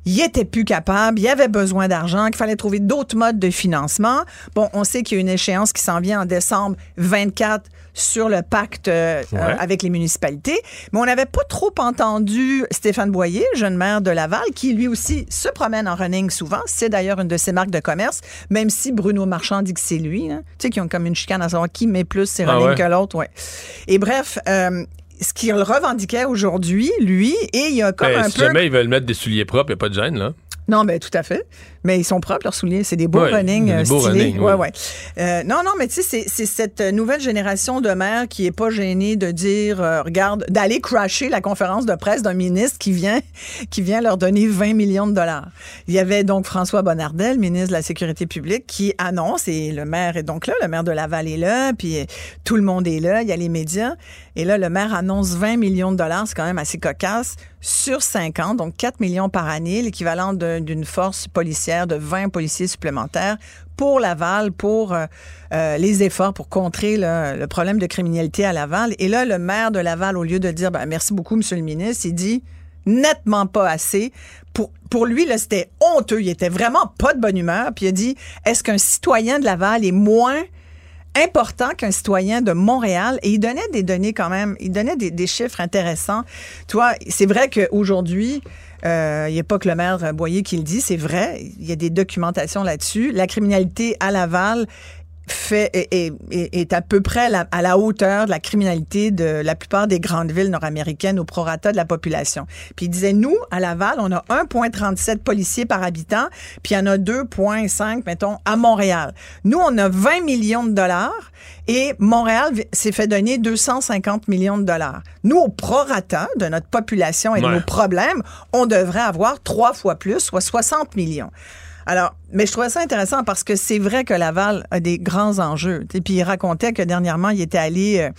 il était plus capable, il avait besoin d'argent, qu'il fallait trouver d'autres modes de financement. Bon, on sait qu'il y a une échéance qui s'en vient en décembre 24 sur le pacte euh, Ouais. euh, avec les municipalités, mais on n'avait pas trop entendu Stéphane Boyer, jeune maire de Laval, qui lui aussi se promène en running souvent. C'est d'ailleurs une de ses marques de commerce, même si Bruno Marchand dit que c'est lui. hein. Tu sais, qui ont comme une chicane à savoir qui met plus ses Ah running ouais? que l'autre. Ouais. Et bref, euh, ce qu'il revendiquait aujourd'hui, lui, et il y a comme Ben, un si peu... jamais ils veulent mettre des souliers propres, il n'y a pas de gêne, là. Non, mais tout à fait. Mais ils sont propres, leurs souliers. C'est des beaux Ouais, running des euh, beaux stylés. running, ouais, ouais. Euh, non, non, mais tu sais, c'est- cette nouvelle génération de maires qui est pas gênée de dire, euh, regarde, d'aller crasher la conférence de presse d'un ministre qui vient, qui vient leur donner 20 millions de dollars. Il y avait donc François Bonnardel, ministre de la Sécurité publique, qui annonce, et le maire est donc là, le maire de Laval est là, puis tout le monde est là, il y a les médias. Et là, le maire annonce 20 millions de dollars, c'est quand même assez cocasse, sur 5 ans, donc 4 millions par année, l'équivalent d'une force policière de 20 policiers supplémentaires pour Laval, pour euh, euh, les efforts pour contrer le, problème de criminalité à Laval. Et là, le maire de Laval, au lieu de dire ben, merci beaucoup, monsieur le ministre, il dit nettement pas assez. Pour, lui, c'était honteux. Il était vraiment pas de bonne humeur. Puis il a dit est-ce qu'un citoyen de Laval est moins important qu'un citoyen de Montréal et il donnait des données quand même, il donnait des, chiffres intéressants. Toi, c'est vrai qu'aujourd'hui, euh, il n'y a pas que le maire Boyer qui le dit, c'est vrai, il y a des documentations là-dessus. La criminalité à Laval fait, est, est- est- est à peu près à la, à la hauteur de la criminalité de la plupart des grandes villes nord-américaines au prorata de la population. Puis il disait, nous, à Laval, on a 1,37 policiers par habitant, puis il y en a 2,5, mettons, à Montréal. Nous, on a 20 millions de dollars et Montréal s'est fait donner 250 millions de dollars. Nous, au prorata de notre population et de Ouais. nos problèmes, on devrait avoir trois fois plus, soit 60 millions. Alors, mais je trouvais ça intéressant parce que c'est vrai que Laval a des grands enjeux. Et puis il racontait que dernièrement, il était allé euh,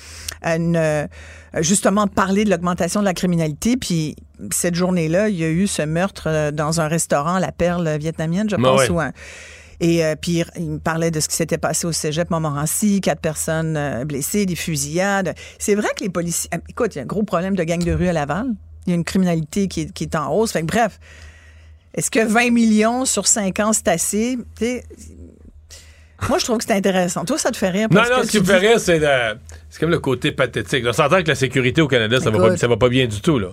à une, euh, justement parler de l'augmentation de la criminalité. Puis cette journée-là, il y a eu ce meurtre euh, dans un restaurant, la Perle vietnamienne, je Ben pense. ouais. ou un- et euh, puis il- me parlait de ce qui s'était passé au cégep Montmorency, quatre personnes euh, blessées, des fusillades. C'est vrai que les policiers... Écoute, il y a un gros problème de gang de rue à Laval. Il y a une criminalité qui est, qui est en hausse. Fait que bref, est-ce que 20 millions sur 5 ans, c'est assez? Tu sais, moi, je trouve que c'est intéressant. Toi, ça te fait rire? Non, parce non, que ce qui me fait rire, c'est le- c'est comme le côté pathétique. On s'entend que la sécurité au Canada, ça va, pas, ça va pas bien du tout. Là.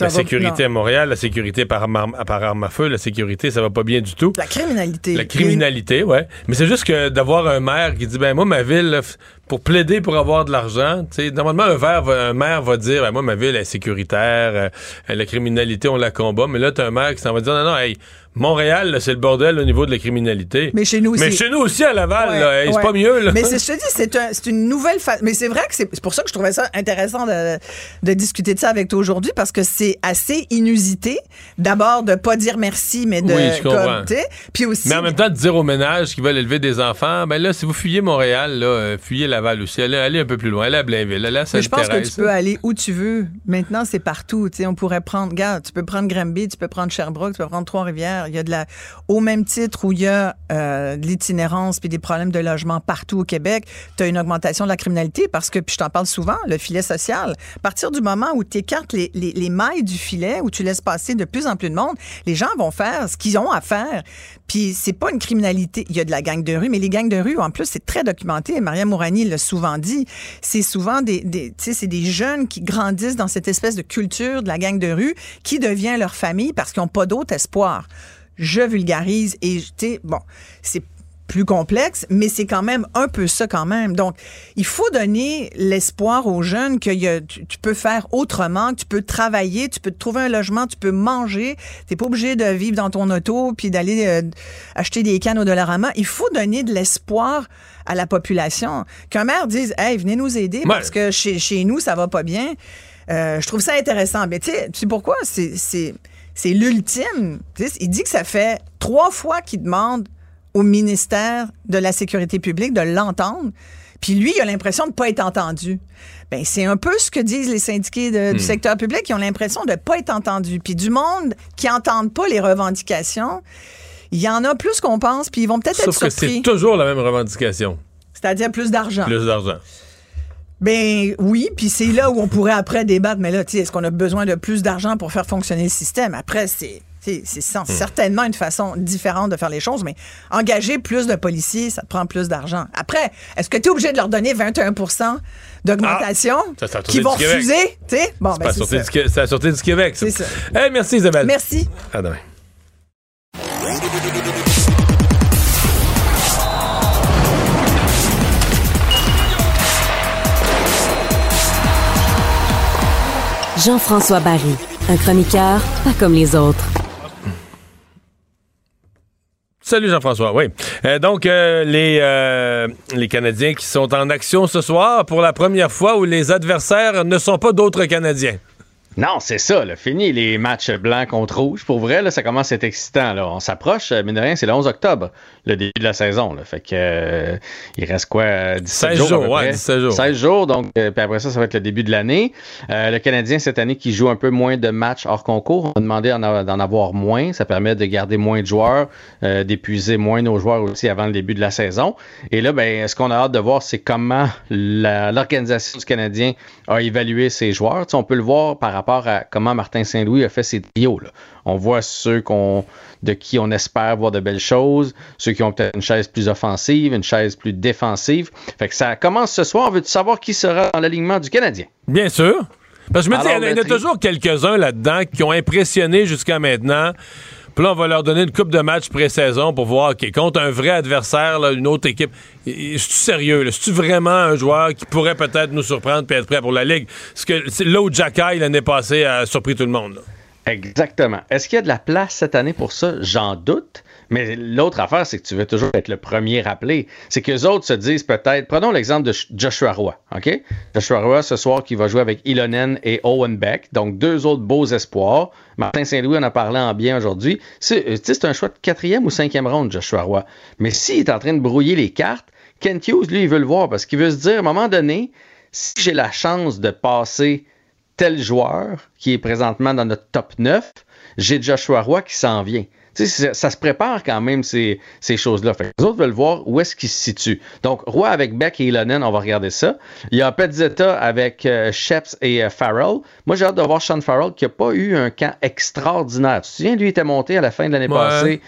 La va- sécurité non. à Montréal, la sécurité par arme, à- par arme à feu, la sécurité, ça va pas bien du tout. La criminalité. La criminalité, ouais. Mais c'est juste que d'avoir un maire qui dit, ben moi, ma ville, là, pour plaider pour avoir de l'argent, tu sais, normalement, un, maire va- un maire va dire, ben moi, ma ville est sécuritaire, euh, la criminalité, on la combat. Mais là, t'as un maire qui s'en va dire, non, non, hey, Montréal, c'est le bordel au niveau de la criminalité. Mais chez nous aussi. Mais chez nous aussi, à Laval, Ouais, c'est pas mieux, là. Mais c'est, je te dis, c'est, un- c'est une nouvelle façon. Mais c'est vrai que c'est, pour ça que je trouvais ça intéressant de, de discuter de ça avec toi aujourd'hui parce que c'est assez inusité. D'abord, de pas dire merci, mais de. Oui, je comprends. comme, Puis aussi. Mais en même temps, de dire aux ménages qui veulent élever des enfants, ben là, si vous fuyez Montréal, là, euh, fuyez Laval aussi. Allez, allez un peu plus loin. Allez à Blainville. Allez à Mais je pense que tu peux aller où tu veux. Maintenant, c'est partout. On pourrait prendre, regarde, tu peux prendre Granby, tu peux prendre Sherbrooke, tu peux prendre Trois-Rivières. Il y a de la, au même titre où il y a euh, de l'itinérance puis des problèmes de logement partout au Québec, tu as une augmentation de la criminalité parce que, puis je t'en parle souvent, le filet social. À partir du moment où tu écartes les, les, les mailles du filet, où tu laisses passer de plus en plus de monde, les gens vont faire ce qu'ils ont à faire. Puis c'est pas une criminalité. Il y a de la gang de rue, mais les gangs de rue, en plus, c'est très documenté. Maria Mourani l'a souvent dit. C'est souvent des, des c'est des jeunes qui grandissent dans cette espèce de culture de la gang de rue qui devient leur famille parce qu'ils n'ont pas d'autre espoir. Je vulgarise et, bon, c'est plus complexe, mais c'est quand même un peu ça quand même. Donc, il faut donner l'espoir aux jeunes que y a- tu, tu peux faire autrement, que tu peux travailler, tu peux te trouver un logement, tu peux manger. T'es pas obligé de vivre dans ton auto puis d'aller euh, acheter des cannes au Dollarama. Il faut donner de l'espoir à la population. Qu'un maire dise, hey, venez nous aider parce que chez, chez nous, ça va pas bien. Euh, je trouve ça intéressant. Mais tu sais, pourquoi? C'est, l'ultime. Il dit que ça fait trois fois qu'il demande au ministère de la Sécurité publique de l'entendre. Puis lui, il a l'impression de ne pas être entendu. Ben, c'est un peu ce que disent les syndiqués de- Hmm. du secteur public. Ils ont l'impression de ne pas être entendus. Puis du monde qui n'entendent pas les revendications, il y en a plus qu'on pense, puis ils vont peut-être être Sauf que c'est surpris. toujours la même revendication. C'est-à-dire plus d'argent. Plus d'argent. Ben oui, puis c'est là où on pourrait après débattre, mais là, tu sais, est-ce qu'on a besoin de plus d'argent pour faire fonctionner le système? Après, c'est c'est- c'est sans- certainement une façon différente de faire les choses, mais engager plus de policiers, ça te prend plus d'argent. Après, est-ce que tu es obligé de leur donner 21 d'augmentation Ça, c'est la qui vont refuser? Tu sais? Bon, C'est ben, la c'est Sûreté ça. du Qué- c'est la Sûreté du Québec. C'est ça. Hey, merci Isabelle. Merci. À demain. Jean-François Barry, un chroniqueur pas comme les autres. Salut Jean-François. Oui. Euh, donc, euh, les, euh, les Canadiens qui sont en action ce soir pour la première fois où les adversaires ne sont pas d'autres Canadiens. Non, c'est ça, là. Fini les matchs blancs contre rouge. Pour vrai, là, ça commence à être excitant. Là. On s'approche, euh, mine de rien, c'est le 11 octobre, le début de la saison. Là. Fait que euh, il reste quoi? euh, 17 16 jours. jours, ouais, près? 17 jours. 16 jours, donc euh, puis après ça, ça va être le début de l'année. Euh, le Canadien, cette année, qui joue un peu moins de matchs hors concours, on a demandé d'en avoir moins. Ça permet de garder moins de joueurs, euh, d'épuiser moins nos joueurs aussi avant le début de la saison. Et là, ben, ce qu'on a hâte de voir, c'est comment l'organisation du Canadien a évalué ses joueurs. Tu sais, on peut le voir par rapport à comment Martin Saint-Louis a fait ses trios. là. On voit ceux qu'on, de qui on espère voir de belles choses, ceux qui ont peut-être une chaise plus offensive, une chaise plus défensive. Fait que ça commence ce soir. Veux-tu savoir qui sera dans l'alignement du Canadien? Bien sûr. Parce que je me dis, il y en a tri- toujours quelques-uns là-dedans qui ont impressionné jusqu'à maintenant. Puis là, on va leur donner une coupe de match pré-saison pour voir, OK, contre un vrai adversaire, une autre équipe, suis sérieux? C'est-tu vraiment un joueur qui pourrait peut-être nous surprendre et être prêt pour la Ligue? Parce que là où l'année passée, a surpris tout le monde. Exactement. Est-ce qu'il y a de la place cette année pour ça? J'en doute. Mais l'autre affaire, c'est que tu veux toujours être le premier rappelé. C'est que les autres se disent peut-être. Prenons l'exemple de Joshua Roy. OK? Joshua Roy, ce soir, qui va jouer avec Ilonen et Owen Beck. Donc, deux autres beaux espoirs. Martin Saint-Louis en a parlé en bien aujourd'hui. C'est euh, c'est un choix de quatrième ou cinquième ronde, Joshua Roy. Mais s'il est en train de brouiller les cartes, Kent Hughes, lui, il veut le voir parce qu'il veut se dire, à un moment donné, si j'ai la chance de passer tel joueur qui est présentement dans notre top 9, j'ai Joshua Roy qui s'en vient. Tu sais, ça, ça se prépare quand même, ces, ces choses-là. Les autres veulent voir où est-ce qu'il se situe. Donc, Roy avec Beck et Ilonen, on va regarder ça. Il y a Petzetta avec euh, Sheps et euh, Farrell. Moi, j'ai hâte de voir Sean Farrell qui n'a pas eu un camp extraordinaire. Tu te souviens, lui, il était monté à la fin de l'année Ouais. passée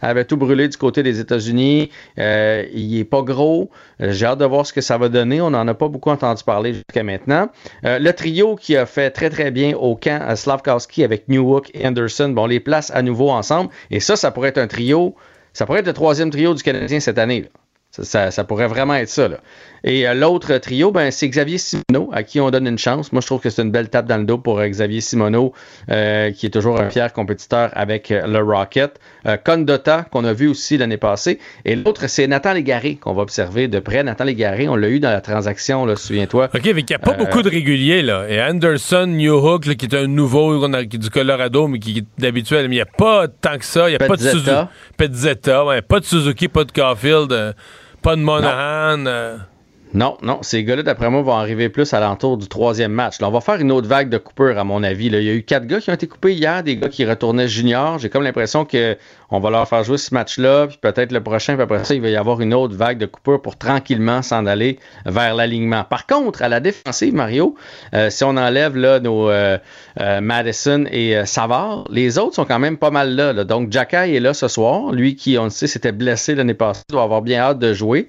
avait tout brûlé du côté des États-Unis. Euh, il est pas gros. Euh, J'ai hâte de voir ce que ça va donner. On n'en a pas beaucoup entendu parler jusqu'à maintenant. Euh, le trio qui a fait très très bien au camp à Slavkowski avec Newhook et Anderson, bon, on les place à nouveau ensemble. Et ça, ça pourrait être un trio. Ça pourrait être le troisième trio du Canadien cette année. ça- ça pourrait vraiment être ça. là. Et euh, l'autre trio, ben, c'est Xavier Simoneau, à qui on donne une chance. Moi, je trouve que c'est une belle tape dans le dos pour euh, Xavier Simoneau, euh, qui est toujours un fier compétiteur avec le Rocket. Condotta, qu'on a vu aussi l'année passée. Et l'autre, c'est Nathan Légaré, qu'on va observer de près. Nathan Légaré, on l'a eu dans la transaction, là, souviens-toi. OK, mais il n'y a pas beaucoup de réguliers, là. Et Anderson, Newhook, là, qui est un nouveau a- qui est du Colorado, mais qui est d'habituel, mais il n'y a pas tant que ça. Il n'y a pas de. Suzuki. Petzetta, ouais. Pas de Suzuki, pas de Caulfield, pas de Monahan. Non, non, ces gars-là, d'après moi, vont arriver plus à l'entour du troisième match. Là, on va faire une autre vague de coupures, à mon avis. Là. Il y a eu quatre gars qui ont été coupés hier, des gars qui retournaient junior. J'ai comme l'impression que on va leur faire jouer ce match-là, puis peut-être le prochain, puis après ça, il va y avoir une autre vague de coupures pour tranquillement s'en aller vers l'alignement. Par contre, à la défensive, Mario, euh, si on enlève nos euh, euh, Madison et Savard, les autres sont quand même pas mal là. Donc, Jacky est là ce soir. Lui qui, on le sait, s'était blessé l'année passée, doit avoir bien hâte de jouer,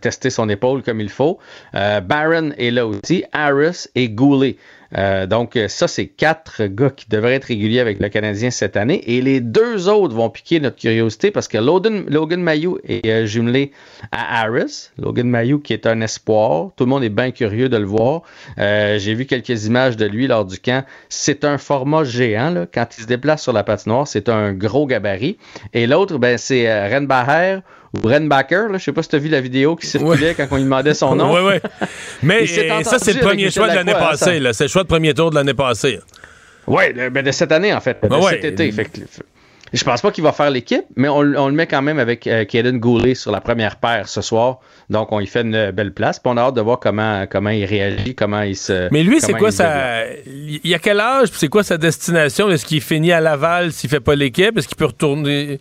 tester son épaule comme il faut. Euh, Barron est là aussi, Harris et Goulet. Euh, donc, euh, ça, c'est quatre gars qui devraient être réguliers avec le Canadien cette année. Et les deux autres vont piquer notre curiosité parce que Logan, Logan Mayou est euh, jumelé à Harris. Logan Mayou qui est un espoir. Tout le monde est bien curieux de le voir. J'ai vu quelques images de lui lors du camp. C'est un format géant. Quand il se déplace sur la patinoire, c'est un gros gabarit. Et l'autre, ben, c'est Renbacher ou Renbacker. Je sais pas si tu as vu la vidéo qui circulait quand on lui demandait son nom. Oui, oui. Mais euh, ça, c'est le premier choix de l'année hein, passée. C'est le choix de premier tour de l'année passée. Oui, de, ben, de cette année, en fait. De Ben cet ouais. été. Fait que- Je pense pas qu'il va faire l'équipe, mais on, on le met quand même avec euh, Kaden Goulet sur la première paire ce soir. Donc, on y fait une belle place. Puis on a hâte de voir comment, comment il réagit, comment il se. Mais lui, c'est quoi il sa. Il a quel âge? puis C'est quoi sa destination? Est-ce qu'il finit à Laval s'il fait pas l'équipe? Est-ce qu'il peut retourner.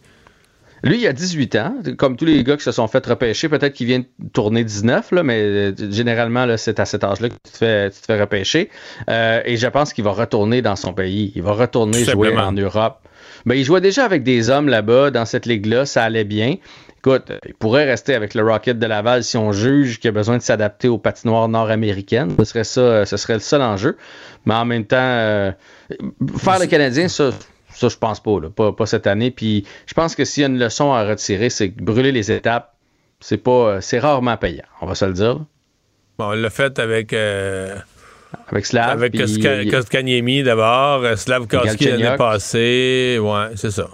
Lui, il a 18 ans. Comme tous les gars qui se sont fait repêcher, peut-être qu'il vient de tourner 19, là, mais euh, généralement, là, c'est à cet âge-là que tu te fais, tu te fais repêcher. Euh, et je pense qu'il va retourner dans son pays. Il va retourner Tout jouer simplement. en Europe. Ben, il jouait déjà avec des hommes là-bas, dans cette ligue-là, ça allait bien. Écoute, il pourrait rester avec le Rocket de Laval si on juge qu'il a besoin de s'adapter aux patinoires nord-américaines. Ce serait ça, ce serait le seul enjeu. Mais en même temps, euh, faire le Canadien, ça, ça je pense pas, là. pas, pas cette année. Puis je pense que s'il y a une leçon à retirer, c'est que brûler les étapes, c'est pas, c'est rarement payant. On va se le dire. Bon, on l'a fait avec. euh, Avec Slav. avec Kotkaniemi d'abord, euh, Slavkowski l'année Galchenyuk. passée. Ouais, c'est ça.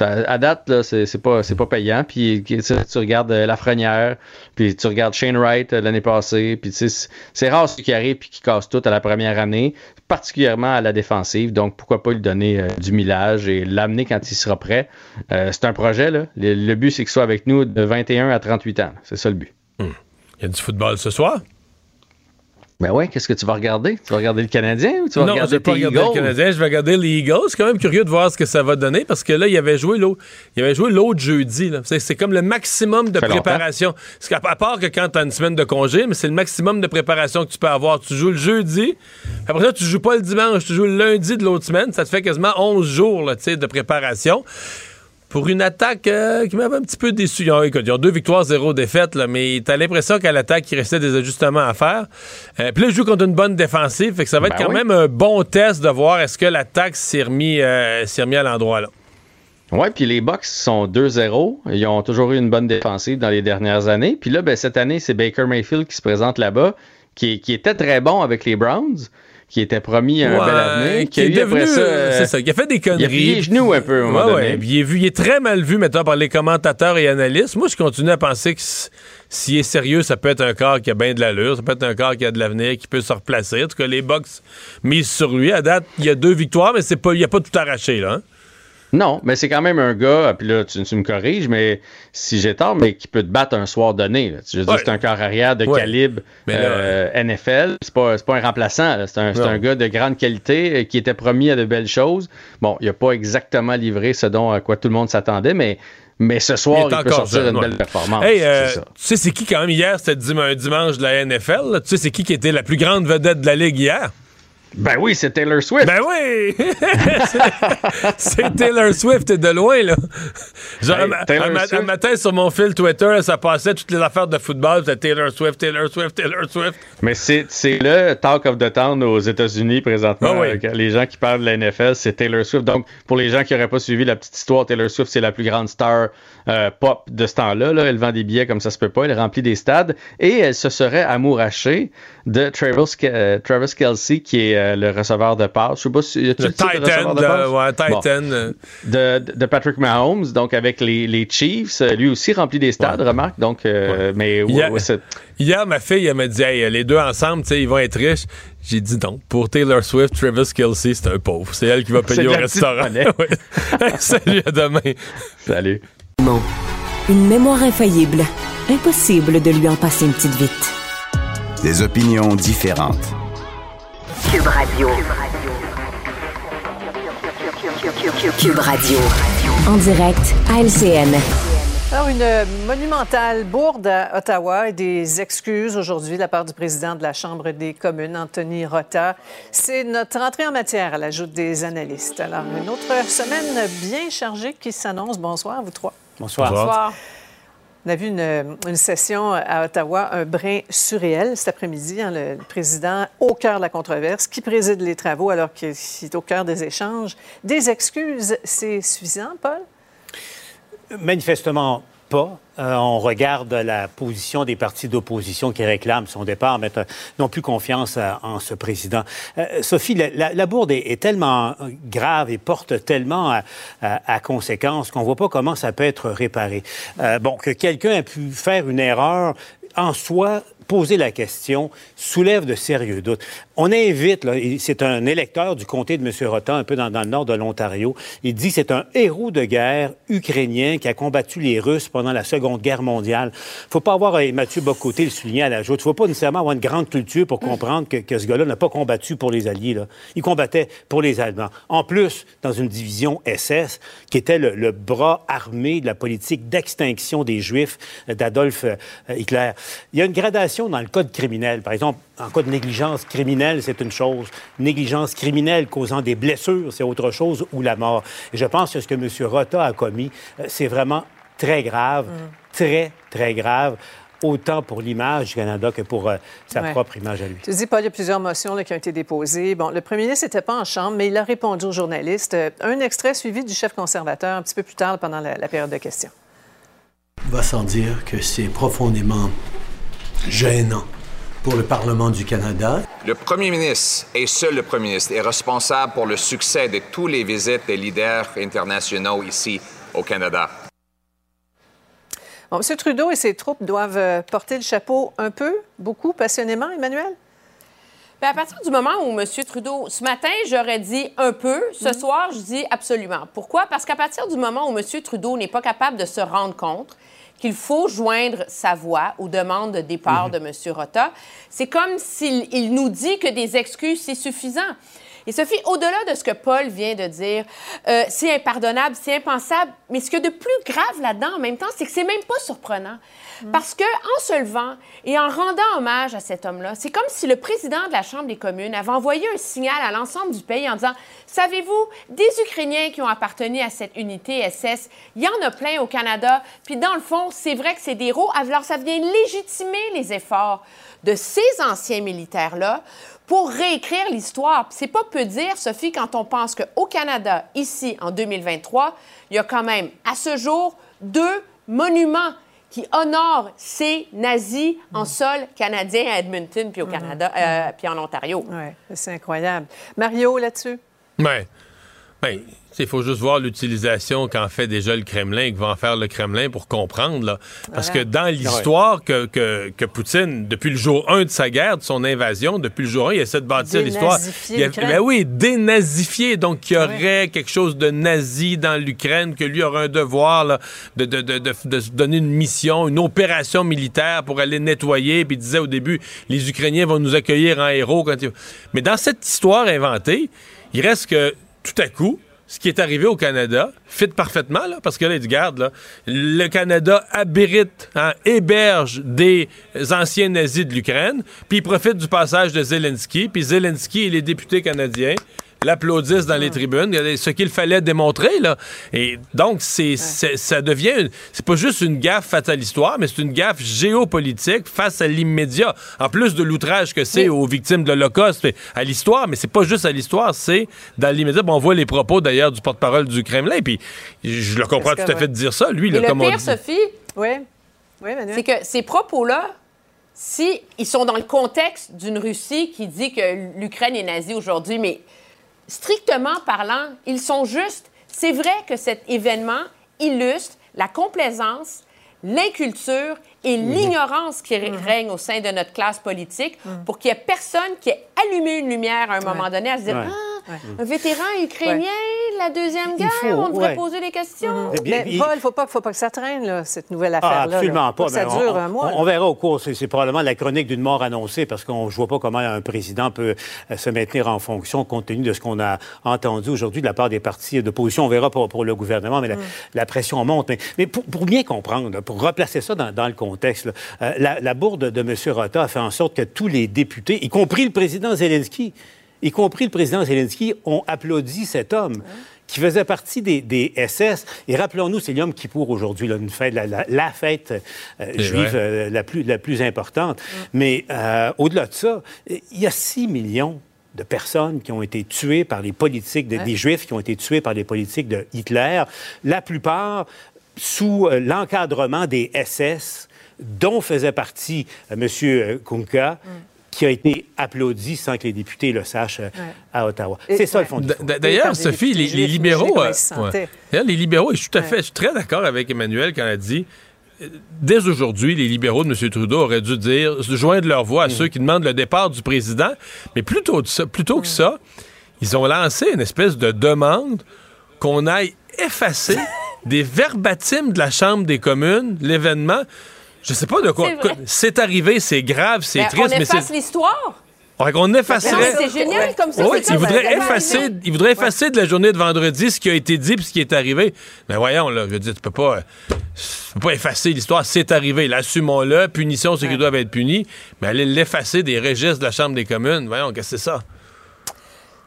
À date, c'est pas, c'est pas payant. Puis tu, regardes euh, Lafrenière, puis tu regardes Shane Wright euh, l'année passée. Puis c'est- rare ceux qui arrivent puis qui cassent tout à la première année, particulièrement à la défensive. Donc pourquoi pas lui donner euh, du millage et l'amener quand il sera prêt. Euh, c'est un projet, là. Le, le but, c'est qu'il soit avec nous de 21 à 38 ans. C'est ça le but. Il y a du football ce soir? Ben ouais, qu'est-ce que tu vas regarder? Tu vas regarder le Canadien ou tu vas non, je regarder vais pas regarder le? Canadien, je vais regarder les Eagles. C'est quand même curieux de voir ce que ça va donner parce que là, il avait joué l'autre, il avait joué l'autre jeudi. C'est, comme le maximum de préparation. Parce à part que quand tu as une semaine de congé, mais c'est le maximum de préparation que tu peux avoir. Tu joues le jeudi, après ça, tu joues pas le dimanche, tu joues le lundi de l'autre semaine. Ça te fait quasiment 11 jours là, de préparation. Pour une attaque euh, qui m'avait un petit peu déçu. Ils ont, écoute, ils ont deux victoires, zéro défaite, là, mais t'as l'impression qu'à l'attaque, il restait des ajustements à faire. Euh, Puis là, ils jouent contre une bonne défensive, fait que ça va être Ben quand oui. même un bon test de voir est-ce que l'attaque s'est remis, euh, remis à l'endroit là. Ouais, puis les Bucks sont 2-0. Ils ont toujours eu une bonne défensive dans les dernières années. Puis là, ben, cette année, c'est Baker Mayfield qui se présente là-bas, qui, qui était très bon avec les Browns, qui était promis un Ouais, bel avenir, qui a est après devenu, ça, euh, c'est ça, qui a fait des conneries. Il a plié les genoux un peu à un moment Ouais, donné. ouais, il est, vu, il est très mal vu, mettons, par les commentateurs et analystes. Moi, je continue à penser que s'il est sérieux, ça peut être un corps qui a bien de l'allure, ça peut être un corps qui a de l'avenir, qui peut se replacer. En tout cas, les Bucks misent sur lui. À date, il y a deux victoires, mais c'est pas, il n'y a pas tout arraché, là. hein. Non, mais c'est quand même un gars, puis là, tu, tu me corriges, mais si j'ai tort, mais qui peut te battre un soir donné. là. Je veux dire, c'est un corps arrière de Ouais. calibre Mais là, euh, NFL. C'est pas, pas un remplaçant. C'est un, un gars de grande qualité euh, qui était promis à de belles choses. Bon, il n'a pas exactement livré ce dont à quoi tout le monde s'attendait, mais, mais ce soir, Il peut sortir jeune, une ouais. belle performance. Hey, euh, tu sais, c'est qui quand même hier, c'était un dimanche de la NFL, là? tu sais, c'est qui qui était la plus grande vedette de la Ligue hier? Ben oui, c'est Taylor Swift. Ben oui! C'est- Taylor Swift de loin, là. Genre, Hey, un, un matin sur mon fil Twitter, ça passait toutes les affaires de football, c'était Taylor Swift, Taylor Swift, Taylor Swift. Mais c'est c'est le talk of the town aux États-Unis présentement. Ah oui. avec les gens qui parlent de la NFL, c'est Taylor Swift. Donc, pour les gens qui n'auraient pas suivi la petite histoire, Taylor Swift, c'est la plus grande star euh, pop de ce temps-là. là. Elle vend des billets comme ça se peut pas. Elle remplit des stades. Et elle se serait amourachée de Travis, euh, Travis Kelsey, qui est euh, le receveur de passe. Je sais pas si. y a-tu Le de Titan, de ouais. Titan. de, Patrick Mahomes, donc avec les, les Chiefs. Lui aussi remplit des stades, remarque. Donc, mais ouais, Hier, ma fille, elle m'a dit, hey, les deux ensemble, ils vont être riches. J'ai dit non. Pour Taylor Swift, Travis Kelsey, c'est un pauvre. C'est elle qui va payer au restaurant. Salut, à demain. Salut. Une mémoire infaillible. Impossible de lui en passer une petite vite. Des opinions différentes. Cube Radio. Cube Radio. En direct à LCN. Alors, une monumentale bourde à Ottawa et des excuses aujourd'hui de la part du président de la Chambre des communes, Anthony Rota. C'est notre entrée en matière à l'ajout des analystes. Alors, une autre semaine bien chargée qui s'annonce. Bonsoir, vous trois. Bonsoir. Bonsoir. On a vu une, une session à Ottawa, un brin surréel cet après-midi. hein, le, le président au cœur de la controverse, qui préside les travaux alors qu'il est au cœur des échanges. Des excuses, c'est suffisant, Paul? Manifestement Euh, on regarde la position des partis d'opposition qui réclament son départ, mais n'ont plus confiance euh, en ce président. Euh, Sophie, la, bourde est, tellement grave et porte tellement à, à- à conséquence qu'on voit pas comment ça peut être réparé. Bon, que quelqu'un a pu faire une erreur en soi, poser la question soulève de sérieux doutes. On invite, c'est un électeur du comté de M. Rotan, un peu dans, le nord de l'Ontario, il dit c'est un héros de guerre ukrainien qui a combattu les Russes pendant la Seconde Guerre mondiale. faut pas avoir, et Mathieu Bocoté le soulignait à la joute, faut pas nécessairement avoir une grande culture pour comprendre que, ce gars-là n'a pas combattu pour les Alliés. Il combattait pour les Allemands. En plus, dans une division SS, qui était le, le bras armé de la politique d'extinction des Juifs d'Adolf euh, Hitler. Il y a une gradation dans le code criminel. Par exemple, en cas de négligence criminelle, c'est une chose. Négligence criminelle causant des blessures, c'est autre chose, ou la mort. Et je pense que ce que M. Rota a commis, euh, c'est vraiment très grave, très, très grave autant pour l'image du Canada que pour euh, sa Ouais. propre image à lui. Tu dis, Paul, il y a plusieurs motions là, qui ont été déposées. Bon, le premier ministre n'était pas en chambre, mais il a répondu aux journalistes. Euh, Un extrait suivi du chef conservateur un petit peu plus tard pendant la, la période de questions. va sans dire que c'est profondément gênant pour le Parlement du Canada. Le premier ministre et seul le premier ministre est responsable pour le succès de toutes les visites des leaders internationaux ici au Canada. Bon, M. Trudeau et ses troupes doivent euh, porter le chapeau un peu, beaucoup, passionnément, Emmanuel? Bien, à partir du moment où M. Trudeau, ce matin, j'aurais dit un peu, ce soir, je dis absolument. Pourquoi? Parce qu'à partir du moment où M. Trudeau n'est pas capable de se rendre compte qu'il faut joindre sa voix aux demandes de départ de M. Rota, c'est comme s'il il nous dit que des excuses, c'est suffisant. Et Sophie, au-delà de ce que Paul vient de dire, euh, c'est impardonnable, c'est impensable, mais ce qu'il y a de plus grave là-dedans en même temps, c'est que c'est même pas surprenant. Parce que en se levant et en rendant hommage à cet homme-là, c'est comme si le président de la Chambre des communes avait envoyé un signal à l'ensemble du pays en disant Savez-vous, des Ukrainiens qui ont appartenu à cette unité SS, il y en a plein au Canada. Puis dans le fond, c'est vrai que c'est des héros. Alors ça vient légitimer les efforts de ces anciens militaires-là pour réécrire l'histoire. C'est pas peu dire, Sophie, quand on pense qu'au Canada, ici, en 2023, il y a quand même, à ce jour, deux monuments qui honorent ces nazis en sol canadien à Edmonton, puis au Canada, euh, puis en Ontario. Oui, c'est incroyable. Mario, là-dessus? Ben, ben, il faut juste voir l'utilisation qu'en fait déjà le Kremlin et que va en faire le Kremlin pour comprendre. Là. Parce que dans l'histoire que, que, que Poutine, depuis le jour 1 de sa guerre, de son invasion, depuis le jour 1, il essaie de bâtir l'histoire. Ben oui, dénazifier. Donc, il y aurait quelque chose de nazi dans l'Ukraine, que lui aurait un devoir là, de, de, de, de, de se donner une mission, une opération militaire pour aller nettoyer. Puis il disait au début, les Ukrainiens vont nous accueillir en héros. Quand ils- Mais dans cette histoire inventée, il reste que tout à coup, ce qui est arrivé au Canada fit parfaitement, là, parce que là, il dit, garde, là, le Canada abrite, hein, héberge des anciens nazis de l'Ukraine, puis il profite du passage de Zelensky, puis Zelensky et les députés canadiens l'applaudissent dans les tribunes, ce qu'il fallait démontrer, là. Et donc, c'est, c'est- ça devient, une- c'est pas juste une gaffe face à l'histoire, mais c'est une gaffe géopolitique face à l'immédiat. En plus de l'outrage que c'est aux victimes de l'Holocauste, à l'histoire, mais c'est pas juste à l'histoire, c'est dans l'immédiat. Bon, on voit les propos d'ailleurs du porte-parole du Kremlin, puis je le comprends tout à fait ouais. de dire ça. Lui, là, le comme on pire, dit- Sophie, Oui. Oui, Emmanuel. c'est que ces propos-là, si ils sont dans le contexte d'une Russie qui dit que l'Ukraine est nazie aujourd'hui, mais strictement parlant, ils sont justes. C'est vrai que cet événement illustre la complaisance, l'inculture et l'ignorance qui rè- règne au sein de notre classe politique pour qu'il n'y ait personne qui ait allumé une lumière à un moment donné à se dire Ouais. Ah, un vétéran ukrainien de la Deuxième Guerre, faut, on devrait ouais. poser des questions. Eh bien, Mais il- Paul, il ne faut pas, faut pas que ça traîne, là, cette nouvelle Ah, affaire-là. absolument là. pas. Ça mais on- dure on, un mois. on- on verra au cours. C'est probablement la chronique d'une mort annoncée parce qu'on ne voit pas comment un président peut euh, se maintenir en fonction compte tenu de ce qu'on a entendu aujourd'hui de la part des partis d'opposition. On verra pour, pour le gouvernement, mais la, la pression monte. Mais, mais pour, pour bien comprendre, pour replacer ça dans, dans le contexte, là, euh, la, la bourde de M. Rota a fait en sorte que tous les députés, y compris le président Zelensky, y compris le président Zelensky, ont applaudi cet homme qui faisait partie des, des SS. Et rappelons-nous, c'est Yom Kippour aujourd'hui, la, la- la fête euh, juive euh, la, plus, la plus importante. Mais euh, au-delà de ça, il y a 6 millions de personnes qui ont été tuées par les politiques, de- Ouais. des Juifs qui ont été tués par les politiques de Hitler, la plupart sous euh, l'encadrement des SS, dont faisait partie euh, M. Kunka, qui a été applaudi sans que les députés le sachent euh, à Ottawa. C'est ça ouais. le fond du D'ailleurs, Sophie, les, les libéraux. euh, ouais. D'ailleurs, les libéraux, et je suis tout à fait, je suis très d'accord avec Emmanuel quand elle dit dès aujourd'hui, les libéraux de M. Trudeau auraient dû dire, joindre leur voix à ceux qui demandent le départ du président. Mais plutôt, de ça, plutôt que ça, ils ont lancé une espèce de demande qu'on aille effacer des verbatims de la Chambre des communes, l'événement. Je sais pas de quoi. C'est arrivé, c'est grave, c'est Ben, triste, on efface l'histoire. On effacerait. mais C'est génial comme ça. Oui, il voudrait effacer, il voudrait effacer de la journée de vendredi ce qui a été dit puis ce qui est arrivé. Mais voyons, là, je veux dire, tu peux pas, tu peux pas effacer l'histoire. C'est arrivé. L'assumons-le. Punition, ceux qui doivent être punis. Mais aller l'effacer des registres de la Chambre des communes, voyons, qu'est-ce que c'est ça?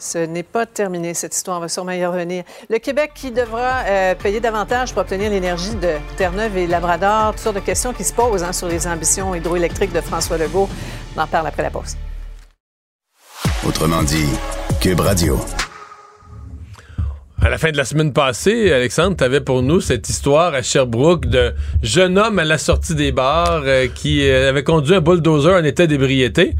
Ce n'est pas terminé, cette histoire. On va sûrement y revenir. Le Québec qui devra euh, payer davantage pour obtenir l'énergie de Terre-Neuve et Labrador. Toutes sortes de questions qui se posent hein, sur les ambitions hydroélectriques de François Legault. On en parle après la pause. Autrement dit, Cube Radio. À la fin de la semaine passée, Alexandre, tu avais pour nous cette histoire à Sherbrooke de jeune homme à la sortie des bars euh, qui euh, avait conduit un bulldozer en état d'ébriété.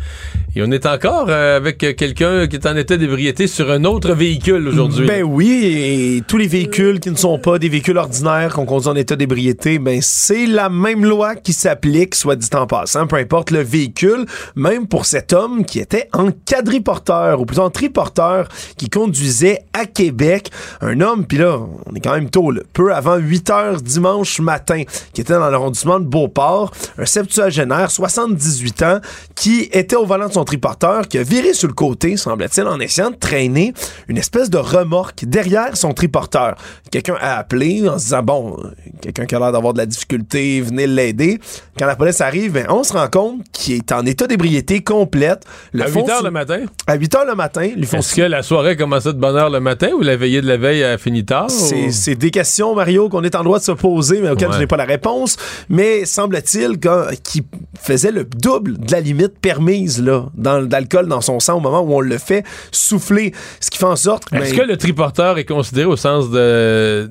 Et on est encore euh, avec quelqu'un qui est en état d'ébriété sur un autre véhicule aujourd'hui. Ben oui, et tous les véhicules qui ne sont pas des véhicules ordinaires qu'on conduit en état d'ébriété, ben c'est la même loi qui s'applique, soit dit en passant, peu importe le véhicule, même pour cet homme qui était en quadriporteur, ou plutôt en triporteur, qui conduisait à Québec. Un homme, puis là, on est quand même tôt, là, peu avant 8 heures dimanche matin, qui était dans l'arrondissement de Beauport, un septuagénaire, 78 ans, qui était au volant de son triporteur, qui a viré sur le côté, semble-t-il, en essayant de traîner une espèce de remorque derrière son triporteur. Quelqu'un a appelé en se disant, bon, quelqu'un qui a l'air d'avoir de la difficulté, venez l'aider. Quand la police arrive, ben, on se rend compte qu'il est en état d'ébriété complète. Le à 8 fond heures su- le matin? À 8 heures le matin, Est-ce que la soirée commençait de bonne heure le matin ou la veillée de la veille a fini tard? C'est ou- des questions, Mario, qu'on est en droit de se poser, mais auxquelles Ouais. je n'ai pas la réponse. Mais semble-t-il qu'il faisait le double de la limite permise là, dans, d'alcool dans son sang au moment où on le fait souffler. Ce qui fait en sorte Est-ce ben, que le triporteur est considéré au sens de.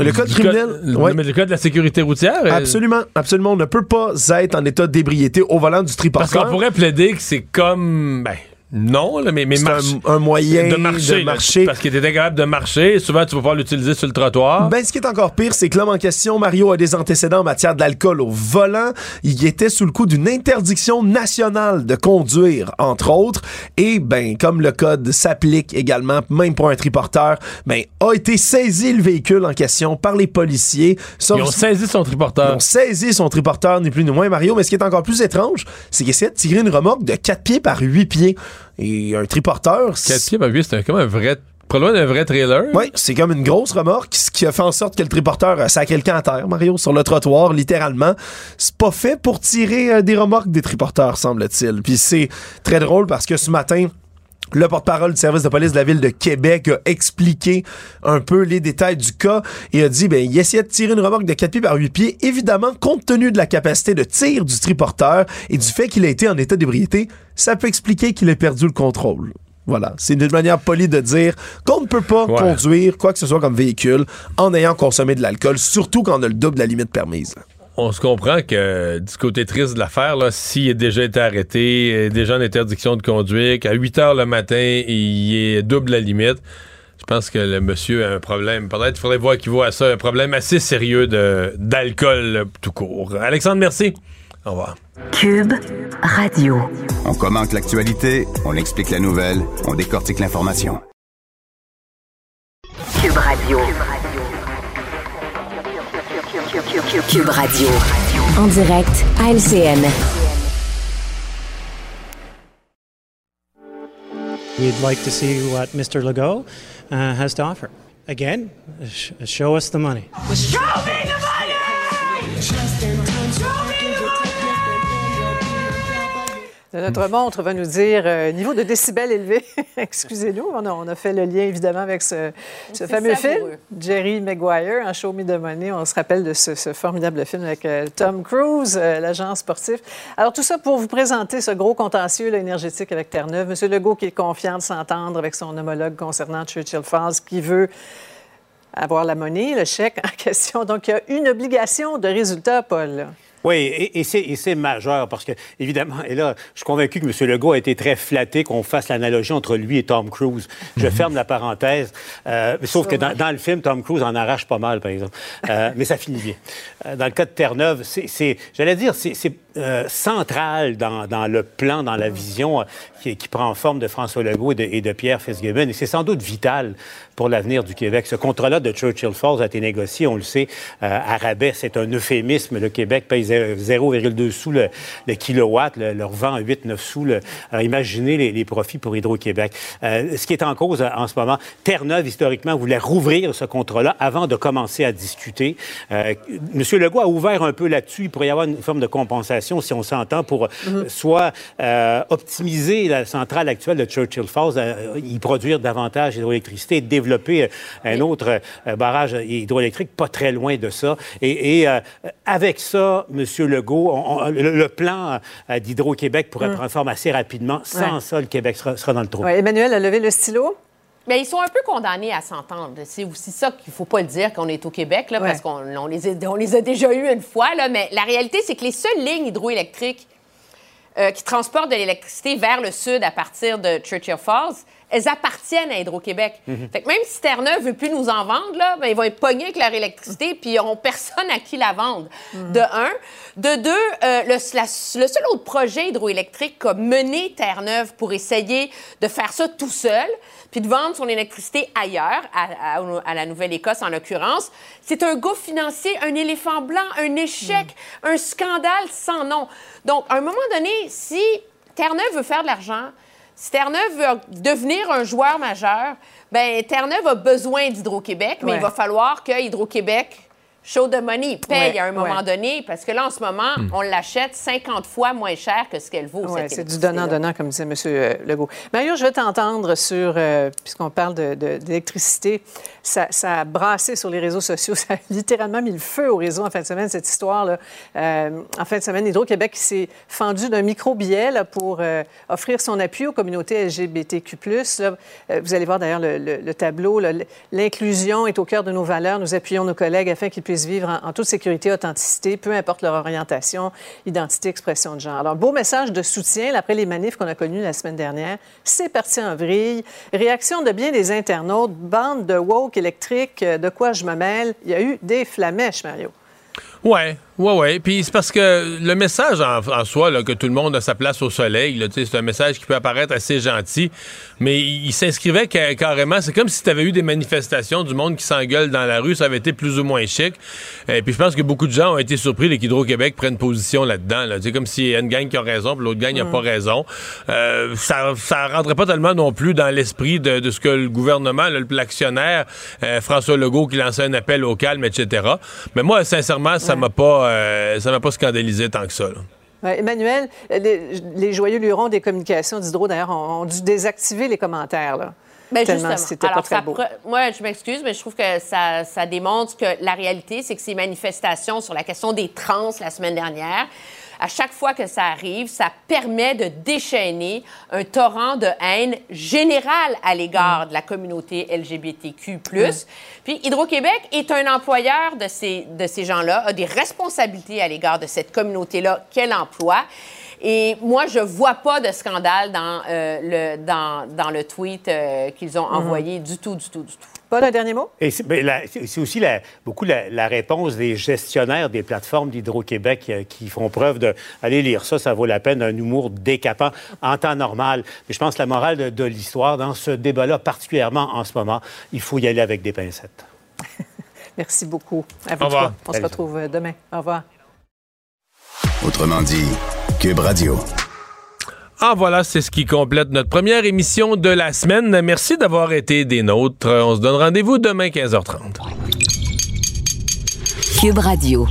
Le code criminel, ouais. mais le code de la sécurité routière? Absolument, absolument. On ne peut pas être en état d'ébriété au volant du Parce triporteur. qu'on pourrait plaider que c'est comme. Ben, non, là, mais, mais C'est un, un moyen de marcher. de là, marcher. parce qu'il était capable de marcher. Souvent, tu vas pouvoir l'utiliser sur le trottoir. Ben, ce qui est encore pire, c'est que l'homme en question, Mario, a des antécédents en matière d'alcool au volant. Il était sous le coup d'une interdiction nationale de conduire, entre autres. Et, ben, comme le code s'applique également, même pour un triporteur, ben, a été saisi le véhicule en question par les policiers. Sauf- Ils ont saisi son triporteur. Ils ont saisi son triporteur, ni plus ni moins, Mario. Mais ce qui est encore plus étrange, c'est qu'il essayait de tirer une remorque de 4 pieds par 8 pieds. Et un triporteur... 4 pieds par 8, c'est comme un vrai. Pas loin d'un vrai trailer. Oui, c'est comme une grosse remorque, ce qui a fait en sorte que le triporteur a sacré le camp à terre, Mario, sur le trottoir, littéralement. C'est pas fait pour tirer euh, des remorques des triporteurs, semble-t-il. Puis c'est très drôle parce que ce matin, le porte-parole du service de police de la ville de Québec a expliqué un peu les détails du cas et a dit ben il essayait de tirer une remorque de 4 pieds par 8 pieds évidemment compte tenu de la capacité de tir du triporteur et du fait qu'il a été en état d'ébriété, ça peut expliquer qu'il ait perdu le contrôle. Voilà, c'est une manière polie de dire qu'on ne peut pas Ouais. conduire quoi que ce soit comme véhicule en ayant consommé de l'alcool, surtout quand on a le double de la limite permise. On se comprend que du côté triste de l'affaire, là, s'il a déjà été arrêté, est déjà en interdiction de conduire, qu'à 8 heures le matin, il est double la limite, je pense que le monsieur a un problème. Peut-être qu'il faudrait voir qu'il voit à ça un problème assez sérieux de, d'alcool tout court. Alexandre, merci. Au revoir. Cube Radio. On commente l'actualité, on explique la nouvelle, on décortique l'information. Cube Radio. Cube Radio. En direct à LCN. We'd like to see what Mr. Legault uh, has to offer. Again, sh- show us the money. Show me the money! Notre montre va nous dire euh, niveau de décibels élevé. Excusez-nous, on a, on a fait le lien évidemment avec ce, fameux savoureux. film, Jerry Maguire, en Show Me the Money. On se rappelle de ce, ce formidable film avec euh, Tom Cruise, euh, l'agent sportif. Alors tout ça pour vous présenter ce gros contentieux là, énergétique avec Terre-Neuve. Monsieur Legault qui est confiant de s'entendre avec son homologue concernant Churchill Falls qui veut avoir la monnaie, le chèque en question. Donc il y a une obligation de résultat, Paul. Oui, et, et c'est majeur parce que, évidemment, et là, je suis convaincu que M. Legault a été très flatté qu'on fasse l'analogie entre lui et Tom Cruise. Je ferme la parenthèse. euh, sauf que dans, dans le film, Tom Cruise en arrache pas mal, par exemple. Euh, mais ça finit bien. Euh, dans le cas de Terre-Neuve, c'est- j'allais dire, c'est euh, central dans, dans le plan, dans la vision euh, qui, qui prend forme de François Legault et de, Pierre Fitzgibbon. Et c'est sans doute vital pour l'avenir du Québec. Ce contrat-là de Churchill Falls a été négocié, on le sait, euh, à rabais. C'est un euphémisme. Le Québec paye zé- 0,2 sous le, le kilowatt, le- leur vend 8-9 sous. Le, alors imaginez les, les profits pour Hydro-Québec. Ce qui est en cause en ce moment, Terre-Neuve, historiquement, voulait rouvrir ce contrat-là avant de commencer à discuter. Euh, M. Legault a ouvert un peu là-dessus. Il pourrait y avoir une forme de compensation, si on s'entend, pour euh, soit euh, optimiser la centrale actuelle de Churchill Falls, euh, y produire davantage d'hydroélectricité développer un autre euh, barrage hydroélectrique pas très loin de ça. Et, et, avec ça, M. Legault, on- on- le, le plan d'Hydro-Québec pourrait Mm. prendre forme assez rapidement. Sans Ouais. ça, le Québec sera, sera dans le trou. Ouais, Emmanuel a levé le stylo. Mais ils sont un peu condamnés à s'entendre. C'est aussi ça qu'il faut pas le dire qu'on est au Québec, là, parce qu'on on les, a, on les a déjà eus une fois. Là, mais la réalité, c'est que les seules lignes hydroélectriques euh, qui transportent de l'électricité vers le sud à partir de Churchill Falls, elles appartiennent à Hydro-Québec. Mhm. Fait que même si Terre-Neuve veut plus nous en vendre, là, ben, ils vont être pognés avec leur électricité, puis ils n'auront personne à qui la vendre. De un. De deux, euh, le, la- le seul autre projet hydroélectrique qu'a mené Terre-Neuve pour essayer de faire ça tout seul, puis de vendre son électricité ailleurs, à, à- à la Nouvelle-Écosse en l'occurrence, c'est un gouffre financier, un éléphant blanc, un échec, un scandale sans nom. Donc, à un moment donné, si Terre-Neuve veut faire de l'argent, si Terre-Neuve veut devenir un joueur majeur, ben Terre-Neuve a besoin d'Hydro-Québec, mais Ouais. il va falloir que Hydro-Québec show the money, paye Ouais, à un moment ouais. donné, parce que là, en ce moment, Hmm. on l'achète 50 fois moins cher que ce qu'elle vaut. Ouais, c'est du donnant-donnant, comme disait M. euh, Legault. Mario, je vais t'entendre sur, euh, puisqu'on parle de- de- d'électricité, ça, a brassé sur les réseaux sociaux, ça a littéralement mis le feu au réseau en fin de semaine, cette histoire-là. Euh, en fin de semaine, Hydro-Québec s'est fendu d'un micro-billet pour euh, offrir son appui aux communautés LGBTQ+. Euh, vous allez voir d'ailleurs le, le- le tableau. L'inclusion est au cœur de nos valeurs. Nous appuyons nos collègues afin qu'ils puissent vivre en, toute sécurité, authenticité, peu importe leur orientation, identité, expression de genre. Alors, beau message de soutien après les manifs qu'on a connus la semaine dernière. C'est parti en vrille. Réaction de bien des internautes. Bande de woke électrique. euh, De quoi je me mêle? Il y a eu des flamèches, Mario. Ouais, ouais, ouais. Puis c'est parce que le message en, en soi, là, que tout le monde a sa place au soleil, c'est un message qui peut apparaître assez gentil, mais il, il s'inscrivait ca- carrément. C'est comme si tu avais eu des manifestations du monde qui s'engueule dans la rue, ça avait été plus ou moins chic. Et puis je pense que beaucoup de gens ont été surpris là, qu'Hydro-Québec prenne position là-dedans. Là. Sais, comme s'il y a une gang qui a raison, puis l'autre gang n'a Mm. pas raison. Euh, ça, ça rentrait pas tellement non plus dans l'esprit de, de ce que le gouvernement, l'actionnaire, euh, François Legault, qui lançait un appel au calme, etc. Mais moi, sincèrement, ça m'a pas, euh, ça m'a pas scandalisé tant que ça. là. Ouais, Emmanuel, les, les joyeux lurons des communications d'Hydro, d'ailleurs, ont, ont dû désactiver les commentaires. Là. Ben Tellement justement. c'était pas Alors, très ça beau. Moi, je m'excuse, mais je trouve que ça, ça démontre que la réalité, c'est que ces manifestations sur la question des trans la semaine dernière, à chaque fois que ça arrive, ça permet de déchaîner un torrent de haine générale à l'égard de la communauté LGBTQ+. Puis Hydro-Québec est un employeur de ces, de ces gens-là, a des responsabilités à l'égard de cette communauté-là qu'elle emploie. Et moi, je vois pas de scandale dans, euh, le, dans, dans le tweet euh, qu'ils ont envoyé du tout, du tout, du tout. Paul, un dernier mot? Et c'est ben, la- c'est- aussi la- beaucoup la, la réponse des gestionnaires des plateformes d'Hydro-Québec euh, qui font preuve de. Allez lire ça, ça vaut la peine, un humour décapant en temps normal. Mais je pense que la morale de, de l'histoire, dans ce débat-là, particulièrement en ce moment, il faut y aller avec des pincettes. Merci beaucoup. À vous Au revoir. On se retrouve demain. Au revoir. Autrement dit, Cube Radio. Ah voilà, c'est ce qui complète notre première émission de la semaine. Merci d'avoir été des nôtres. On se donne rendez-vous demain 15h30. Cube Radio.